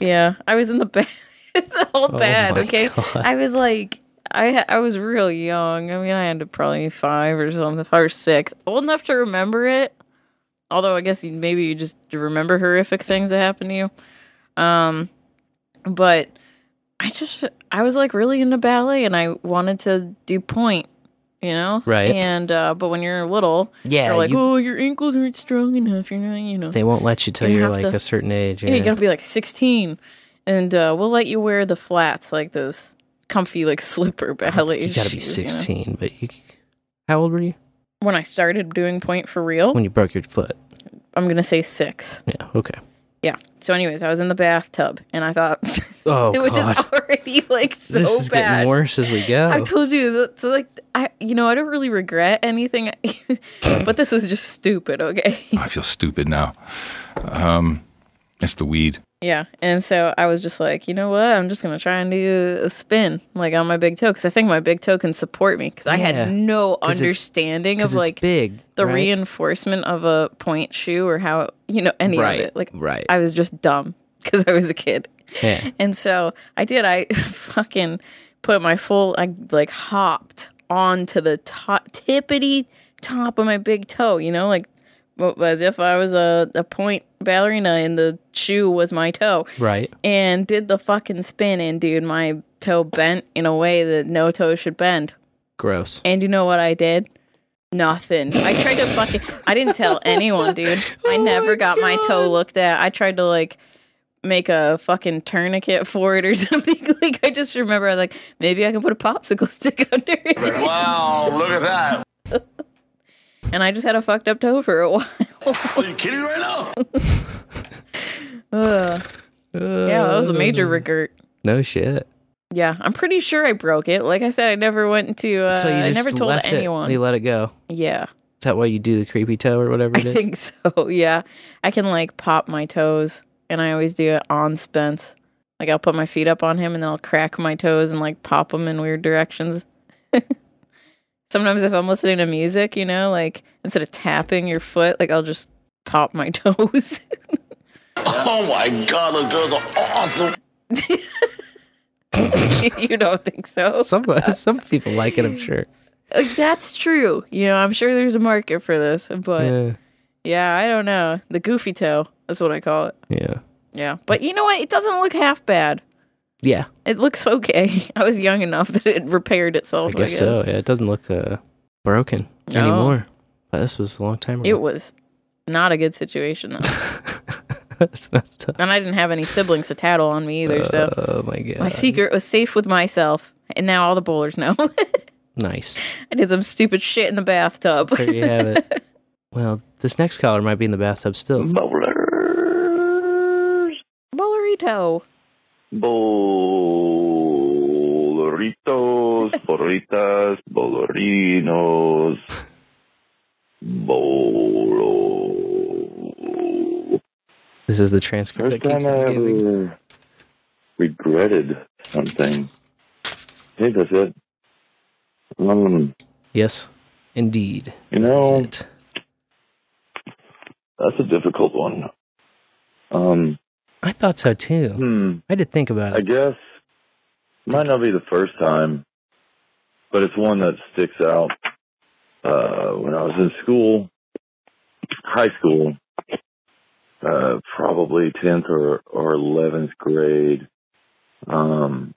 yeah, I was in the bed. it's all Oh bad. okay, God. I was like, I I was real young. I mean, I had to probably five or something, five or six, old enough to remember it. Although I guess you, maybe you just remember horrific things that happened to you. Um, but I just I was like really into ballet and I wanted to do point, you know, Right. And uh, but when you're little, Yeah, they're like, you- oh, your ankles aren't strong enough. You're not, you know. They won't let you till You are like to- a certain age. Yeah, Yeah, you gotta be like 16, and uh, we'll let you wear the flats, like those comfy like slipper ballet. you gotta be shoes, you know? 16. But you, how old were you When I started doing point for real, when you broke your foot? I'm gonna say six. Yeah. Okay. Yeah. So, anyways, I was in the bathtub, and I thought Oh it was God. just already like so this is bad. getting worse as we go. I told you. So like, I you know I don't really regret anything, but this was just stupid. Okay. I feel stupid now. Um, it's the weed. Yeah, and so I was just like, you know what? I'm just gonna try and do a spin like on my big toe because I think my big toe can support me because I Yeah, had no 'cause it's- understanding 'cause of it's like big, the right? reinforcement of a point shoe or how you know any Right, of it. Like, right. I was just dumb because I was a kid. Yeah. And so I did. I fucking put my full. I like hopped onto the top, tippity top of my big toe. You know, like well, as if I was a, a point ballerina and the shoe was my toe. Right. And did the fucking spin, and dude, my toe bent in a way that no toe should bend. Gross. And you know what I did? Nothing. I tried to fucking. I didn't tell anyone, dude. I oh never got my toe looked at. I tried to like make a fucking tourniquet for it or something. Like I just remember, like maybe I can put a popsicle stick under it. Wow, look at that. And I just had a fucked up toe for a while. Are you kidding right now? Ugh. yeah, that was a major regret. No shit. Yeah, I'm pretty sure I broke it. Like I said, I never went to. Uh, so you I never told left anyone. It. You let it go. Yeah. Is that why you do the creepy toe or whatever I it is? think so. Yeah, I can like pop my toes, and I always do it on Spence. Like I'll put my feet up on him, and then I'll crack my toes and like pop them in weird directions. Sometimes if I'm listening to music, you know, like instead of tapping your foot, like I'll just pop my toes. Oh my god, those girls are awesome. you don't think so? Some uh, some people like it, I'm sure. Like, that's true. You know, I'm sure there's a market for this, but Yeah. yeah, I don't know. The goofy toe. That's what I call it. Yeah. Yeah. But you know what? It doesn't look half bad. Yeah. It looks okay. I was young enough that it repaired itself. I itself. guess, so. Yeah, it doesn't look uh, broken No. anymore. But this was a long time ago. It was not a good situation though. That's messed up. and I didn't have any siblings to tattle on me either, so Oh my god. my secret was safe with myself. And now all the bowlers know. Nice. I did some stupid shit in the bathtub. There you have it. well, this next caller might be in the bathtub still. Bowlers. Bowlerito. Boleritos, boleritas, bolerinos, bolo. This is the transcript First that keeps I on giving. regretted something. I think that's it. Um, Yes, indeed. you know, that's a difficult one. Um, I thought so too. Hmm. I did think about it. I guess might not be the first time, but it's one that sticks out. Uh, when I was in school, high school, uh, probably 10th or, or 11th grade, um,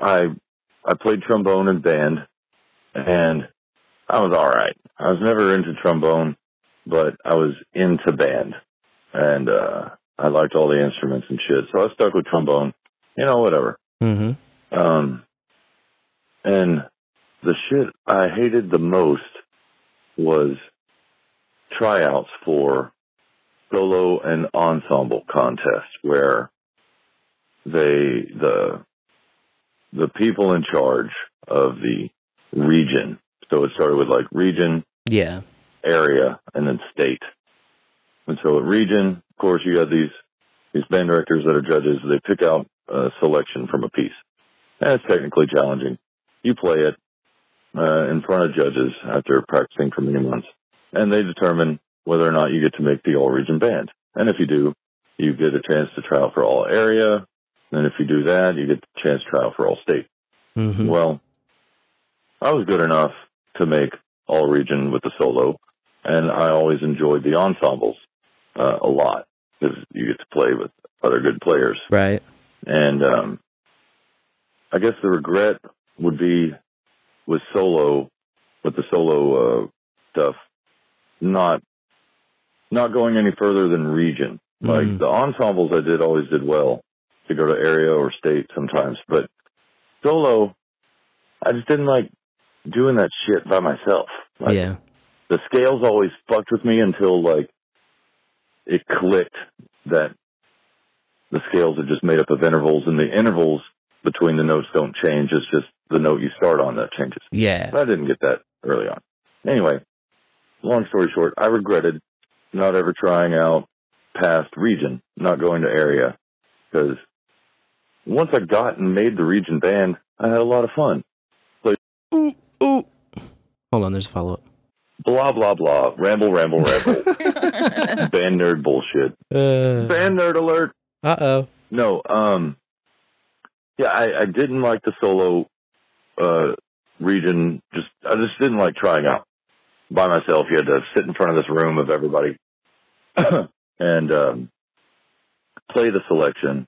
I, I played trombone in band and I was alright. I was never into trombone, but I was into band and, uh, I liked all the instruments and shit. So I stuck with trombone, you know, whatever. Mm-hmm. Um, and the shit I hated the most was tryouts for solo and ensemble contests where they, the, the people in charge of the region. So it started with like region, Yeah. area, and then state. And so at region, of course, you had these these band directors that are judges, they pick out a selection from a piece. And it's technically challenging. You play it uh, in front of judges after practicing for many months, and they determine whether or not you get to make the all region band. And if you do, you get a chance to try out for all area. And if you do that, you get the chance to try out for all state. Mm-hmm. Well, I was good enough to make all region with the solo, and I always enjoyed the ensembles uh, a lot because you get to play with other good players. Right. And um, I guess the regret would be with solo, with the solo uh, stuff, not not going any further than region. Like Mm. the ensembles, I did always did well to go to area or state sometimes, but solo, I just didn't like doing that shit by myself. Like, yeah. the scales always fucked with me until like it clicked that the scales are just made up of intervals and the intervals between the notes don't change. It's just the note you start on that changes. Yeah. I didn't get that early on. Anyway, long story short, I regretted not ever trying out past region, not going to area, because once I got and made the region band, I had a lot of fun. Like, Hold on, there's a follow up. Blah, blah, blah, ramble, ramble, ramble, band nerd bullshit. Uh Band nerd alert. Uh oh. No, um, yeah, I, I didn't like the solo uh, region. Just I just didn't like trying out by myself. You had to sit in front of this room of everybody and um, play the selection.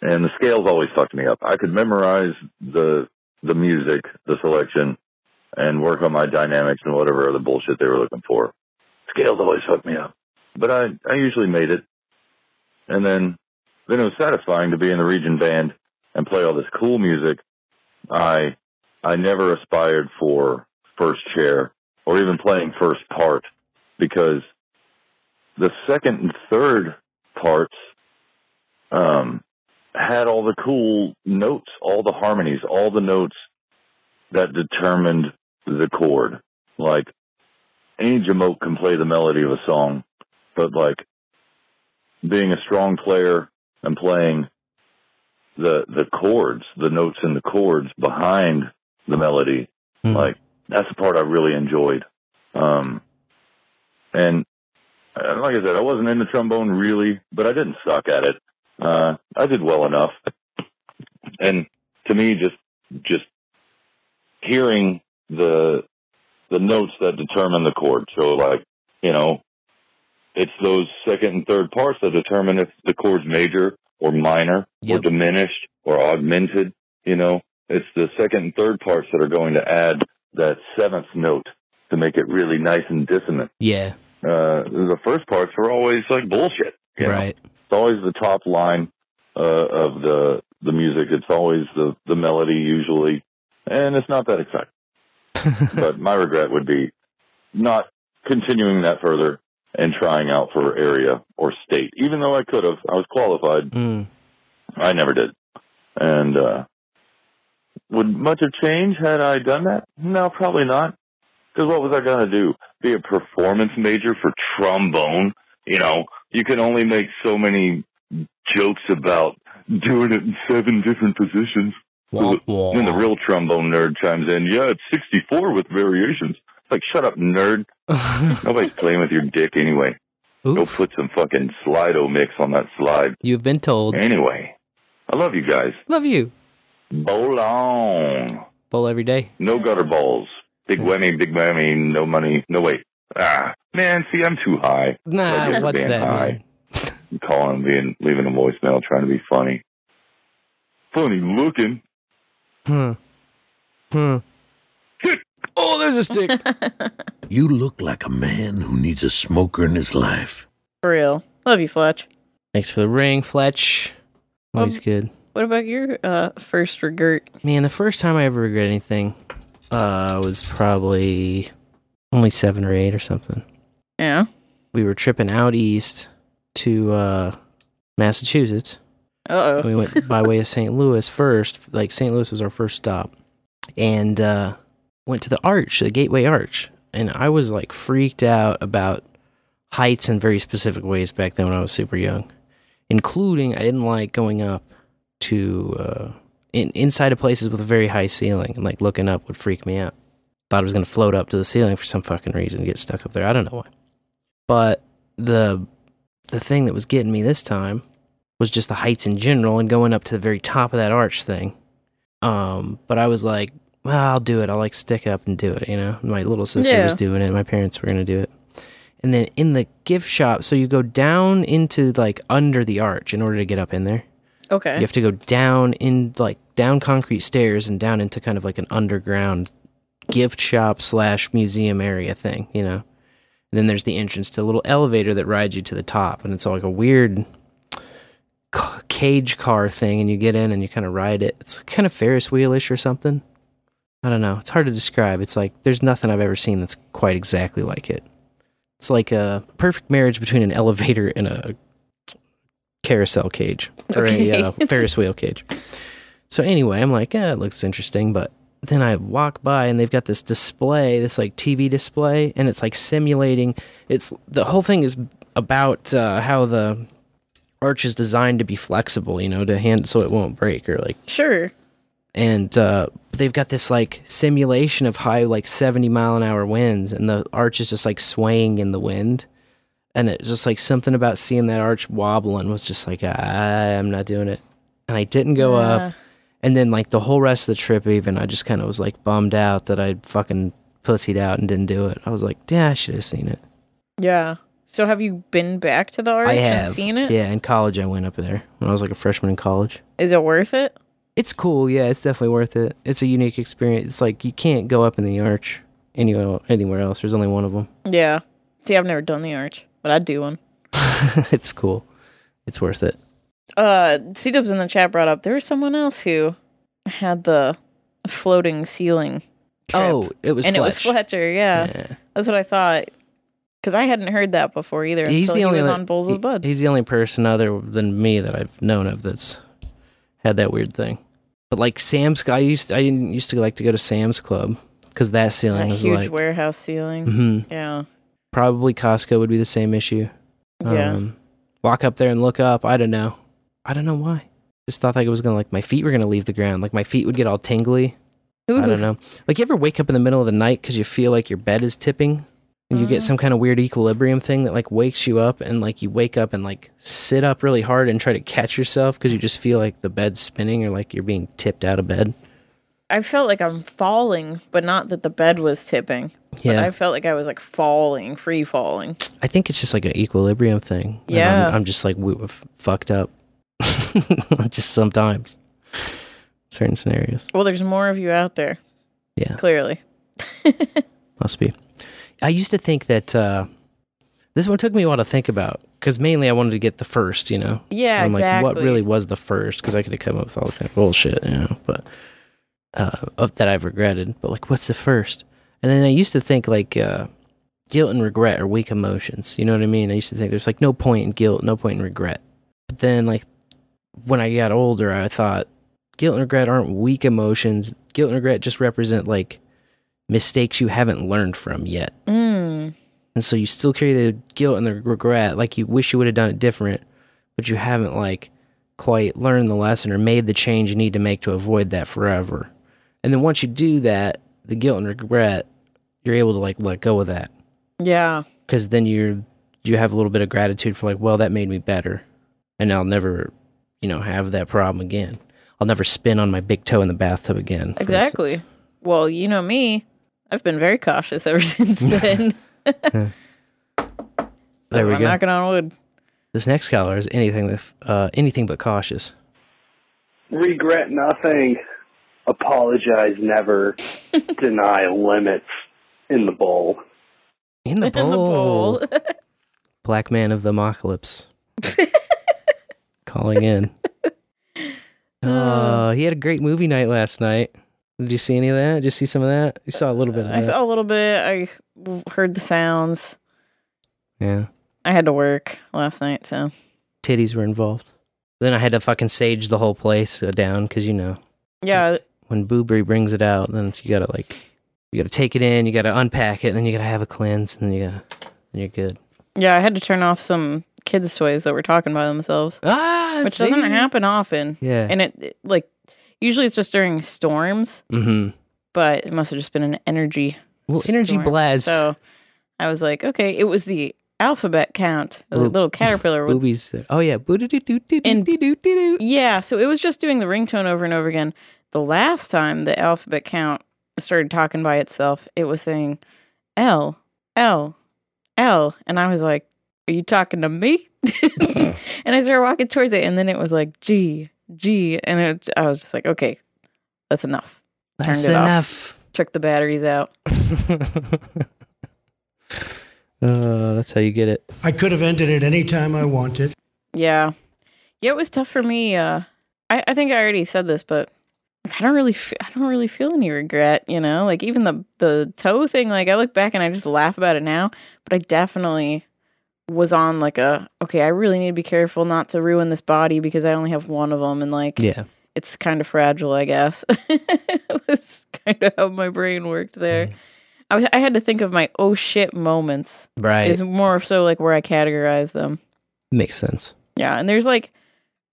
And the scales always fucked me up. I could memorize the the music, the selection, and work on my dynamics and whatever other bullshit they were looking for. Scales always hooked me up, but I I usually made it. And then then it was satisfying to be in the region band and play all this cool music. I I never aspired for first chair or even playing first part because the second and third parts um had all the cool notes, all the harmonies, all the notes that determined the chord. Like any jamoke can play the melody of a song, but like being a strong player and playing the the chords, the notes and the chords behind the melody, like that's the part I really enjoyed. Um, and uh, like I said, I wasn't into trombone really, but I didn't suck at it. Uh, I did well enough. And to me, just just hearing the the notes that determine the chord. So like, you know, it's those second and third parts that determine if the chord's major or minor or diminished or augmented. You know, it's the second and third parts that are going to add that seventh note to make it really nice and dissonant. Yeah. Uh, the first parts are always like bullshit. you know? Right. It's always the top line uh, of the the music. It's always the the melody usually, and it's not that exciting. but my regret would be not continuing that further and trying out for area or state. Even though I could have, I was qualified. Mm. I never did. And uh, would much have changed had I done that? No, probably not. Because what was I going to do? Be a performance major for trombone? You know, you can only make so many jokes about doing it in seven different positions. Wah, wah. Then the real trombone nerd chimes in, yeah, it's 64 with variations. Like, shut up, nerd. Nobody's playing with your dick anyway. Go put some fucking Slide-O-Mix on that slide. You've been told. Anyway, I love you guys. Love you. Bowl on. Bowl every day. No gutter balls. Big whammy, big whammy, no money. No, wait. Ah, man, see, I'm too high. Nah, Like, what's that high. Calling, being, leaving a voicemail, trying to be funny. Funny looking. Hmm. Hmm. Oh, there's a stick. You look like a man who needs a smoker in his life. For real. Love you, Fletch. Thanks for the ring, Fletch. Always Um, good. What about your uh, first regret? Man, the first time I ever regret anything uh, was probably only seven or eight or something. Yeah. We were tripping out east to uh, Massachusetts. Oh. We went by way of St. Louis first. Like St. Louis was our first stop, and uh, went to the Arch, the Gateway Arch, and I was like freaked out about heights in very specific ways back then when I was super young. including I didn't like going up to uh, in, inside of places with a very high ceiling and like looking up would freak me out. Thought I was gonna float up to the ceiling for some fucking reason and get stuck up there. I don't know why. But the the thing that was getting me this time was just the heights in general and going up to the very top of that arch thing. Um, but I was like, well, I'll do it. I'll like stick up and do it. You know, my little sister was doing it. My parents were gonna do it. And then in the gift shop, so you go down into like under the arch in order to get up in there. Okay. You have to go down in like down concrete stairs and down into kind of like an underground gift shop slash museum area thing, you know. And then there's the entrance to a little elevator that rides you to the top, and it's all like a weird cage car thing, and you get in and you kind of ride it. It's kind of Ferris wheelish or something. I don't know. It's hard to describe. It's like there's nothing I've ever seen that's quite exactly like it. It's like a perfect marriage between an elevator and a carousel cage or a uh, Ferris wheel cage. So anyway, I'm like, yeah, it looks interesting, but then I walk by and they've got this display, this like TV display, and it's like simulating. It's the whole thing is about uh, how the arch is designed to be flexible, you know, to hand so it won't break or like Sure. and uh, they've got this like simulation of high like 70 mile an hour winds and the arch is just like swaying in the wind and it's just like something about seeing that arch wobbling was just like "Ah, i'm not doing it and i didn't go Yeah. up and then like the whole rest of the trip even i just kind of was like bummed out that i fucking pussied out and didn't do it i was like yeah i should have seen it Yeah. So have you been back to the arch i have and seen it? yeah in college i went up there when i was like a freshman in college Is it worth it? It's cool, yeah. It's definitely worth it. It's a unique experience. It's like you can't go up in the arch anywhere anywhere else. There's only one of them. Yeah. See, I've never done the arch, but I'd do one. it's cool. It's worth it. Uh, SeeDubs in the chat brought up there was someone else who had the floating ceiling. trip. Oh, it was and it was Fletcher. Yeah, Yeah. that's what I thought. Because I hadn't heard that before either He's until the he only was other- on Bowls he- of Buds. He's the only person other than me that I've known of that's had that weird thing. But like Sam's, I used I didn't used to like to go to Sam's Club because that ceiling was A was huge like warehouse ceiling. Mhm. Yeah. probably Costco would be the same issue. Yeah. Um, walk up there and look up. I don't know. I don't know why. Just thought like it was gonna like my feet were gonna leave the ground. Like my feet would get all tingly. I don't know. Like you ever wake up in the middle of the night because you feel like your bed is tipping, and you get Mm. some kind of weird equilibrium thing that like wakes you up, and like you wake up and like sit up really hard and try to catch yourself because you just feel like the bed's spinning or like you're being tipped out of bed. I felt like I'm falling, but not that the bed was tipping. But Yeah. I felt like I was like falling, free falling. I think it's just like an equilibrium thing. Yeah. I'm, I'm just like w- f- fucked up. just sometimes, certain scenarios. Well, there's more of you out there. Yeah. Clearly. Must be. I used to think that uh, this one took me a while to think about because mainly I wanted to get the first, you know. Yeah, I'm like, what really was the first? Because I could have come up with all kind of bullshit, you know, but uh, of that I've regretted. But like, what's the first? And then I used to think like uh, guilt and regret are weak emotions. You know what I mean? I used to think there's like no point in guilt, no point in regret. But then like when I got older, I thought guilt and regret aren't weak emotions. Guilt and regret just represent like mistakes you haven't learned from yet. Mm. And so you still carry the guilt and the regret, like you wish you would have done it different, but you haven't like quite learned the lesson or made the change you need to make to avoid that forever. And then once you do that, the guilt and regret, you're able to like let go of that Yeah. because then you you have a little bit of gratitude for like, well, that made me better, and I'll never, you know, have that problem again. I'll never spin on my big toe in the bathtub again. Exactly. Well, you know me. I've been very cautious ever since then. There we I'm go. knocking on wood. This next caller is anything with uh, anything but cautious. regret nothing, apologize never, deny limits in the bowl. In the bowl. Black man of the apocalypse. Calling in. Oh, he had a great movie night last night. Did you see any of that? Did you see some of that? You saw a little bit of I that. saw a little bit. I heard the sounds. Yeah. I had to work last night, so Titties were involved. Then I had to fucking sage the whole place uh, down because, you know, yeah. when Boo-Bury brings it out, then you gotta, like, you gotta take it in, you gotta unpack it, and then you gotta have a cleanse, and then you gotta, then you're good. Yeah, I had to turn off some kids' toys that were talking by themselves. Ah, which doesn't happen often. Yeah. and it, it- like usually it's just during storms, Mm-hmm. but it must have just been an energy. Well, energy storm. blast. So I was like, okay, it was the alphabet count. The Little little caterpillar with Boobies. Oh yeah. And yeah, so it was just doing the ringtone over and over again. The last time the alphabet count started talking by itself, it was saying L L L, and I was like, "Are you talking to me?" and I started walking towards it, and then it was like G G, and it, I was just like, "Okay, that's enough." That's Turned it off. enough. Took the batteries out. Uh, that's how you get it. I could have ended it any time I wanted. Yeah. Yeah, it was tough for me. Uh I, I think I already said this, but I don't really fe- I don't really feel any regret, you know? Like even the the toe thing, like I look back and I just laugh about it now, but I definitely was on like a okay, I really need to be careful not to ruin this body because I only have one of them and like Yeah. it's kind of fragile, I guess. it was kind of how my brain worked there. Mm-hmm. I was, I had to think of my oh shit moments. Right. Is more so like where I categorize them. Makes sense. Yeah, and there's like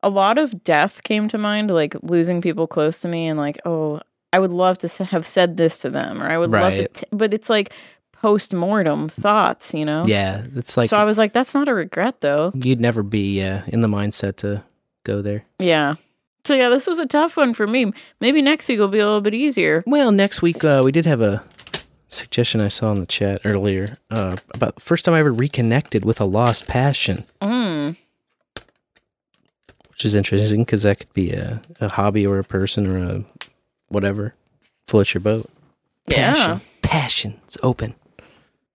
a lot of death came to mind, like losing people close to me, and like, oh, I would love to have said this to them, or I would love to, t- but it's like post mortem thoughts, you know? Yeah, it's like so I was like, that's not a regret though. you'd never be uh, in the mindset to go there. Yeah. So yeah, this was a tough one for me. Maybe next week will be a little bit easier. Well, next week uh, we did have a suggestion I saw in the chat earlier uh, about the first time I ever reconnected with a lost passion, Mm. which is interesting because that could be a, a hobby or a person or a whatever floats your boat. Yeah. Passion, passion, it's open.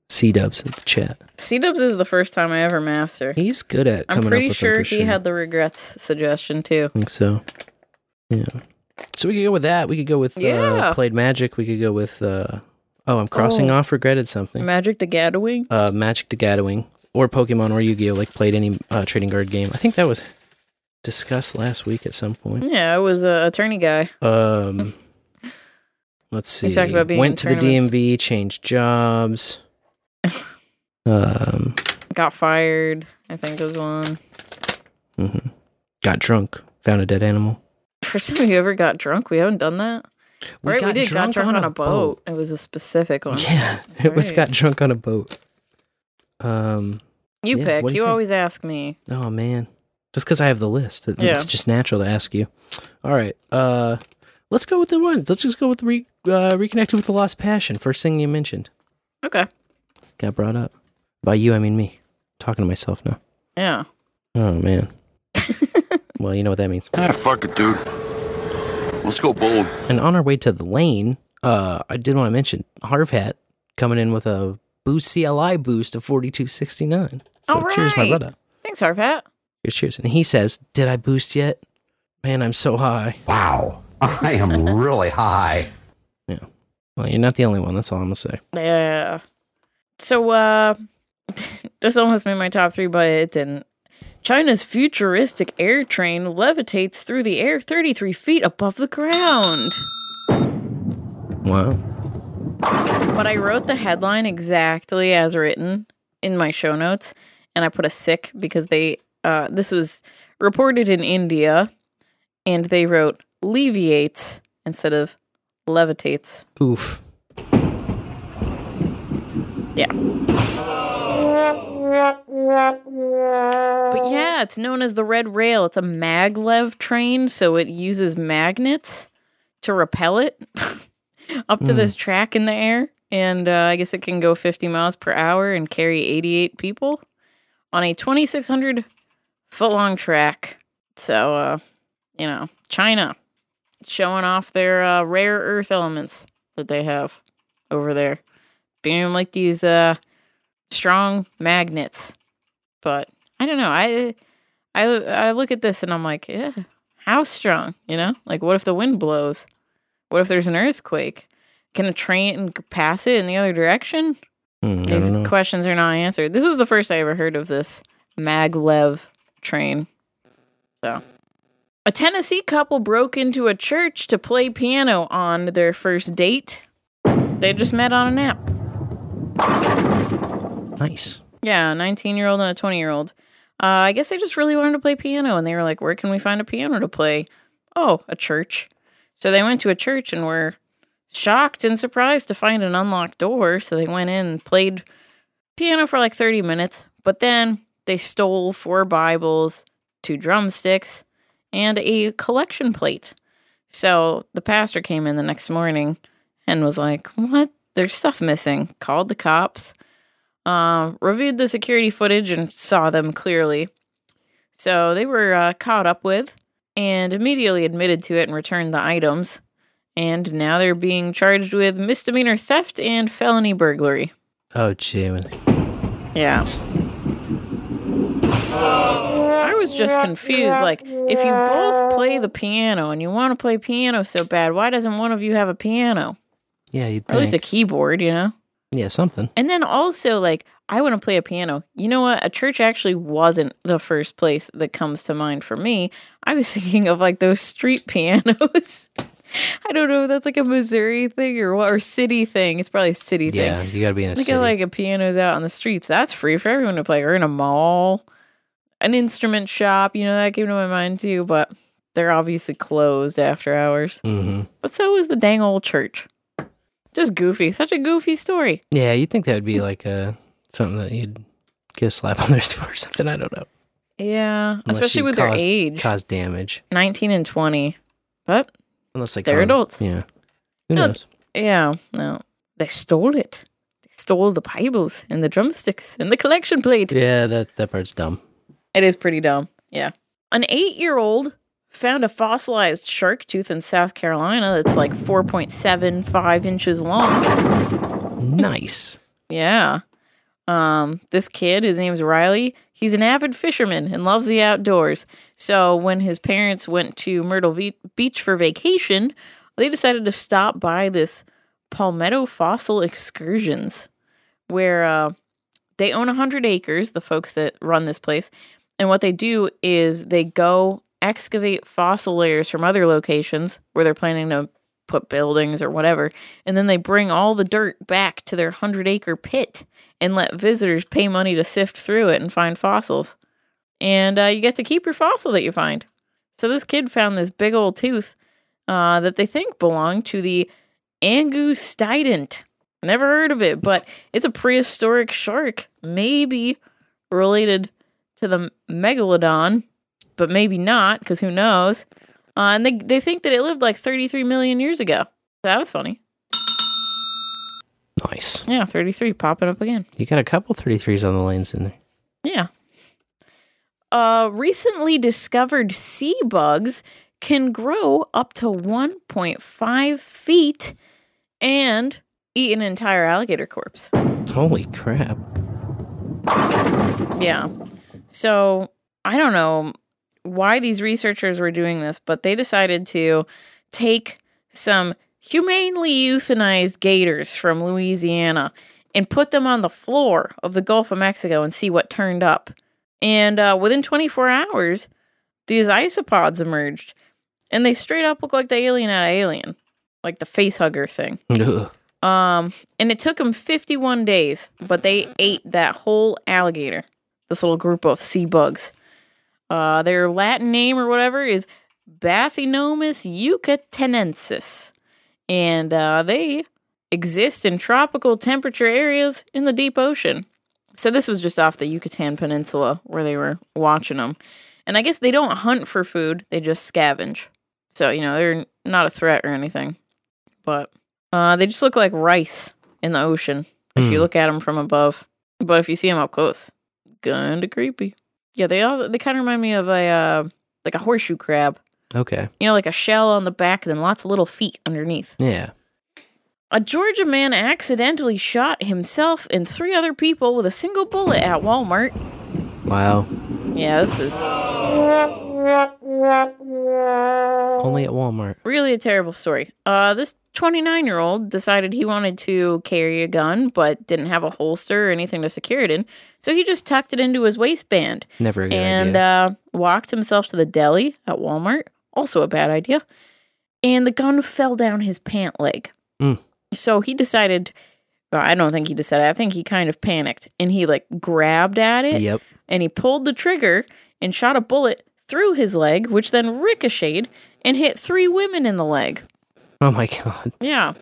SeeDubs in the chat. SeeDubs is the first time I ever master. He's good at I'm coming pretty up with them sure he sure. He had the regrets suggestion too. I think so. Yeah. So we could go with that. We could go with Yeah. uh, played Magic. We could go with uh, oh, I'm crossing Oh. off. Regretted something. Magic the Gathering. uh, Magic the Gathering or Pokemon or Yu Gi Oh. Like played any uh, trading card game. I think that was discussed last week at some point. Yeah, I was a attorney guy. Um, let's see. You talked about being Went to the. DMV, changed jobs. Um, Got fired. I think was one. mhm. got drunk, found a dead animal. First time you ever got drunk? We haven't done that. We right, we did. drunk got drunk on on, a a boat. It was a specific one. Yeah, it was Right. got drunk on a boat. Um, You yeah, pick. do You, always ask me. Oh man, just because I have the list, it- Yeah. it's just natural to ask you. All right, uh, let's go with the one. Let's just go with re- uh, reconnected with the lost passion. First thing you mentioned Okay. got brought up by you. I mean me. Talking to myself now. Yeah. Oh man. well, you know what that means. Ah, fuck it, dude. Let's go bold. And on our way to the lane, uh, I did want to mention Harvhat coming in with a BoostCLI boost of forty two sixty nine. So All cheers, my brother. Thanks, Harvhat. Cheers, cheers. And he says, "Did I boost yet? Man, I'm so high." Wow, I am really high. Yeah. Well, you're not the only one. That's all I'm gonna say. Yeah. So, uh, this almost made my top three, but it didn't. China's futuristic air train levitates through the air 33 feet above the ground. Wow. But I wrote the headline exactly as written in my show notes, and I put a sick because they, uh, this was reported in India, and they wrote leviates instead of levitates. Oof. Yeah. But yeah, it's known as the Red Rail. It's a maglev train, so it uses magnets to repel it up to Mm. this track in the air. And uh, I guess it can go 50 miles per hour and carry 88 people on a 2,600 foot long track. So, uh, you know, China showing off their uh, rare earth elements that they have over there. Being like these uh, strong magnets. But I don't know. I I I look at this and I'm like, yeah, how strong? You know, like what if the wind blows? What if there's an earthquake? Can a train pass it in the other direction? Hmm, I These questions are not answered. This was the first I ever heard of this maglev train. So, a Tennessee couple broke into a church to play piano on their first date. They just met on an app. Nice. Yeah, a 19 year old and a 20 year old. Uh, I guess they just really wanted to play piano, and they were like, "Where can we find a piano to play?" Oh, a church. So they went to a church and were shocked and surprised to find an unlocked door. So they went in and played piano for like 30 minutes, but then they stole four Bibles, two drumsticks, and a collection plate. So the pastor came in the next morning and was like, What? There's stuff missing. Called the cops, uh, reviewed the security footage, and saw them clearly. So they were uh, caught up with and immediately admitted to it and returned the items. And now they're being charged with misdemeanor theft and felony burglary. Oh, Jiminy. Yeah. I was just confused. Like, if you both play the piano and you want to play piano so bad, why doesn't one of you have a piano? Yeah, you'd Or at least a keyboard, you know? Yeah, something. And then also, like, I want to play a piano. You know what? A church actually wasn't the first place that comes to mind for me. I was thinking of like those street pianos. I don't know if that's like a Missouri thing or what, or city thing. It's probably a city thing. Yeah, you got to be in a Look city. at like a pianos out on the streets. That's free for everyone to play. Or in a mall, an instrument shop. You know that came to my mind too. But they're obviously closed after hours. hmm But so is the dang old church. Just goofy. Such a goofy story. Yeah, you'd think that would be like uh, something that you'd get a slap on the wrist for or something. I don't know. Yeah, Unless especially with cause- their age, Cause damage. nineteen and twenty. But Unless they They're cause- adults. Yeah. Who No, knows? yeah, no, they stole it. They stole the Bibles and the drumsticks and the collection plate. Yeah, that, that part's dumb. It is pretty dumb. Yeah. An eight year old found a fossilized shark tooth in South Carolina that's like 4.75 inches long. Nice. Yeah. Um, this kid, his name's Riley. He's an avid fisherman and loves the outdoors. So when his parents went to Myrtle Beach for vacation, they decided to stop by this Palmetto Fossil Excursions, where uh, they own 100 acres, the folks that run this place. And what they do is they go excavate fossil layers from other locations where they're planning to put buildings or whatever. And then they bring all the dirt back to their 100 acre pit and let visitors pay money to sift through it and find fossils. And uh, you get to keep your fossil that you find. So this kid found this big old tooth uh, that they think belonged to the angustidens. Never heard of it, but it's a prehistoric shark, maybe related to the megalodon, but maybe not, because who knows? Uh, and they they think that it lived like 33 million years ago. That was funny. Nice. Yeah, 33 popping up again. You got a couple 33s on the lanes in there. Yeah. Uh, recently discovered sea bugs can grow up to 1.5 feet and eat an entire alligator corpse. Holy crap. Yeah. So I don't know why these researchers were doing this, but they decided to take some humanely euthanized gators from Louisiana and put them on the floor of the Gulf of Mexico and see what turned up. And uh, within 24 hours, these isopods emerged, and they straight up look like the alien out of Alien, like the face hugger thing. Ugh. Um, and it took them 51 days, but they ate that whole alligator. This little group of sea bugs. Uh, their Latin name or whatever is Bathynomus yucatanensis, and uh, they exist in tropical temperature areas in the deep ocean. So this was just off the Yucatan Peninsula where they were watching them, and I guess they don't hunt for food; they just scavenge. So you know they're not a threat or anything, but uh, they just look like rice in the ocean if you Hmm. look at them from above. But if you see them up close, kinda creepy. Yeah, they all they kind of remind me of a uh, like a horseshoe crab. Okay. You know, like a shell on the back and then lots of little feet underneath. Yeah. A Georgia man accidentally shot himself and three other people with a single bullet at Walmart. Wow. Yeah, this is Only at Walmart. really a terrible story. Uh, this 29 year old decided he wanted to carry a gun, but didn't have a holster or anything to secure it in. So he just tucked it into his waistband Never and uh, walked himself to the deli at Walmart. Also a bad idea. And the gun fell down his pant leg. Mm. So he decided Well, I don't think he decided. I think he kind of panicked and he like grabbed at it. Yep. And he pulled the trigger and shot a bullet through his leg, which then ricocheted and hit three women in the leg. Oh my god. Yeah.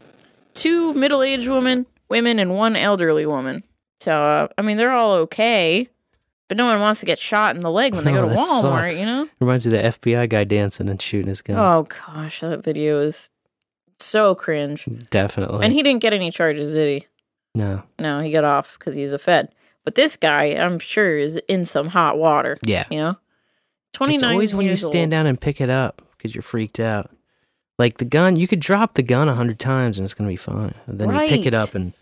Two middle aged women, women, and one elderly woman. So, uh, I mean, they're all okay, but no one wants to get shot in the leg when they go Oh, to Walmart, sucks. you know? Reminds me of the FBI guy dancing and shooting his gun. Oh, gosh, that video is so cringe. Definitely. And he didn't get any charges, did he? no. No, he got off because he's a Fed. But this guy, I'm sure, is in some hot water. Yeah. You know? 29 It's always when you stand old. down and pick it up because you're freaked out. Like the gun, you could drop the gun a hundred times and it's gonna be fine. And then you pick it up and,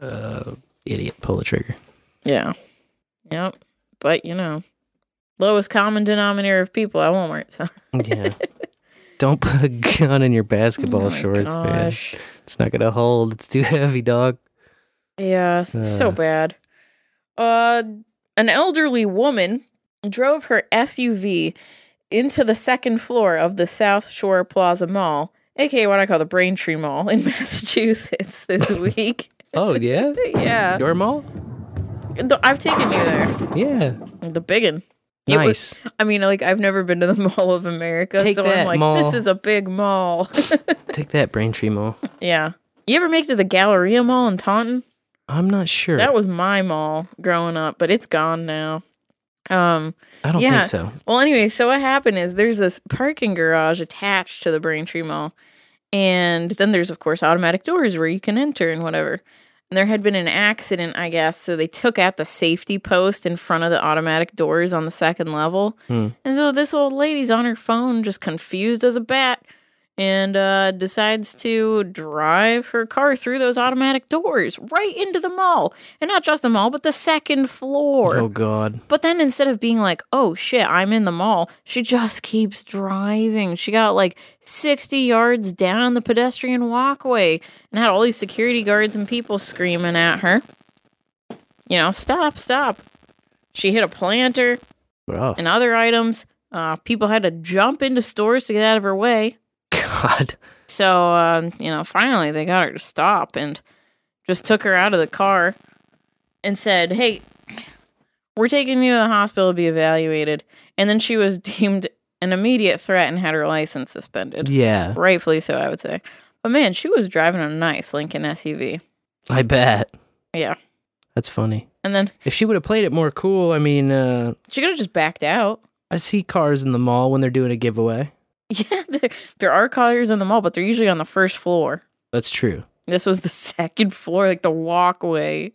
uh, idiot, pull the trigger. Yeah. Yep. But, you know, lowest common denominator of people at Walmart. So. Yeah. Don't put a gun in your basketball Oh shorts, gosh. man. It's not gonna hold. It's too heavy, dog. Yeah, it's so Uh. bad. Uh, an elderly woman drove her SUV into the second floor of the South Shore Plaza Mall, aka what I call the Braintree Mall in Massachusetts this week. Oh yeah. yeah, Your mall? I've taken you there. Yeah. The biggin. It was- Nice. I mean, like I've never been to the Mall of America, Take so that, I'm like, Mall. this is a big mall. Take that, Braintree Mall. yeah. You ever make it to the Galleria Mall in Taunton? I'm not sure. That was my mall growing up, but it's gone now. Um, I don't yeah. think so. Well, anyway, so what happened is there's this parking garage attached to the Braintree Mall, and then there's of course automatic doors where you can enter and whatever. And there had been an accident, I guess, so they took out the safety post in front of the automatic doors on the second level. Hmm. And so this old lady's on her phone, just confused as a bat, and uh, decides to drive her car through those automatic doors right into the mall. And not just the mall, but the second floor. Oh God. But then instead of being like, oh shit, I'm in the mall, she just keeps driving. She got like 60 yards down the pedestrian walkway and had all these security guards and people screaming at her. You know, stop, stop. She hit a planter Rough. and other items. Uh, people had to jump into stores to get out of her way. God. So, um, you know, finally they got her to stop and just took her out of the car and said, Hey, we're taking you to the hospital to be evaluated. And then she was deemed an immediate threat and had her license suspended. Yeah. Rightfully so, I would say. But man, she was driving a nice Lincoln SUV. I bet. Yeah. That's funny. And then If she would have played it more cool, I mean, uh, she could have just backed out. I see cars in the mall when they're doing a giveaway. Yeah, there, there are cars in the mall, but they're usually on the first floor. That's true. This was the second floor, like the walkway.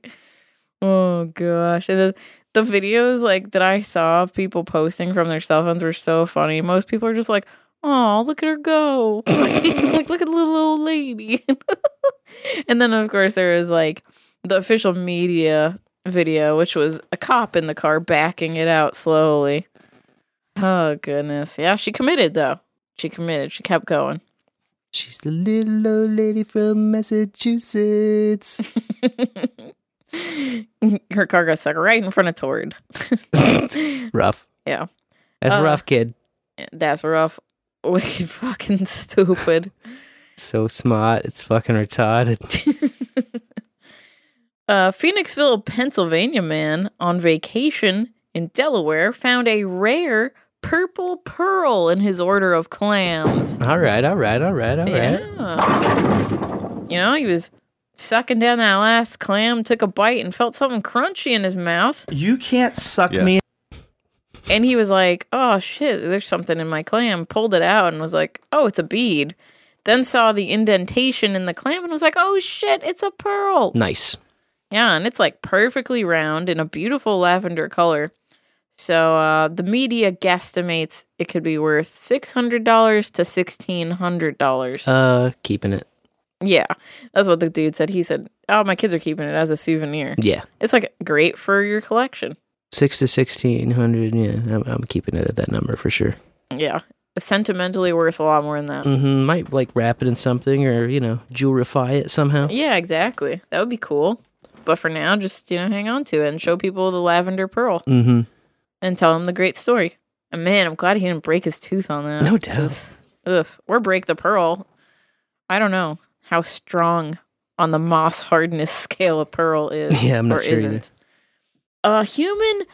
Oh gosh. And the, the videos like that I saw of people posting from their cell phones were so funny. Most people are just like, oh, look at her go. like, look at the little old lady. and then of course there was like the official media video, which was a cop in the car backing it out slowly. Oh goodness. Yeah, she committed though. She committed. She kept going. She's the little old lady from Massachusetts. Her car got stuck right in front of Tord. rough. Yeah. That's Uh, rough, kid. That's rough. Wicked fucking stupid. So smart. It's fucking retarded. A Phoenixville, Pennsylvania man on vacation in Delaware found a rare purple pearl in his order of clams. all right, all right, all right, all right. Yeah. You know, he was sucking down that last clam, took a bite, and felt something crunchy in his mouth. You can't suck Yes. me. And he was like, oh shit, there's something in my clam. Pulled it out and was like, oh, it's a bead. Then saw the indentation in the clam and was like, oh shit, it's a pearl. Nice. Yeah, and it's like perfectly round in a beautiful lavender color. So uh, the media guesstimates it could be worth six hundred dollars to sixteen hundred dollars. Uh, keeping it. yeah, that's what the dude said. He said, "Oh, my kids are keeping it as a souvenir. Yeah. It's like great for your collection. Six to sixteen hundred. Yeah, I'm, I'm keeping it at that number for sure. Yeah, sentimentally worth a lot more than that. Mm hmm Might like wrap it in something or you know jewelify it somehow. Yeah, exactly. That would be cool. But for now, just you know, hang on to it and show people the lavender pearl Mm-hmm. And tell him the great story. And man, I'm glad he didn't break his tooth on that. No doubt. Ugh, or break the pearl. I don't know how strong on the Mohs hardness scale a pearl is. Yeah, I'm not or sure isn't. A human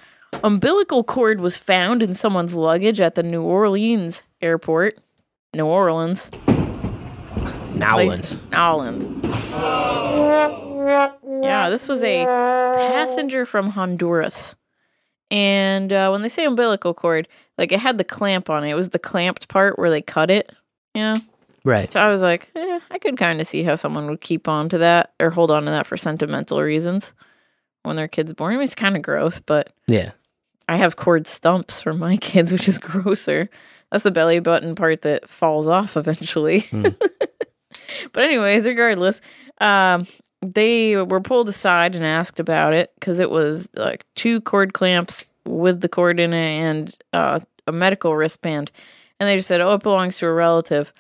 umbilical cord was found in someone's luggage at the New Orleans airport. New Orleans. Nowlands. Nowlands. Yeah, this was a passenger from Honduras. And uh, when they say umbilical cord, like it had the clamp on it. It was the clamped part where they cut it, you know? Right. So I was like, eh, I could kind of see how someone would keep on to that or hold on to that for sentimental reasons when their kid's born. I mean, it's kind of gross, but Yeah. I have cord stumps for my kids, which is grosser. That's the belly button part that falls off eventually. but anyways, regardless, um, they were pulled aside and asked about it because it was like two cord clamps with the cord in it and uh, a medical wristband, and they just said, "Oh, it belongs to a relative."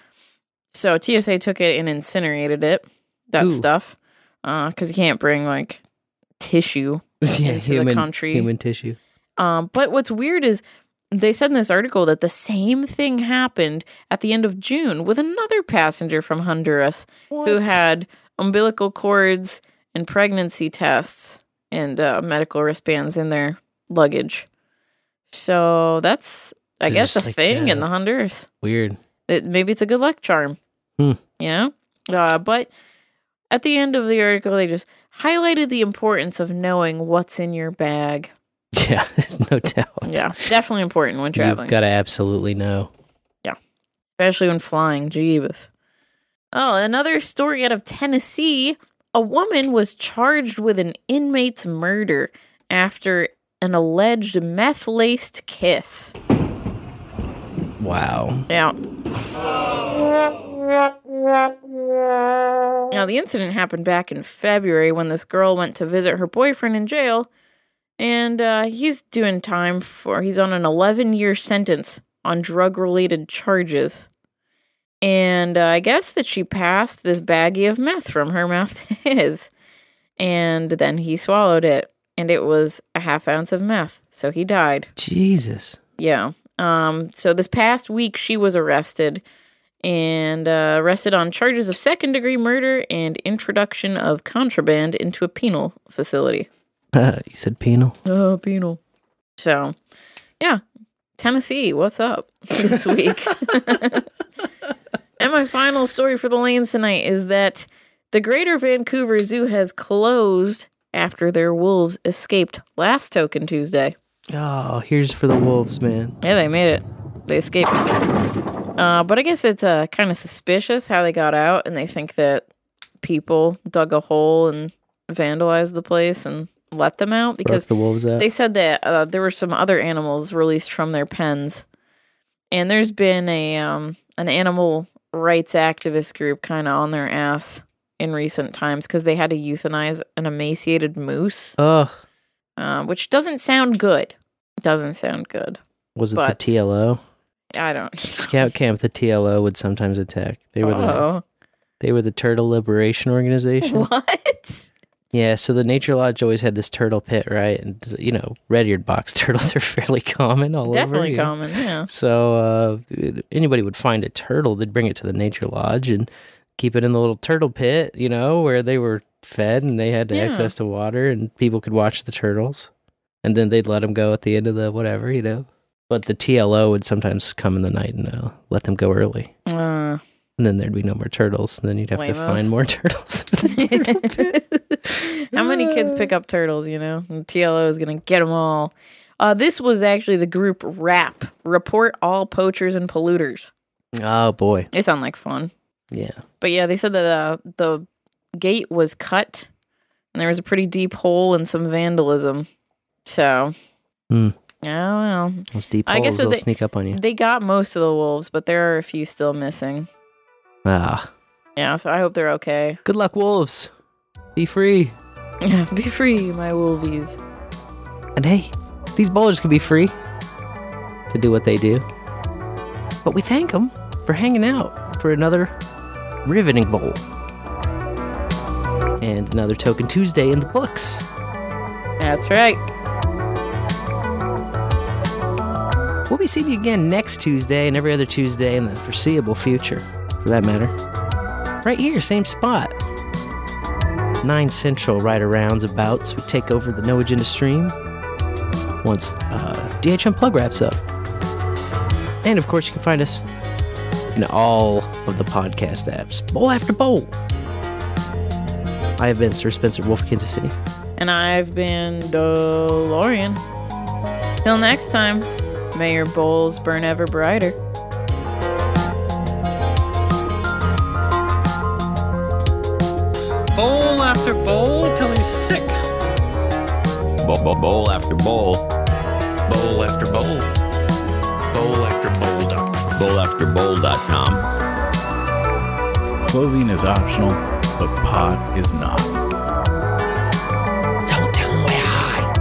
So TSA took it and incinerated it. That Ooh. stuff, because you can't bring like tissue Yeah, into human, the country. human tissue. Um, but what's weird is they said in this article that the same thing happened at the end of June with another passenger from Honduras who had umbilical cords and pregnancy tests and uh, medical wristbands in their luggage. So that's, I They're guess, a like, thing in uh, the Honduras. Weird. It, maybe it's a good luck charm. Hmm. You know? Uh, but at the end of the article, they just highlighted the importance of knowing what's in your bag. Yeah, no doubt. Yeah, definitely important when traveling. You've got to absolutely know. Yeah, especially when flying. Jeebus. Oh, another story out of Tennessee. A woman was charged with an inmate's murder after an alleged meth laced kiss. Wow. Yeah. Now, the incident happened back in February when this girl went to visit her boyfriend in jail, and uh, he's doing time for, he's on an 11 year sentence on drug related charges. And uh, I guess that she passed this baggie of meth from her mouth to his, and then he swallowed it, and it was a half ounce of meth, so he died. Jesus. Yeah. Um. So this past week, she was arrested and uh, arrested on charges of second degree murder and introduction of contraband into a penal facility. you said penal. Oh, penal. So, yeah, Tennessee, what's up this week? And my final story for the lanes tonight is that the Greater Vancouver Zoo has closed after their wolves escaped last Token Tuesday. Oh, here's for the wolves, man. Yeah, they made it. They escaped. Uh, but I guess it's uh, kind of suspicious how they got out, and they think that people dug a hole and vandalized the place and let them out because the wolves out. they said that uh, there were some other animals released from their pens, and there's been a um, an animal rights activist group kind of on their ass in recent times because they had to euthanize an emaciated moose, Ugh. uh, which doesn't sound good. Doesn't sound good. Was it But- the TLO? I don't. Scout camp, the TLO would sometimes attack. They were Oh. the they were the Turtle Liberation Organization. What? Yeah, so the Nature Lodge always had this turtle pit, right? And you know, red-eared box turtles are fairly common all over. Definitely common, yeah. So uh, anybody would find a turtle, they'd bring it to the Nature Lodge and keep it in the little turtle pit, you know, where they were fed and they had Yeah. access to water, and people could watch the turtles. And then they'd let them go at the end of the whatever, you know. But the TLO would sometimes come in the night and uh, let them go early. Uh, And then there'd be no more turtles. And then you'd have to find more turtles. How many kids pick up turtles, you know? And TLO is going to get them all. Uh, this was actually the group RAP, Report All Poachers and Polluters. oh boy. They sound like fun. Yeah. But yeah, they said that uh, the gate was cut and there was a pretty deep hole and some vandalism. So, Hmm. oh well. Those deep I guess holes, they'll they- sneak up on you. They got most of the wolves, but there are a few still missing. Ah. Yeah, so I hope they're okay. Good luck, wolves. Be free. Be free, my wolvies. And hey, these bowlers can be free to do what they do. But we thank them for hanging out for another riveting bowl. And another Token Tuesday in the books. That's right. We'll be seeing you again next Tuesday and every other Tuesday in the foreseeable future, for that matter. Right here, same spot. 9 Central right around abouts. We take over the No Agenda stream once uh, DH Unplug wraps up. And of course, you can find us in all of the podcast apps, bowl after bowl. I have been Sir Spencer Wolf, Kansas City. And I've been DeLorean. Till next time, may your bowls burn ever brighter. Bowl after bowl till he's sick. Bowl, bowl, bowl after bowl. Bowl after bowl. Bowl after bowl bowl.com. Bowlafterbowl.com. Clothing is optional, but pot is not. Don't tell him we're high.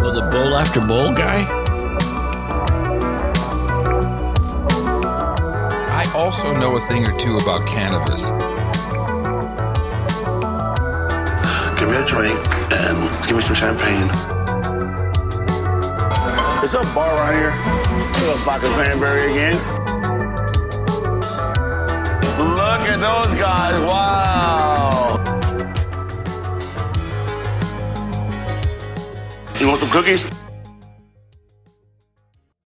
Well, the bowl after bowl guy? I also know a thing or two about cannabis. Give me a drink and give me some champagne. Is there a bar around here? Vodka cranberry again. Look at those guys. Wow. You want some cookies?